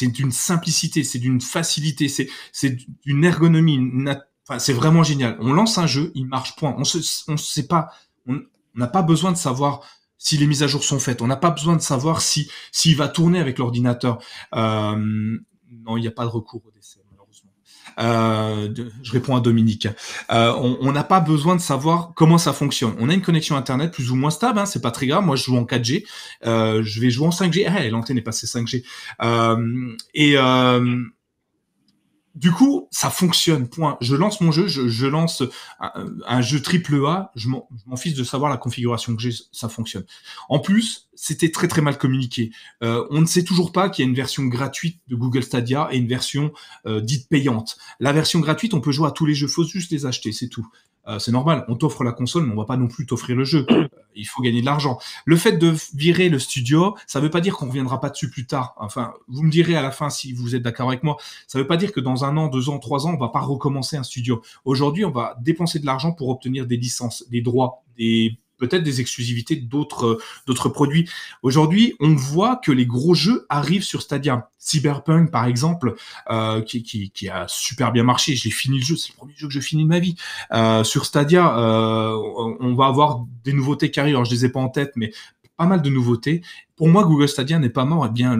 d'une simplicité, c'est d'une facilité, c'est d'une ergonomie. C'est vraiment génial. On lance un jeu, il marche. Point. On se, on sait pas. On n'a pas besoin de savoir si les mises à jour sont faites. On n'a pas besoin de savoir si s'il va tourner avec l'ordinateur. Euh, non, il n'y a pas de recours au décès. Euh, je réponds à Dominique. Euh, on n'a pas besoin de savoir comment ça fonctionne. On a une connexion internet plus ou moins stable, hein, c'est pas très grave. Moi, je joue en 4G, euh, je vais jouer en 5G. Ah, l'antenne est passée 5G. Euh, et euh, du coup, ça fonctionne. Point. Je lance mon jeu, je, lance un, un, jeu triple A. Je m'en fiche de savoir la configuration que j'ai, ça fonctionne. En plus, c'était très très mal communiqué. Euh, on ne sait toujours pas qu'il y a une version gratuite de Google Stadia et une version euh, dite payante. La version gratuite, on peut jouer à tous les jeux, faut juste les acheter, c'est tout. Euh, c'est normal, on t'offre la console, mais on va pas non plus t'offrir le jeu. Euh, il faut gagner de l'argent. Le fait de virer le studio, ça veut pas dire qu'on reviendra pas dessus plus tard. Enfin, vous me direz à la fin si vous êtes d'accord avec moi. Ça veut pas dire que dans un an, deux ans, trois ans, on va pas recommencer un studio. Aujourd'hui, on va dépenser de l'argent pour obtenir des licences, des droits, des peut-être des exclusivités d'autres d'autres produits. Aujourd'hui, on voit que les gros jeux arrivent sur Stadia. Cyberpunk, par exemple, euh, qui, a super bien marché. J'ai fini le jeu, c'est le premier jeu que je finis de ma vie. Euh, sur Stadia, euh, on va avoir des nouveautés qui arrivent. Alors, je les ai pas en tête, mais pas mal de nouveautés. Pour moi, Google Stadia n'est pas mort, bien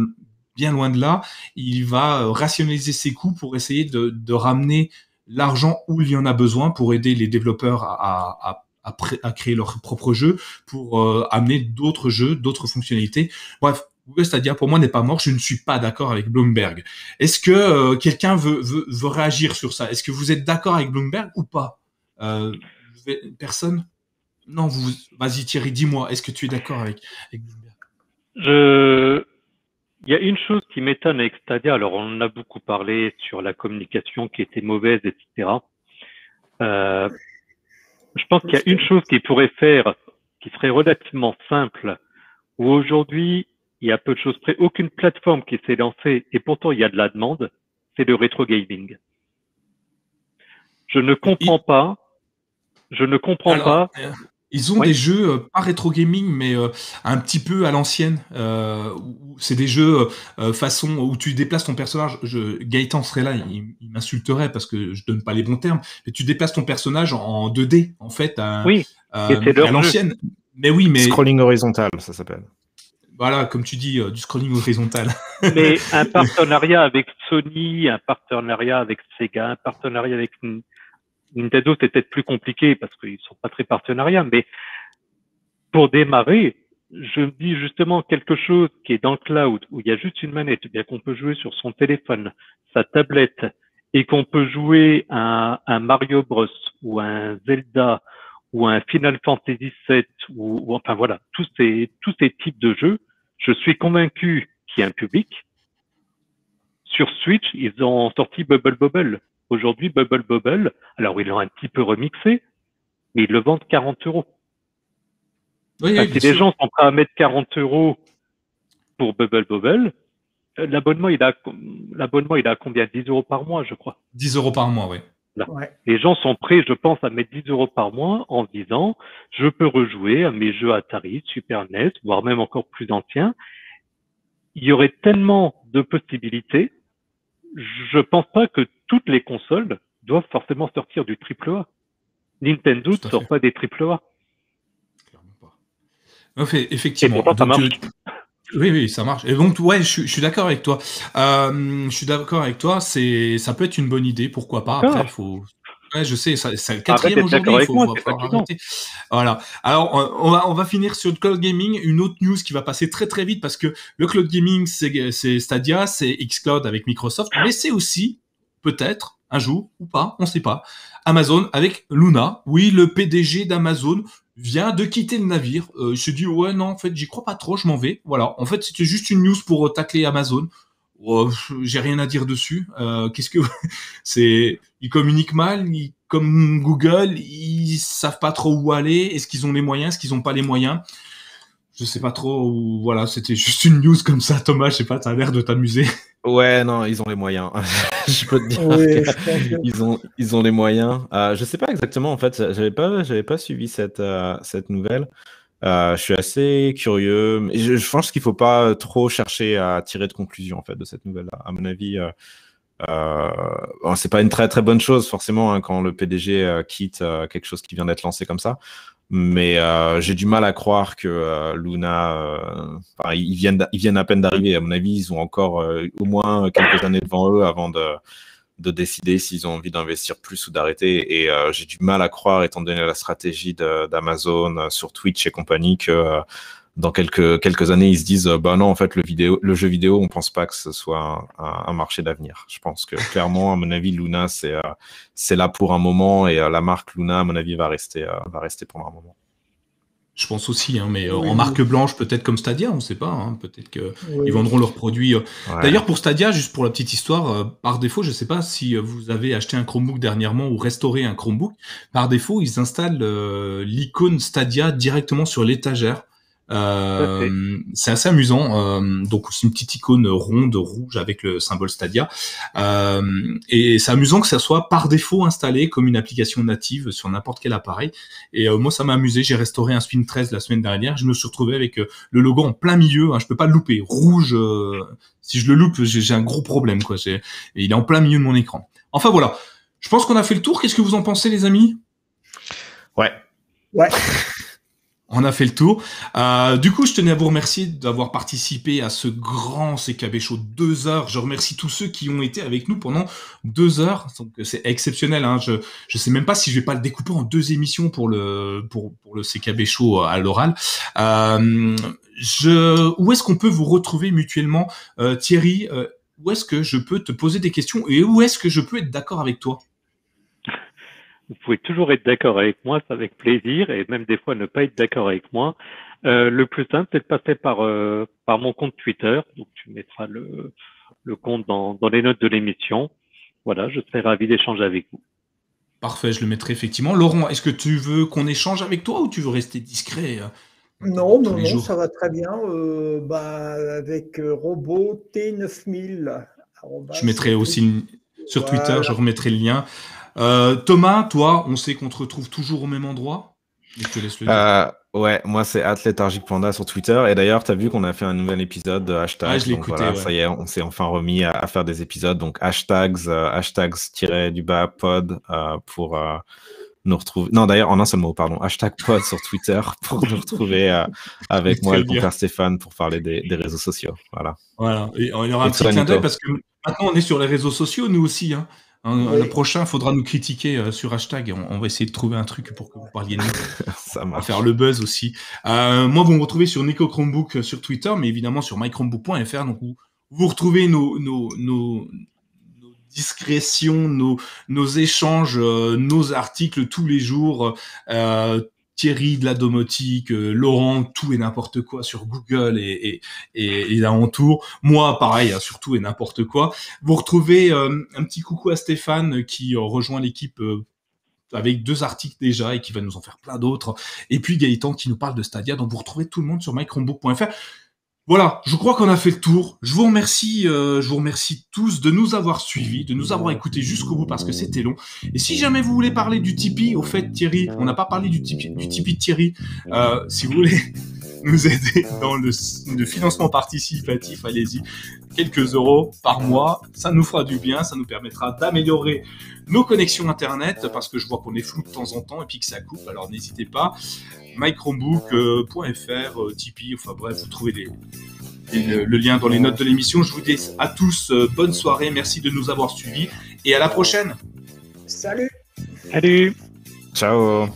bien loin de là. Il va rationaliser ses coûts pour essayer de, ramener l'argent où il y en a besoin pour aider les développeurs à, à, créer leur propre jeu pour euh, amener d'autres jeux, d'autres fonctionnalités. Bref, Google Stadia pour moi n'est pas mort. Je ne suis pas d'accord avec Bloomberg. Est-ce que euh, quelqu'un veut, veut, veut, réagir sur ça? Est-ce que vous êtes d'accord avec Bloomberg ou pas? Euh, Personne? Non, vous. Vas-y Thierry, dis-moi. Est-ce que tu es d'accord avec, Bloomberg? Je. Il y a une chose qui m'étonne avec Stadia. Alors, on a beaucoup parlé sur la communication qui était mauvaise, etc. Euh, je pense qu'il y a une chose qui pourrait faire, qui serait relativement simple, où aujourd'hui, il y a peu de choses près, aucune plateforme qui s'est lancée, et pourtant il y a de la demande, c'est le rétro gaming. Je ne comprends pas, je ne comprends Alors, pas. Ils ont oui. des jeux, euh, pas rétro gaming, mais euh, un petit peu à l'ancienne. Euh, c'est des jeux euh, façon où tu déplaces ton personnage. Je, Gaëtan serait là, il, il m'insulterait parce que je donne pas les bons termes. Mais tu déplaces ton personnage en 2D, en fait, à, oui, à, à l'ancienne. Mais oui, mais scrolling horizontal, ça s'appelle. Voilà, comme tu dis, euh, du scrolling horizontal. mais un partenariat avec Sony, un partenariat avec Sega, un partenariat avec Nintendo, c'est peut-être plus compliqué parce qu'ils sont pas très partenariats, mais pour démarrer, je me dis justement quelque chose qui est dans le cloud, où il y a juste une manette, bien qu'on peut jouer sur son téléphone, sa tablette, et qu'on peut jouer un, un, Mario Bros ou un Zelda ou un Final Fantasy VII ou, enfin voilà tous ces types de jeux, je suis convaincu qu'il y a un public. Sur Switch, ils ont sorti Bubble Bobble. Aujourd'hui, Bubble Bobble, alors ils l'ont un petit peu remixé, mais ils le vendent 40 euros. Oui, enfin, si les gens sont prêts à mettre 40 euros pour Bubble Bobble, l'abonnement il a l'abonnement il a combien? 10 euros par mois, je crois. 10 euros par mois, oui. Ouais. Les gens sont prêts, je pense, à mettre 10 euros par mois en disant je peux rejouer à mes jeux Atari, Super NES, voire même encore plus anciens. il y aurait tellement de possibilités. Je pense pas que toutes les consoles doivent forcément sortir du triple A. Nintendo ne sort pas des triple A. effectivement. oui, oui, ça marche. Et donc, ouais, je, suis d'accord avec toi. Euh, je suis d'accord avec toi. C'est, ça peut être une bonne idée. Pourquoi pas Après, il faut, Ouais, je sais, c'est le quatrième aujourd'hui, il faut, moi, arrêter. Voilà. Alors, on va, on va finir sur le cloud gaming. Une autre news qui va passer très très vite parce que le cloud gaming, c'est Stadia, c'est xCloud avec Microsoft, mais c'est aussi, peut-être, un jour ou pas, on sait pas, Amazon avec Luna. Oui, le PDG d'Amazon vient de quitter le navire. Euh, il se dit, ouais, non, en fait, j'y crois pas trop, je m'en vais. Voilà. En fait, c'était juste une news pour tacler Amazon. Oh, j'ai rien à dire dessus. Euh, Qu'est-ce que c'est Ils communiquent mal, ils, comme Google, ils savent pas trop où aller. Est-ce qu'ils ont les moyens? Est-ce qu'ils ont pas les moyens? Je sais pas trop. Voilà, c'était juste une news comme ça, Thomas. Je sais pas, t'as l'air de t'amuser. Ouais, non, ils ont les moyens. je peux te dire ils ont ils ont les moyens. Euh, je sais pas exactement en fait. J'avais pas j'avais pas suivi cette euh, cette nouvelle. Euh, je suis assez curieux. Je, je pense qu'il faut pas trop chercher à tirer de conclusion en fait de cette nouvelle-là. À mon avis, euh, euh, c'est pas une très très bonne chose forcément hein, quand le PDG euh, quitte euh, quelque chose qui vient d'être lancé comme ça. Mais j'ai du mal à croire que Luna, enfin, ils viennent ils viennent à peine d'arriver. À mon avis, ils ont encore au moins quelques années devant eux avant de de décider s'ils ont envie d'investir plus ou d'arrêter. Et euh, j'ai du mal à croire, étant donné la stratégie d'Amazon euh, sur Twitch et compagnie, que euh, dans quelques, quelques années, ils se disent bah non, en fait, le, vidéo, le jeu vidéo, on pense pas que ce soit un, un marché d'avenir. Je pense que clairement, à mon avis, Luna, c'est c'est là pour un moment et la marque Luna, à mon avis, va rester, va rester pendant un moment. Je pense aussi, hein, mais euh, en marque blanche, peut-être comme Stadia, on ne sait pas. Hein, peut-être qu'ils vendront leurs produits. Euh. D'ailleurs, pour Stadia, juste pour la petite histoire, euh, par défaut, je ne sais pas si vous avez acheté un Chromebook dernièrement ou restauré un Chromebook. Par défaut, ils installent l'icône Stadia directement sur l'étagère. Euh, c'est assez amusant. Euh, donc c'est une petite icône ronde rouge avec le symbole Stadia. Euh, et c'est amusant que ça soit par défaut installé comme une application native sur n'importe quel appareil. Et moi ça m'a amusé. J'ai restauré un Spin 13 la semaine dernière. Je me suis retrouvé avec le logo en plein milieu. Hein, je peux pas le louper. Rouge. si je le loupe, j'ai un gros problème quoi. Et il est en plein milieu de mon écran. Enfin voilà. Je pense qu'on a fait le tour. Qu'est-ce que vous en pensez les amis? Ouais. Ouais. On a fait le tour. Euh, du coup, je tenais à vous remercier d'avoir participé à ce grand CKB Show deux heures. Je remercie tous ceux qui ont été avec nous pendant deux heures. Donc c'est exceptionnel. Hein. Je je sais même pas si je vais pas le découper en deux émissions pour le pour pour le CKB Show à l'oral. Euh, je où est-ce qu'on peut vous retrouver mutuellement, euh, Thierry euh, Où est-ce que je peux te poser des questions? Et où est-ce que je peux être d'accord avec toi? Vous pouvez toujours être d'accord avec moi, c'est avec plaisir, et même des fois ne pas être d'accord avec moi. Euh, le plus simple, c'est de passer par, euh, par mon compte Twitter. Donc, tu mettras le, le compte dans, dans les notes de l'émission. Voilà, je serai ravi d'échanger avec vous. Parfait, je le mettrai effectivement. Laurent, est-ce que tu veux qu'on échange avec toi ou tu veux rester discret euh, Non, non, non, ça va très bien. Euh, bah, avec Robot T9000. Je mettrai aussi sur Twitter, je remettrai le lien. Euh, Thomas, toi, on sait qu'on te retrouve toujours au même endroit. Je te laisse le dire. Euh, ouais, moi c'est Panda sur Twitter. Et d'ailleurs, tu as vu qu'on a fait un nouvel épisode de hashtag. Ah, je donc voilà, ça y est, on s'est enfin remis à, faire des épisodes. Donc hashtags, euh, hashtags du bas pod pour nous retrouver. Non, d'ailleurs, en un seul mot, pardon. Hashtag pod sur Twitter pour nous retrouver avec moi et mon père Stéphane pour parler des, réseaux sociaux. Voilà. Voilà. Et il y aura un petit clin d'œil parce que maintenant on est sur les réseaux sociaux, nous aussi. Hein. Le prochain, faudra nous critiquer euh, sur hashtag. On, va essayer de trouver un truc pour que vous parliez de nous. Ça va faire le buzz aussi. Euh, moi, vous me retrouvez sur Nico Chromebook euh, sur Twitter, mais évidemment sur mychromebook.fr. Donc, vous, vous retrouvez nos, nos, nos, nos discrétions, nos, nos échanges, nos articles tous les jours. Thierry de la domotique, euh, Laurent, tout et n'importe quoi sur Google et, et, et. Moi, pareil, hein, sur tout et n'importe quoi. Vous retrouvez euh, un petit coucou à Stéphane qui euh, rejoint l'équipe avec deux articles déjà et qui va nous en faire plein d'autres. Et puis Gaëtan qui nous parle de Stadia. Donc vous retrouvez tout le monde sur mychromebook.fr. Voilà, je crois qu'on a fait le tour. Je vous remercie, euh, je vous remercie tous de nous avoir suivis, de nous avoir écoutés jusqu'au bout parce que c'était long. Et si jamais vous voulez parler du Tipeee, au fait Thierry, on n'a pas parlé du Tipeee, du de Thierry. Euh, si vous voulez, nous aider dans le, le financement participatif, allez-y, quelques euros par mois, ça nous fera du bien, ça nous permettra d'améliorer nos connexions internet parce que je vois qu'on est flou de temps en temps et puis que ça coupe. Alors n'hésitez pas, mychromebook.fr, euh, Tipeee, enfin bref, vous trouvez les, le lien dans les notes de l'émission. Je vous dis à tous euh, bonne soirée, merci de nous avoir suivis et à la prochaine. Salut Salut Ciao